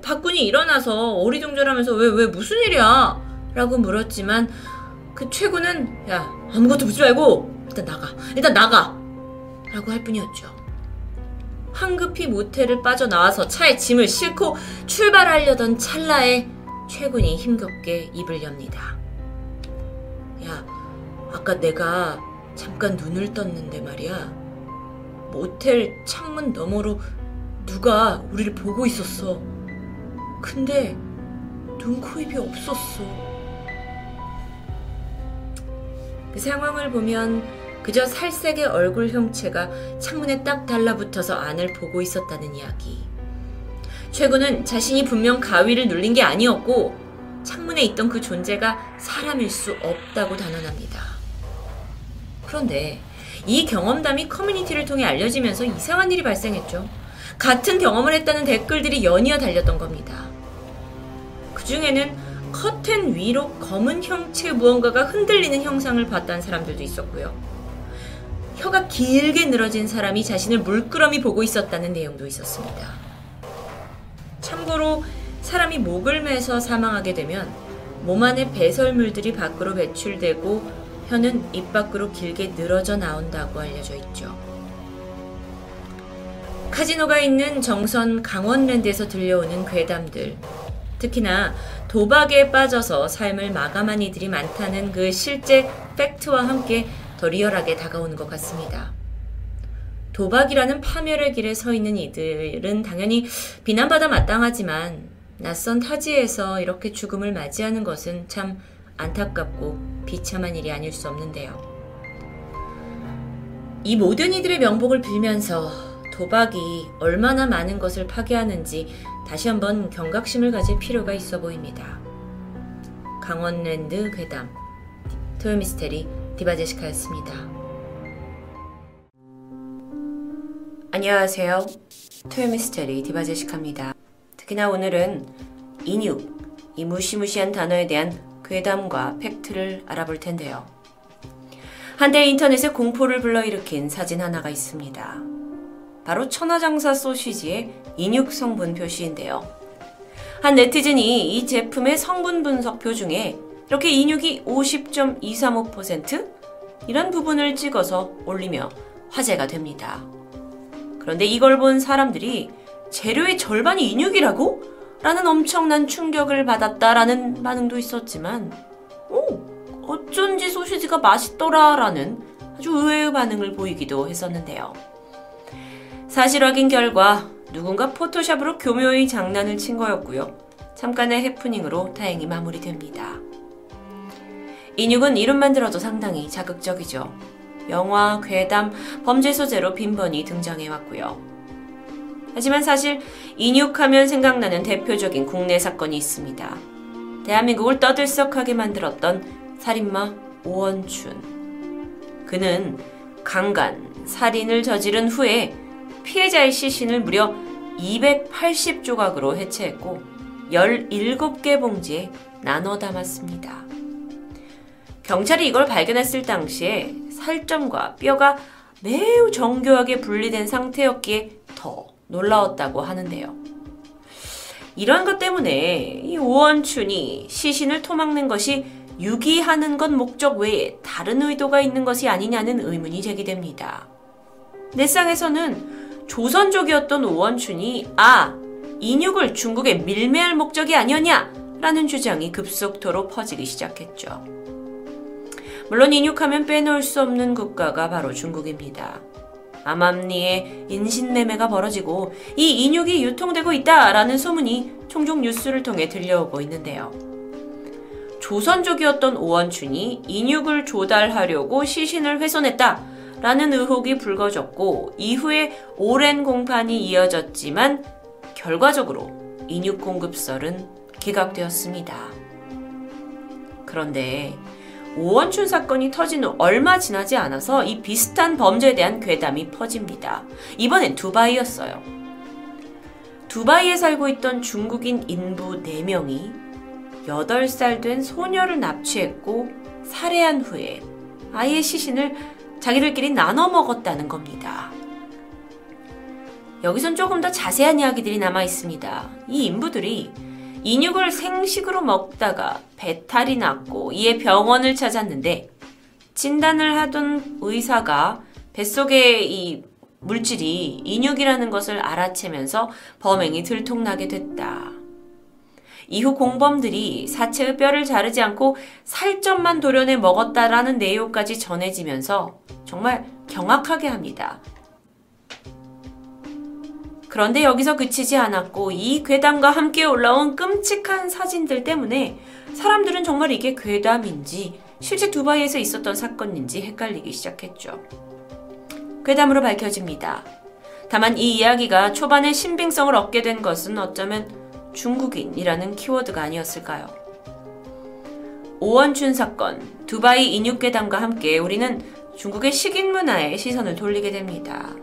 박군이 일어나서 어리둥절하면서 왜, 왜, 무슨 일이야? 라고 물었지만 그 최군은 야, 아무것도 묻지 말고 일단 나가. 일단 나가. 라고 할 뿐이었죠. 황급히 모텔을 빠져나와서 차에 짐을 싣고 출발하려던 찰나에 최군이 힘겹게 입을 엽니다. 야, 아까 내가 잠깐 눈을 떴는데 말이야. 모텔 창문 너머로 누가 우리를 보고 있었어. 근데 눈, 코, 입이 없었어. 그 상황을 보면 그저 살색의 얼굴 형체가 창문에 딱 달라붙어서 안을 보고 있었다는 이야기. 최군은 자신이 분명 가위를 눌린 게 아니었고 창문에 있던 그 존재가 사람일 수 없다고 단언합니다. 그런데 이 경험담이 커뮤니티를 통해 알려지면서 이상한 일이 발생했죠. 같은 경험을 했다는 댓글들이 연이어 달렸던 겁니다. 그 중에는 커튼 위로 검은 형체 무언가가 흔들리는 형상을 봤다는 사람들도 있었고요. 혀가 길게 늘어진 사람이 자신을 물끄러미 보고 있었다는 내용도 있었습니다. 참고로 사람이 목을 매서 사망하게 되면 몸 안에 배설물들이 밖으로 배출되고 혀는 입 밖으로 길게 늘어져 나온다고 알려져 있죠. 카지노가 있는 정선 강원랜드에서 들려오는 괴담들, 특히나 도박에 빠져서 삶을 마감한 이들이 많다는 그 실제 팩트와 함께 더 리얼하게 다가오는 것 같습니다. 도박이라는 파멸의 길에 서 있는 이들은 당연히 비난받아 마땅하지만 낯선 타지에서 이렇게 죽음을 맞이하는 것은 참 안타깝고 비참한 일이 아닐 수 없는데요. 이 모든 이들의 명복을 빌면서 도박이 얼마나 많은 것을 파괴하는지 다시 한번 경각심을 가질 필요가 있어 보입니다. 강원랜드 괴담 토요미스테리 디바제시카였습니다. 안녕하세요. 토요미스테리 디바제시카입니다. 특히나 오늘은 인육, 이 무시무시한 단어에 대한 괴담과 팩트를 알아볼 텐데요. 한때 인터넷에 공포를 불러일으킨 사진 하나가 있습니다. 바로 천하장사 소시지의 인육 성분 표시인데요. 한 네티즌이 이 제품의 성분 분석표 중에 이렇게 인육이 50.235% 이런 부분을 찍어서 올리며 화제가 됩니다. 그런데 이걸 본 사람들이 재료의 절반이 인육이라고? 라는 엄청난 충격을 받았다라는 반응도 있었지만, 오, 어쩐지 소시지가 맛있더라 라는 아주 의외의 반응을 보이기도 했었는데요. 사실 확인 결과 누군가 포토샵으로 교묘히 장난을 친 거였고요. 잠깐의 해프닝으로 다행히 마무리됩니다. 인육은 이름만 들어도 상당히 자극적이죠. 영화, 괴담, 범죄 소재로 빈번히 등장해왔고요. 하지만 사실 인육하면 생각나는 대표적인 국내 사건이 있습니다. 대한민국을 떠들썩하게 만들었던 살인마 오원춘. 그는 강간, 살인을 저지른 후에 피해자의 시신을 무려 280조각으로 해체했고 17개 봉지에 나눠 담았습니다. 경찰이 이걸 발견했을 당시에 살점과 뼈가 매우 정교하게 분리된 상태였기에 더 놀라웠다고 하는데요. 이런 것 때문에 이 오원춘이 시신을 토막는 것이 유기하는 것 목적 외에 다른 의도가 있는 것이 아니냐는 의문이 제기됩니다. 내상에서는 조선족이었던 오원춘이 아 인육을 중국에 밀매할 목적이 아니었냐 라는 주장이 급속도로 퍼지기 시작했죠. 물론 인육하면 빼놓을 수 없는 국가가 바로 중국입니다. 암암리에 인신매매가 벌어지고 이 인육이 유통되고 있다라는 소문이 종종 뉴스를 통해 들려오고 있는데요. 조선족이었던 오원춘이 인육을 조달하려고 시신을 훼손했다 라는 의혹이 불거졌고 이후에 오랜 공판이 이어졌지만 결과적으로 인육 공급설은 기각되었습니다. 그런데 오원춘 사건이 터진 후 얼마 지나지 않아서 이 비슷한 범죄에 대한 괴담이 퍼집니다. 이번엔 두바이였어요. 두바이에 살고 있던 중국인 인부 4명이 8살 된 소녀를 납치했고 살해한 후에 아이의 시신을 자기들끼리 나눠 먹었다는 겁니다. 여기선 조금 더 자세한 이야기들이 남아 있습니다. 이 인부들이 인육을 생식으로 먹다가 배탈이 났고 이에 병원을 찾았는데 진단을 하던 의사가 뱃속에 이 물질이 인육이라는 것을 알아채면서 범행이 들통나게 됐다. 이후 공범들이 사체의 뼈를 자르지 않고 살점만 도려내 먹었다라는 내용까지 전해지면서 정말 경악하게 합니다. 그런데 여기서 그치지 않았고 이 괴담과 함께 올라온 끔찍한 사진들 때문에 사람들은 정말 이게 괴담인지 실제 두바이에서 있었던 사건인지 헷갈리기 시작했죠. 괴담으로 밝혀집니다. 다만 이 이야기가 초반에 신빙성을 얻게 된 것은 어쩌면 중국인이라는 키워드가 아니었을까요? 오원춘 사건, 두바이 인육괴담과 함께 우리는 중국의 식인 문화에 시선을 돌리게 됩니다.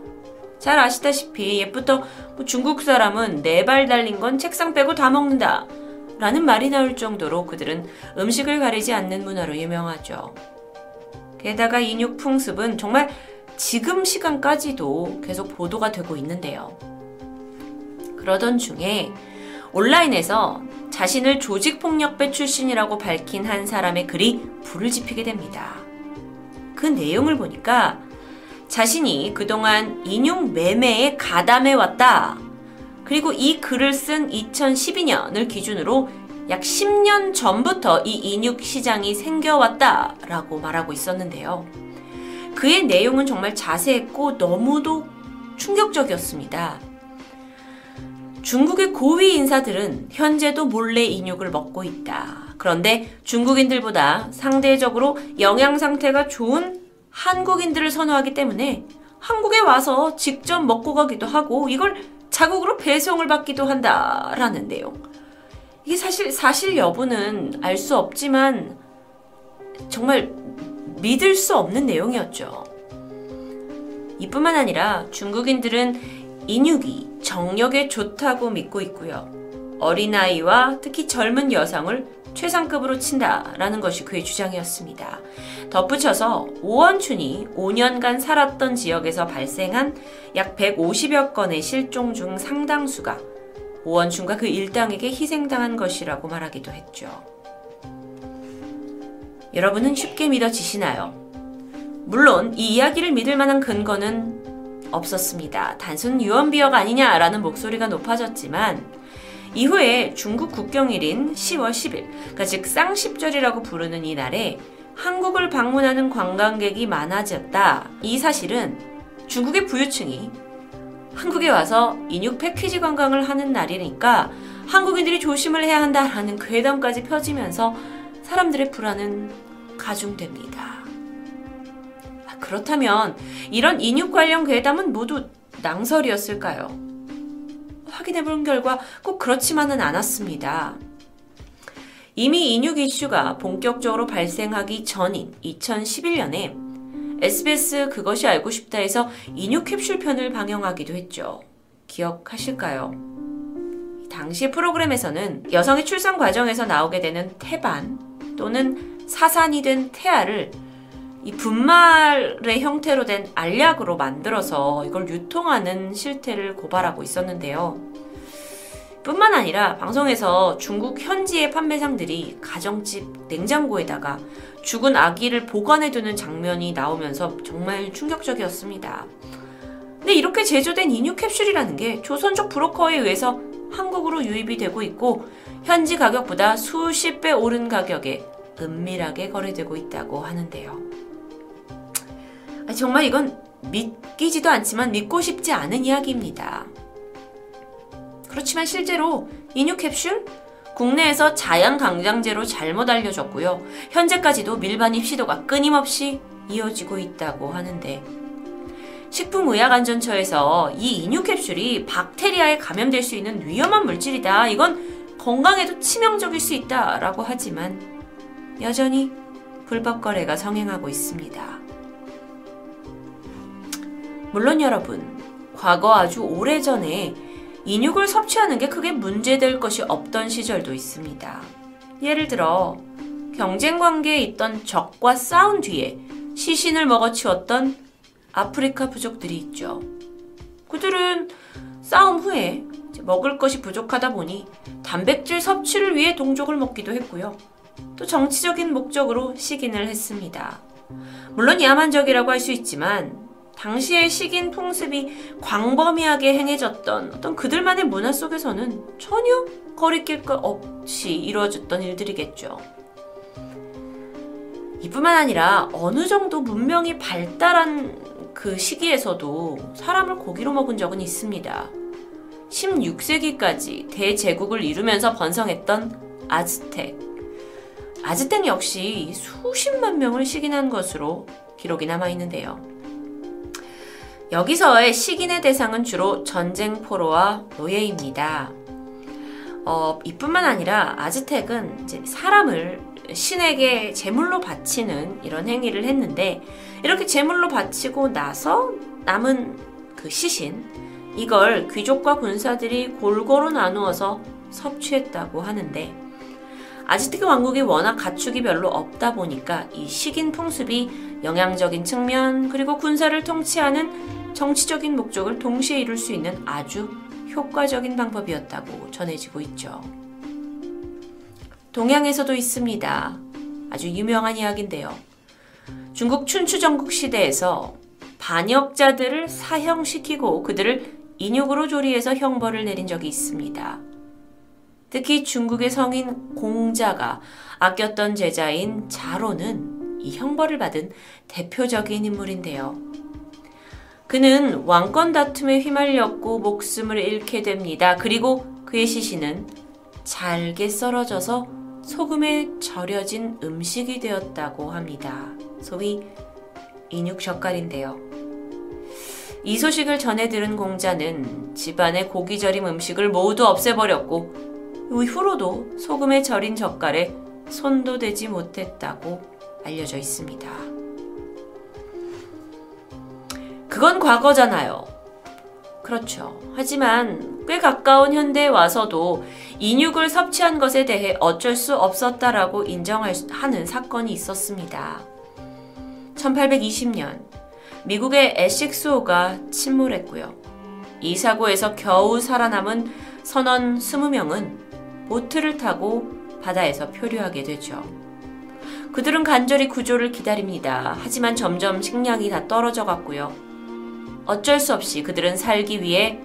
잘 아시다시피 옛부터 뭐 중국 사람은 네 발 달린 건 책상 빼고 다 먹는다. 라는 말이 나올 정도로 그들은 음식을 가리지 않는 문화로 유명하죠. 게다가 인육 풍습은 정말 지금 시간까지도 계속 보도가 되고 있는데요. 그러던 중에 온라인에서 자신을 조직폭력배 출신이라고 밝힌 한 사람의 글이 불을 지피게 됩니다. 그 내용을 보니까 자신이 그동안 인용 매매에 가담해 왔다. 그리고 이 글을 쓴 2012년을 기준으로 약 10년 전부터 이 인육 시장이 생겨왔다. 라고 말하고 있었는데요. 그의 내용은 정말 자세했고 너무도 충격적이었습니다. 중국의 고위 인사들은 현재도 몰래 인육을 먹고 있다. 그런데 중국인들보다 상대적으로 영양 상태가 좋은 한국인들을 선호하기 때문에 한국에 와서 직접 먹고 가기도 하고 이걸 자국으로 배송을 받기도 한다라는 내용. 이게 사실 사실 여부는 알 수 없지만 정말 믿을 수 없는 내용이었죠. 이뿐만 아니라 중국인들은 인육이 정력에 좋다고 믿고 있고요. 어린아이와 특히 젊은 여성을 최상급으로 친다라는 것이 그의 주장이었습니다. 덧붙여서 오원춘이 5년간 살았던 지역에서 발생한 약 150여 건의 실종 중 상당수가 오원춘과 그 일당에게 희생당한 것이라고 말하기도 했죠. 여러분은 쉽게 믿어지시나요? 물론 이 이야기를 믿을 만한 근거는 없었습니다. 단순 유언비어가 아니냐라는 목소리가 높아졌지만 이후에 중국 국경일인 10월 10일, 그러니까 즉 쌍십절이라고 부르는 이 날에 한국을 방문하는 관광객이 많아졌다. 이 사실은 중국의 부유층이 한국에 와서 인육 패키지 관광을 하는 날이니까 한국인들이 조심을 해야 한다라는 괴담까지 펴지면서 사람들의 불안은 가중됩니다. 아, 그렇다면 이런 인육 관련 괴담은 모두 낭설이었을까요? 확인해 본 결과 꼭 그렇지만은 않았습니다. 이미 인육 이슈가 본격적으로 발생하기 전인 2011년에 SBS 그것이 알고 싶다에서 인육 캡슐 편을 방영하기도 했죠. 기억하실까요? 당시 프로그램에서는 여성의 출산 과정에서 나오게 되는 태반 또는 사산이 된 태아를 이 분말의 형태로 된 알약으로 만들어서 이걸 유통하는 실태를 고발하고 있었는데요. 뿐만 아니라 방송에서 중국 현지의 판매상들이 가정집 냉장고에다가 죽은 아기를 보관해두는 장면이 나오면서 정말 충격적이었습니다. 근데 이렇게 제조된 인유 캡슐이라는 게 조선족 브로커에 의해서 한국으로 유입이 되고 있고 현지 가격보다 수십 배 오른 가격에 은밀하게 거래되고 있다고 하는데요. 정말 이건 믿기지도 않지만 믿고 싶지 않은 이야기입니다. 그렇지만 실제로 인유 캡슐 국내에서 자양 강장제로 잘못 알려졌고요. 현재까지도 밀반입 시도가 끊임없이 이어지고 있다고 하는데 식품의약안전처에서 이 인유 캡슐이 박테리아에 감염될 수 있는 위험한 물질이다. 이건 건강에도 치명적일 수 있다라고 하지만 여전히 불법 거래가 성행하고 있습니다. 물론 여러분, 과거 아주 오래전에 인육을 섭취하는 게 크게 문제될 것이 없던 시절도 있습니다. 예를 들어 경쟁 관계에 있던 적과 싸운 뒤에 시신을 먹어치웠던 아프리카 부족들이 있죠. 그들은 싸움 후에 먹을 것이 부족하다 보니 단백질 섭취를 위해 동족을 먹기도 했고요. 또 정치적인 목적으로 식인을 했습니다. 물론 야만적이라고 할 수 있지만 당시의 식인 풍습이 광범위하게 행해졌던 어떤 그들만의 문화 속에서는 전혀 거리낄 것 없이 이루어졌던 일들이겠죠. 이뿐만 아니라 어느 정도 문명이 발달한 그 시기에서도 사람을 고기로 먹은 적은 있습니다. 16세기까지 대제국을 이루면서 번성했던 아즈텍. 아즈텍 역시 수십만 명을 식인한 것으로 기록이 남아 있는데요. 여기서의 식인의 대상은 주로 전쟁 포로와 노예입니다. 어, 이뿐만 아니라 아즈텍은 사람을 신에게 제물로 바치는 이런 행위를 했는데 이렇게 제물로 바치고 나서 남은 그 시신 이걸 귀족과 군사들이 골고루 나누어서 섭취했다고 하는데 아즈테크 왕국이 워낙 가축이 별로 없다 보니까 이 식인 풍습이 영양적인 측면 그리고 군사를 통치하는 정치적인 목적을 동시에 이룰 수 있는 아주 효과적인 방법이었다고 전해지고 있죠. 동양에서도 있습니다. 아주 유명한 이야기인데요. 중국 춘추 전국 시대에서 반역자들을 사형시키고 그들을 인육으로 조리해서 형벌을 내린 적이 있습니다. 특히 중국의 성인 공자가 아꼈던 제자인 자로는 이 형벌을 받은 대표적인 인물인데요. 그는 왕권 다툼에 휘말렸고 목숨을 잃게 됩니다. 그리고 그의 시신은 잘게 썰어져서 소금에 절여진 음식이 되었다고 합니다. 소위 인육젓갈인데요. 이 소식을 전해 들은 공자는 집안의 고기 절임 음식을 모두 없애버렸고 이후로도 소금에 절인 젓갈에 손도 대지 못했다고 알려져 있습니다. 그건 과거잖아요. 그렇죠. 하지만 꽤 가까운 현대에 와서도 인육을 섭취한 것에 대해 어쩔 수 없었다라고 인정하는 사건이 있었습니다. 1820년 미국의 에식스호가 침몰했고요. 이 사고에서 겨우 살아남은 선원 20명은 보트를 타고 바다에서 표류하게 되죠. 그들은 간절히 구조를 기다립니다. 하지만 점점 식량이 다 떨어져 갔고요. 어쩔 수 없이 그들은 살기 위해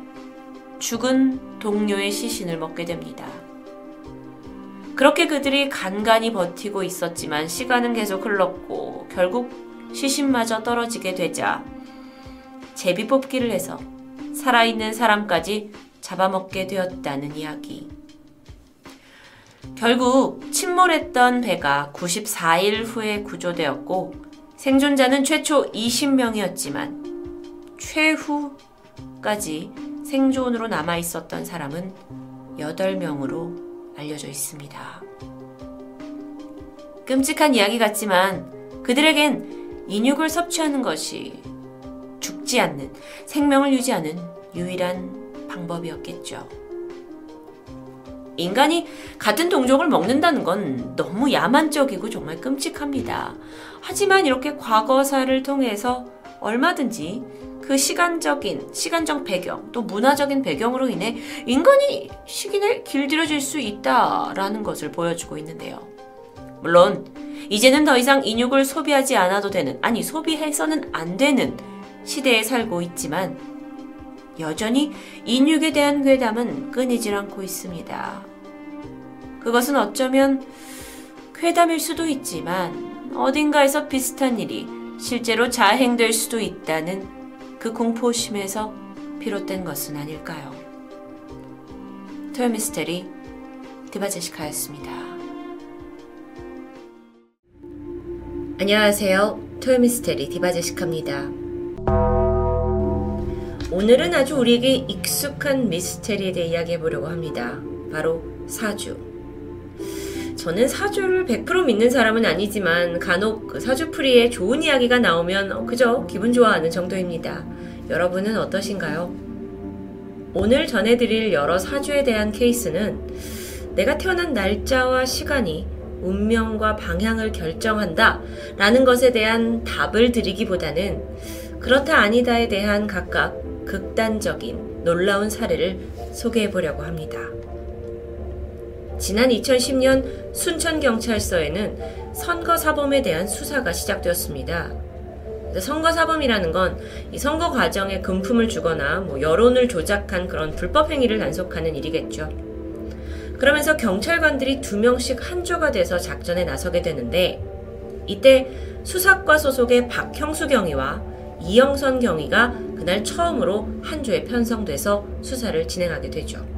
죽은 동료의 시신을 먹게 됩니다. 그렇게 그들이 간간히 버티고 있었지만 시간은 계속 흘렀고 결국 시신마저 떨어지게 되자 제비 뽑기를 해서 살아있는 사람까지 잡아먹게 되었다는 이야기. 결국 침몰했던 배가 94일 후에 구조되었고 생존자는 최초 20명이었지만 최후까지 생존으로 남아 있었던 사람은 8명으로 알려져 있습니다. 끔찍한 이야기 같지만 그들에겐 인육을 섭취하는 것이 죽지 않는 생명을 유지하는 유일한 방법이었겠죠. 인간이 같은 동족을 먹는다는 건 너무 야만적이고 정말 끔찍합니다. 하지만 이렇게 과거사를 통해서 얼마든지 그 시간적인, 시간적 배경, 또 문화적인 배경으로 인해 인간이 시기를 길들여질 수 있다라는 것을 보여주고 있는데요. 물론, 이제는 더 이상 인육을 소비하지 않아도 되는, 아니, 소비해서는 안 되는 시대에 살고 있지만, 여전히 인육에 대한 괴담은 끊이질 않고 있습니다. 그것은 어쩌면 괴담일 수도 있지만 어딘가에서 비슷한 일이 실제로 자행될 수도 있다는 그 공포심에서 비롯된 것은 아닐까요? 토요미스테리 디바제시카였습니다. 안녕하세요. 토요미스테리 디바제시카입니다. 오늘은 아주 우리에게 익숙한 미스테리에 대해 이야기해 보려고 합니다. 바로 사주. 저는 사주를 100% 믿는 사람은 아니지만 간혹 그 사주풀이에 좋은 이야기가 나오면 어, 그저 기분 좋아하는 정도입니다. 여러분은 어떠신가요? 오늘 전해드릴 여러 사주에 대한 케이스는 내가 태어난 날짜와 시간이 운명과 방향을 결정한다 라는 것에 대한 답을 드리기보다는 그렇다 아니다에 대한 각각 극단적인 놀라운 사례를 소개해 보려고 합니다. 지난 2010년 순천경찰서에는 선거사범에 대한 수사가 시작되었습니다. 선거사범이라는 건 이 선거 과정에 금품을 주거나 뭐 여론을 조작한 그런 불법 행위를 단속하는 일이겠죠. 그러면서 경찰관들이 두 명씩 한 조가 돼서 작전에 나서게 되는데 이때 수사과 소속의 박형수 경위와 이영선 경위가 그날 처음으로 한 조에 편성돼서 수사를 진행하게 되죠.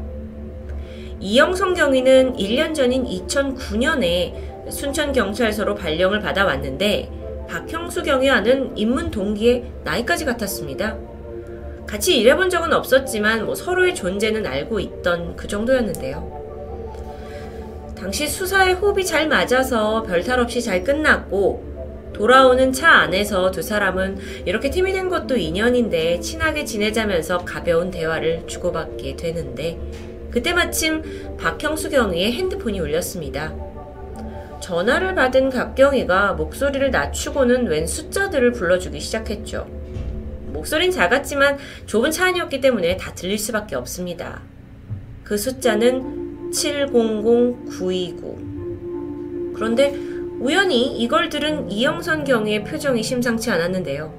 이영성 경위는 1년 전인 2009년에 순천경찰서로 발령을 받아왔는데 박형수 경위와는 입문 동기에 나이까지 같았습니다. 같이 일해본 적은 없었지만 뭐 서로의 존재는 알고 있던 그 정도였는데요. 당시 수사의 호흡이 잘 맞아서 별탈 없이 잘 끝났고 돌아오는 차 안에서 두 사람은 이렇게 팀이 된 것도 인연인데 친하게 지내자면서 가벼운 대화를 주고받게 되는데 그때 마침 박형수 경위의 핸드폰이 울렸습니다. 전화를 받은 각경이가 목소리를 낮추고는 웬 숫자들을 불러주기 시작했죠. 목소린 작았지만 좁은 차 안이었기 때문에 다 들릴 수밖에 없습니다. 그 숫자는 700929. 그런데 우연히 이걸 들은 이영선 경위의 표정이 심상치 않았는데요.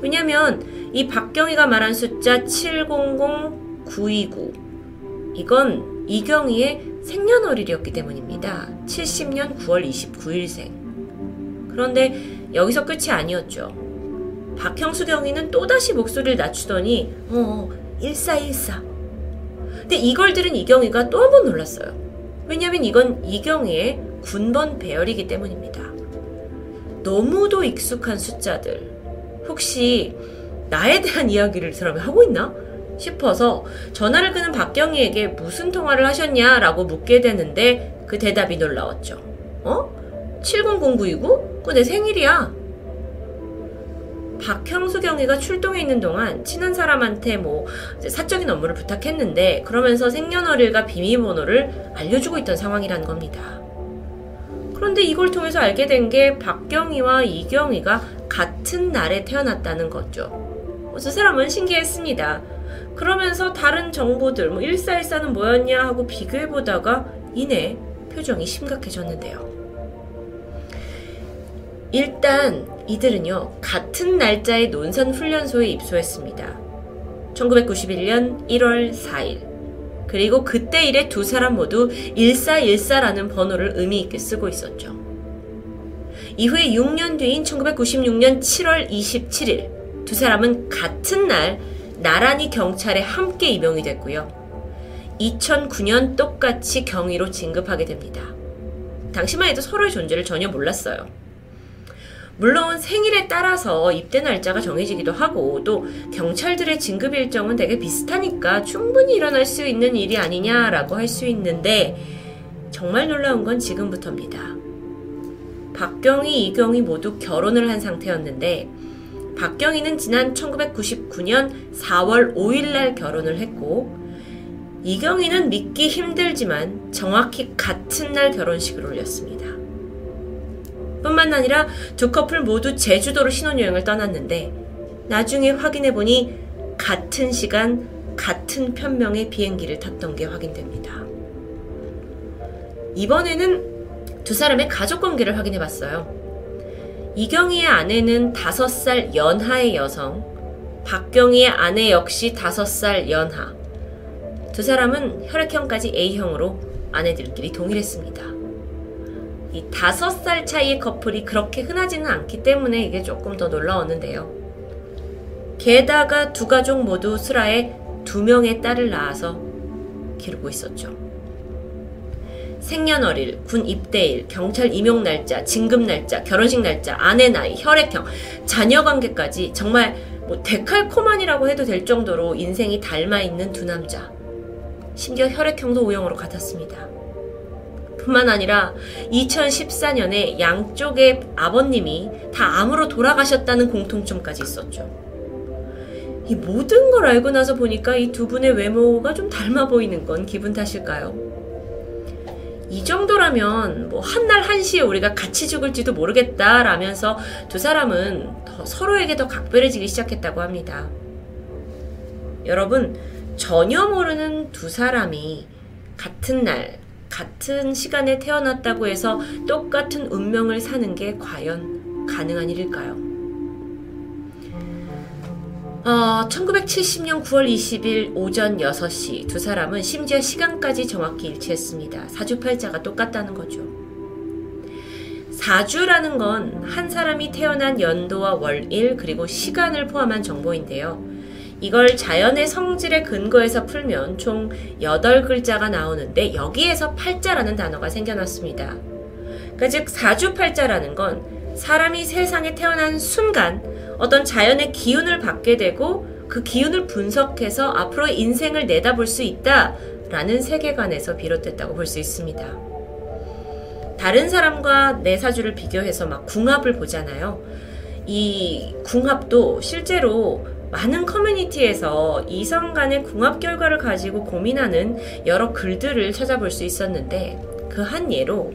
왜냐면 이 박경희가 말한 숫자 700929 이건 이경희의 생년월일이었기 때문입니다. 70년 9월 29일생. 그런데 여기서 끝이 아니었죠. 박형수 경위는 또다시 목소리를 낮추더니 어 1414. 근데 이걸 들은 이경희가 또 한 번 놀랐어요. 왜냐하면 이건 이경희의 군번 배열이기 때문입니다. 너무도 익숙한 숫자들. 혹시 나에 대한 이야기를 사람이 하고 있나? 싶어서 전화를 그는 박경희에게 무슨 통화를 하셨냐라고 묻게 되는데 그 대답이 놀라웠죠. 어? 700929? 그내 생일이야. 박형수 경위가 출동해 있는 동안 친한 사람한테 뭐 사적인 업무를 부탁했는데 그러면서 생년월일과 비밀번호를 알려주고 있던 상황이란 겁니다. 그런데 이걸 통해서 알게 된 게 박경희와 이경희가 같은 날에 태어났다는 거죠. 그 사람은 신기했습니다. 그러면서 다른 정보들, 뭐 1414는 뭐였냐 하고 비교해보다가 이내 표정이 심각해졌는데요. 일단 이들은요, 같은 날짜에 논산훈련소에 입소했습니다. 1991년 1월 4일. 그리고 그때 일에 두 사람 모두 1414라는 번호를 의미 있게 쓰고 있었죠. 이후에 6년 뒤인 1996년 7월 27일, 두 사람은 같은 날 나란히 경찰에 함께 임용이 됐고요. 2009년 똑같이 경위로 진급하게 됩니다. 당시만 해도 서로의 존재를 전혀 몰랐어요. 물론 생일에 따라서 입대 날짜가 정해지기도 하고 또 경찰들의 진급 일정은 되게 비슷하니까 충분히 일어날 수 있는 일이 아니냐라고 할 수 있는데 정말 놀라운 건 지금부터입니다. 박경희, 이경희 모두 결혼을 한 상태였는데 박경희는 지난 1999년 4월 5일 날 결혼을 했고 이경희는 믿기 힘들지만 정확히 같은 날 결혼식을 올렸습니다. 뿐만 아니라 두 커플 모두 제주도로 신혼여행을 떠났는데 나중에 확인해 보니 같은 시간 같은 편명의 비행기를 탔던 게 확인됩니다. 이번에는 두 사람의 가족 관계를 확인해 봤어요. 이경희의 아내는 5살 연하의 여성, 박경희의 아내 역시 5살 연하. 두 사람은 혈액형까지 A형으로 아내들끼리 동일했습니다. 이 5살 차이의 커플이 그렇게 흔하지는 않기 때문에 이게 조금 더 놀라웠는데요. 게다가 두 가족 모두 슬하에 두 명의 딸을 낳아서 기르고 있었죠. 생년월일, 군 입대일, 경찰 임용 날짜, 진급 날짜, 결혼식 날짜, 아내 나이, 혈액형, 자녀 관계까지 정말 뭐 데칼코만이라고 해도 될 정도로 인생이 닮아 있는 두 남자. 심지어 혈액형도 O형으로 같았습니다. 뿐만 아니라 2014년에 양쪽의 아버님이 다 암으로 돌아가셨다는 공통점까지 있었죠. 이 모든 걸 알고 나서 보니까 이 두 분의 외모가 좀 닮아 보이는 건 기분 탓일까요? 이 정도라면 뭐 한날 한시에 우리가 같이 죽을지도 모르겠다라면서 두 사람은 더 서로에게 더 각별해지기 시작했다고 합니다. 여러분, 전혀 모르는 두 사람이 같은 날, 같은 시간에 태어났다고 해서 똑같은 운명을 사는 게 과연 가능한 일일까요? 어, 1970년 9월 20일 오전 6시 두 사람은 심지어 시간까지 정확히 일치했습니다. 사주팔자가 똑같다는 거죠. 사주라는 건 한 사람이 태어난 연도와 월일 그리고 시간을 포함한 정보인데요. 이걸 자연의 성질에 근거해서 풀면 총 8글자가 나오는데 여기에서 팔자라는 단어가 생겨났습니다. 그러니까 즉 사주팔자라는 건 사람이 세상에 태어난 순간 어떤 자연의 기운을 받게 되고 그 기운을 분석해서 앞으로의 인생을 내다볼 수 있다라는 세계관에서 비롯됐다고 볼 수 있습니다. 다른 사람과 내 사주를 비교해서 막 궁합을 보잖아요. 이 궁합도 실제로 많은 커뮤니티에서 이성 간의 궁합 결과를 가지고 고민하는 여러 글들을 찾아볼 수 있었는데 그 한 예로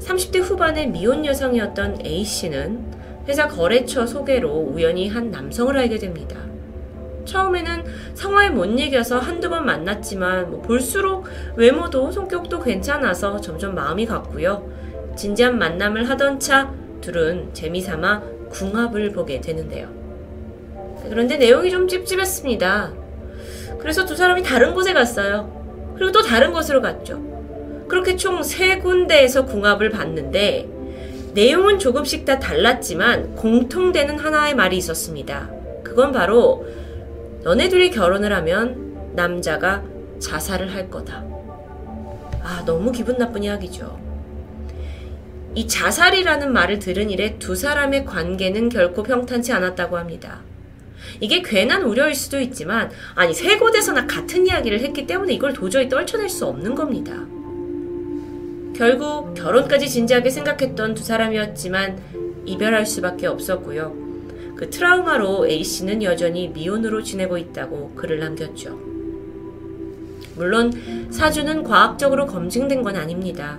30대 후반의 미혼 여성이었던 A씨는 회사 거래처 소개로 우연히 한 남성을 알게 됩니다. 처음에는 상황에 못 이겨서 한두 번 만났지만 뭐 볼수록 외모도 성격도 괜찮아서 점점 마음이 갔고요. 진지한 만남을 하던 차 둘은 재미삼아 궁합을 보게 되는데요. 그런데 내용이 좀 찝찝했습니다. 그래서 두 사람이 다른 곳에 갔어요. 그리고 또 다른 곳으로 갔죠. 그렇게 총 세 군데에서 궁합을 봤는데 내용은 조금씩 다 달랐지만 공통되는 하나의 말이 있었습니다. 그건 바로 너네 둘이 결혼을 하면 남자가 자살을 할 거다. 아, 너무 기분 나쁜 이야기죠. 이 자살이라는 말을 들은 이래 두 사람의 관계는 결코 평탄치 않았다고 합니다. 이게 괜한 우려일 수도 있지만, 아니, 세 곳에서나 같은 이야기를 했기 때문에 이걸 도저히 떨쳐낼 수 없는 겁니다. 결국 결혼까지 진지하게 생각했던 두 사람이었지만 이별할 수밖에 없었고요. 그 트라우마로 A씨는 여전히 미혼으로 지내고 있다고 글을 남겼죠. 물론 사주는 과학적으로 검증된 건 아닙니다.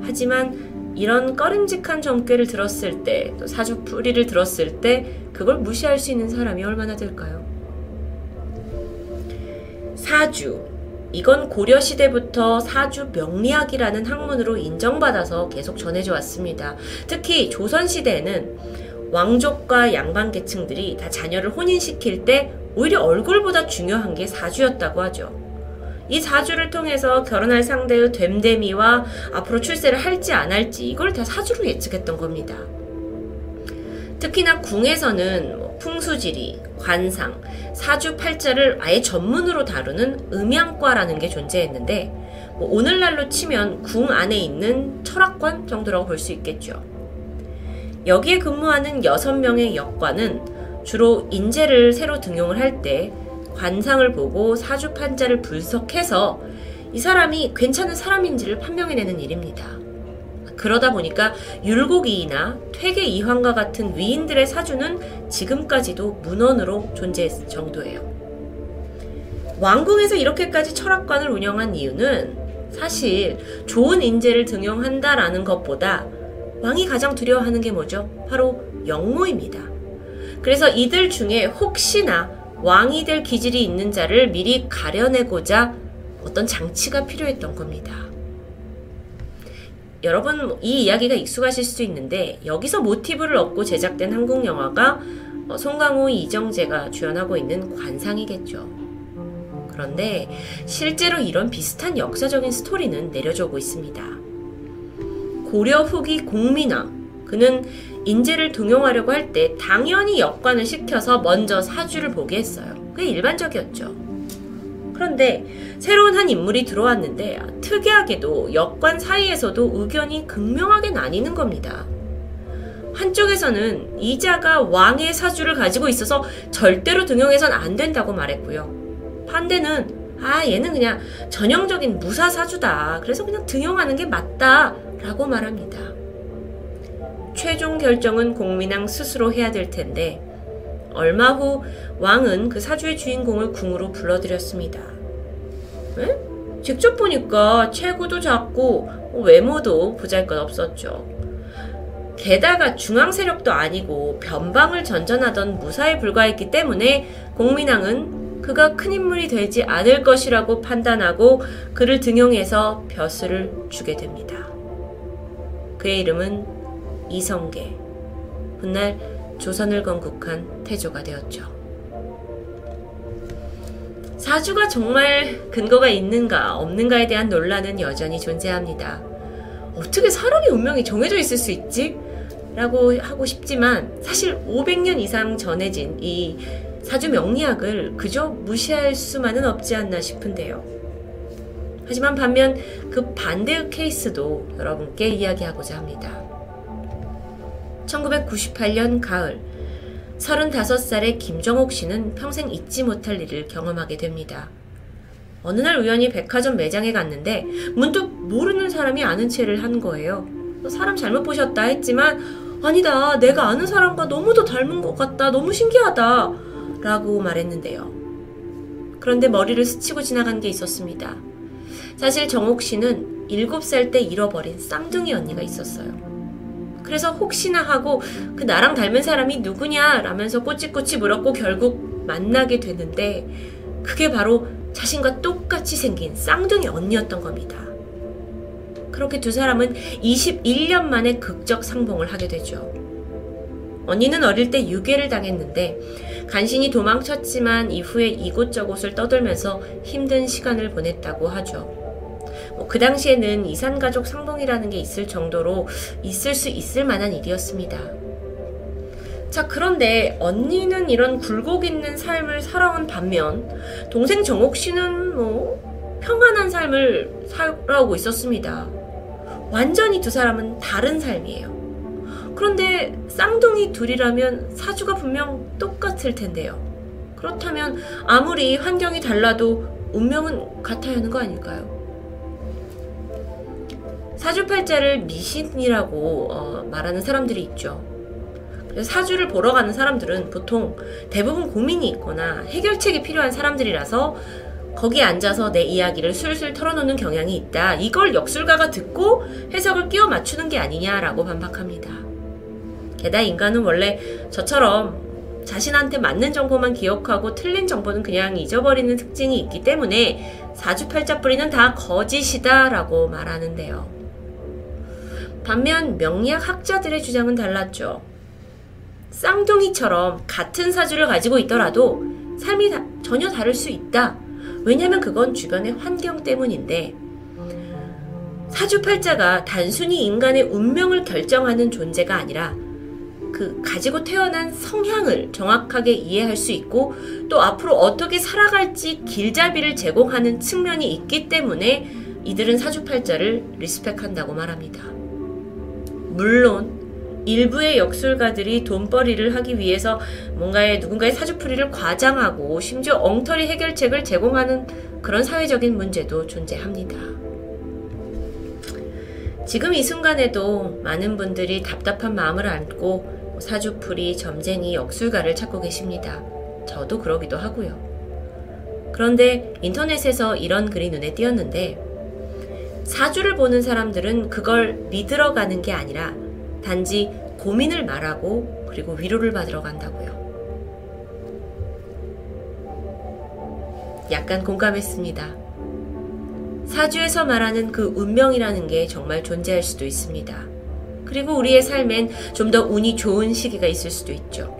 하지만 이런 꺼림직한 점괘를 들었을 때, 또 사주 풀이를 들었을 때, 그걸 무시할 수 있는 사람이 얼마나 될까요? 사주. 이건 고려시대부터 사주 명리학이라는 학문으로 인정받아서 계속 전해져 왔습니다. 특히 조선시대에는 왕족과 양반 계층들이 다 자녀를 혼인시킬 때 오히려 얼굴보다 중요한 게 사주였다고 하죠. 이 사주를 통해서 결혼할 상대의 됨됨이와 앞으로 출세를 할지 안 할지 이걸 다 사주로 예측했던 겁니다. 특히나 궁에서는 뭐 풍수지리, 관상, 사주팔자를 아예 전문으로 다루는 음양과라는 게 존재했는데 뭐 오늘날로 치면 궁 안에 있는 철학관 정도라고 볼 수 있겠죠. 여기에 근무하는 6명의 역관은 주로 인재를 새로 등용을 할 때 관상을 보고 사주판자를 분석해서 이 사람이 괜찮은 사람인지를 판명해내는 일입니다. 그러다 보니까 율곡이나 퇴계 이황과 같은 위인들의 사주는 지금까지도 문헌으로 존재했을 정도예요. 왕궁에서 이렇게까지 철학관을 운영한 이유는 사실 좋은 인재를 등용한다라는 것보다 왕이 가장 두려워하는 게 뭐죠? 바로 영모입니다. 그래서 이들 중에 혹시나 왕이 될 기질이 있는 자를 미리 가려내고자 어떤 장치가 필요했던 겁니다. 여러분 이 이야기가 익숙하실 수 있는데 여기서 모티브를 얻고 제작된 한국 영화가 어, 송강호, 이정재가 주연하고 있는 관상이겠죠. 그런데 실제로 이런 비슷한 역사적인 스토리는 내려져 오고 있습니다. 고려 후기 공민왕 그는 인재를 등용하려고 할 때 당연히 역관을 시켜서 먼저 사주를 보게 했어요. 그게 일반적이었죠. 그런데 새로운 한 인물이 들어왔는데 특이하게도 역관 사이에서도 의견이 극명하게 나뉘는 겁니다. 한쪽에서는 이자가 왕의 사주를 가지고 있어서 절대로 등용해선 안 된다고 말했고요. 반대는 아 얘는 그냥 전형적인 무사 사주다. 그래서 그냥 등용하는 게 맞다 라고 말합니다. 최종 결정은 공민왕 스스로 해야 될 텐데 얼마 후 왕은 그 사주의 주인공을 궁으로 불러들였습니다. 에? 직접 보니까 체구도 작고 외모도 보잘것 없었죠. 게다가 중앙 세력도 아니고 변방을 전전하던 무사에 불과했기 때문에 공민왕은 그가 큰 인물이 되지 않을 것이라고 판단하고 그를 등용해서 벼슬을 주게 됩니다. 그의 이름은 이성계. 훗날 조선을 건국한 태조가 되었죠. 사주가 정말 근거가 있는가 없는가에 대한 논란은 여전히 존재합니다. 어떻게 사람의 운명이 정해져 있을 수 있지? 라고 하고 싶지만 사실 500년 이상 전해진 이 사주 명리학을 그저 무시할 수만은 없지 않나 싶은데요. 하지만 반면 그 반대의 케이스도 여러분께 이야기하고자 합니다. 1998년 가을 35살의 김정옥 씨는 평생 잊지 못할 일을 경험하게 됩니다. 어느 날 우연히 백화점 매장에 갔는데 문득 모르는 사람이 아는 체를 한 거예요. 사람 잘못 보셨다 했지만 아니다 내가 아는 사람과 너무도 닮은 것 같다 너무 신기하다 라고 말했는데요. 그런데 머리를 스치고 지나간 게 있었습니다. 사실 정옥 씨는 7살 때 잃어버린 쌍둥이 언니가 있었어요. 그래서 혹시나 하고 그 나랑 닮은 사람이 누구냐 라면서 꼬치꼬치 물었고 결국 만나게 되는데 그게 바로 자신과 똑같이 생긴 쌍둥이 언니였던 겁니다. 그렇게 두 사람은 21년 만에 극적 상봉을 하게 되죠. 언니는 어릴 때 유괴를 당했는데 간신히 도망쳤지만 이후에 이곳저곳을 떠돌면서 힘든 시간을 보냈다고 하죠. 뭐 그 당시에는 이산가족 상봉이라는 게 있을 정도로 있을 수 있을 만한 일이었습니다. 자, 그런데 언니는 이런 굴곡 있는 삶을 살아온 반면 동생 정옥 씨는 뭐 평안한 삶을 살아오고 있었습니다. 완전히 두 사람은 다른 삶이에요. 그런데 쌍둥이 둘이라면 사주가 분명 똑같을 텐데요. 그렇다면 아무리 환경이 달라도 운명은 같아야 하는 거 아닐까요? 사주팔자를 미신이라고 어, 말하는 사람들이 있죠. 사주를 보러 가는 사람들은 보통 대부분 고민이 있거나 해결책이 필요한 사람들이라서 거기 앉아서 내 이야기를 술술 털어놓는 경향이 있다. 이걸 역술가가 듣고 해석을 끼워 맞추는 게 아니냐라고 반박합니다. 게다가 인간은 원래 저처럼 자신한테 맞는 정보만 기억하고 틀린 정보는 그냥 잊어버리는 특징이 있기 때문에 사주팔자 뿌리는 다 거짓이다라고 말하는데요. 반면 명리학 학자들의 주장은 달랐죠. 쌍둥이처럼 같은 사주를 가지고 있더라도 삶이 다, 전혀 다를 수 있다. 왜냐면 그건 주변의 환경 때문인데 사주팔자가 단순히 인간의 운명을 결정하는 존재가 아니라 그 가지고 태어난 성향을 정확하게 이해할 수 있고 또 앞으로 어떻게 살아갈지 길잡이를 제공하는 측면이 있기 때문에 이들은 사주팔자를 리스펙한다고 말합니다. 물론 일부의 역술가들이 돈벌이를 하기 위해서 뭔가의 누군가의 사주풀이를 과장하고 심지어 엉터리 해결책을 제공하는 그런 사회적인 문제도 존재합니다. 지금 이 순간에도 많은 분들이 답답한 마음을 안고 사주풀이, 점쟁이, 역술가를 찾고 계십니다. 저도 그러기도 하고요. 그런데 인터넷에서 이런 글이 눈에 띄었는데 사주를 보는 사람들은 그걸 믿으러 가는 게 아니라 단지 고민을 말하고 그리고 위로를 받으러 간다고요. 약간 공감했습니다. 사주에서 말하는 그 운명이라는 게 정말 존재할 수도 있습니다. 그리고 우리의 삶엔 좀 더 운이 좋은 시기가 있을 수도 있죠.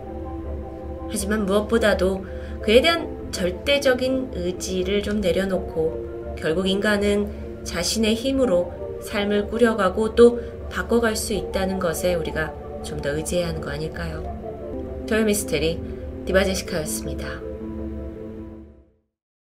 하지만 무엇보다도 그에 대한 절대적인 의지를 좀 내려놓고 결국 인간은 자신의 힘으로 삶을 꾸려가고 또 바꿔갈 수 있다는 것에 우리가 좀 더 의지해야 하는 거 아닐까요? 토요미스테리 디바제시카였습니다.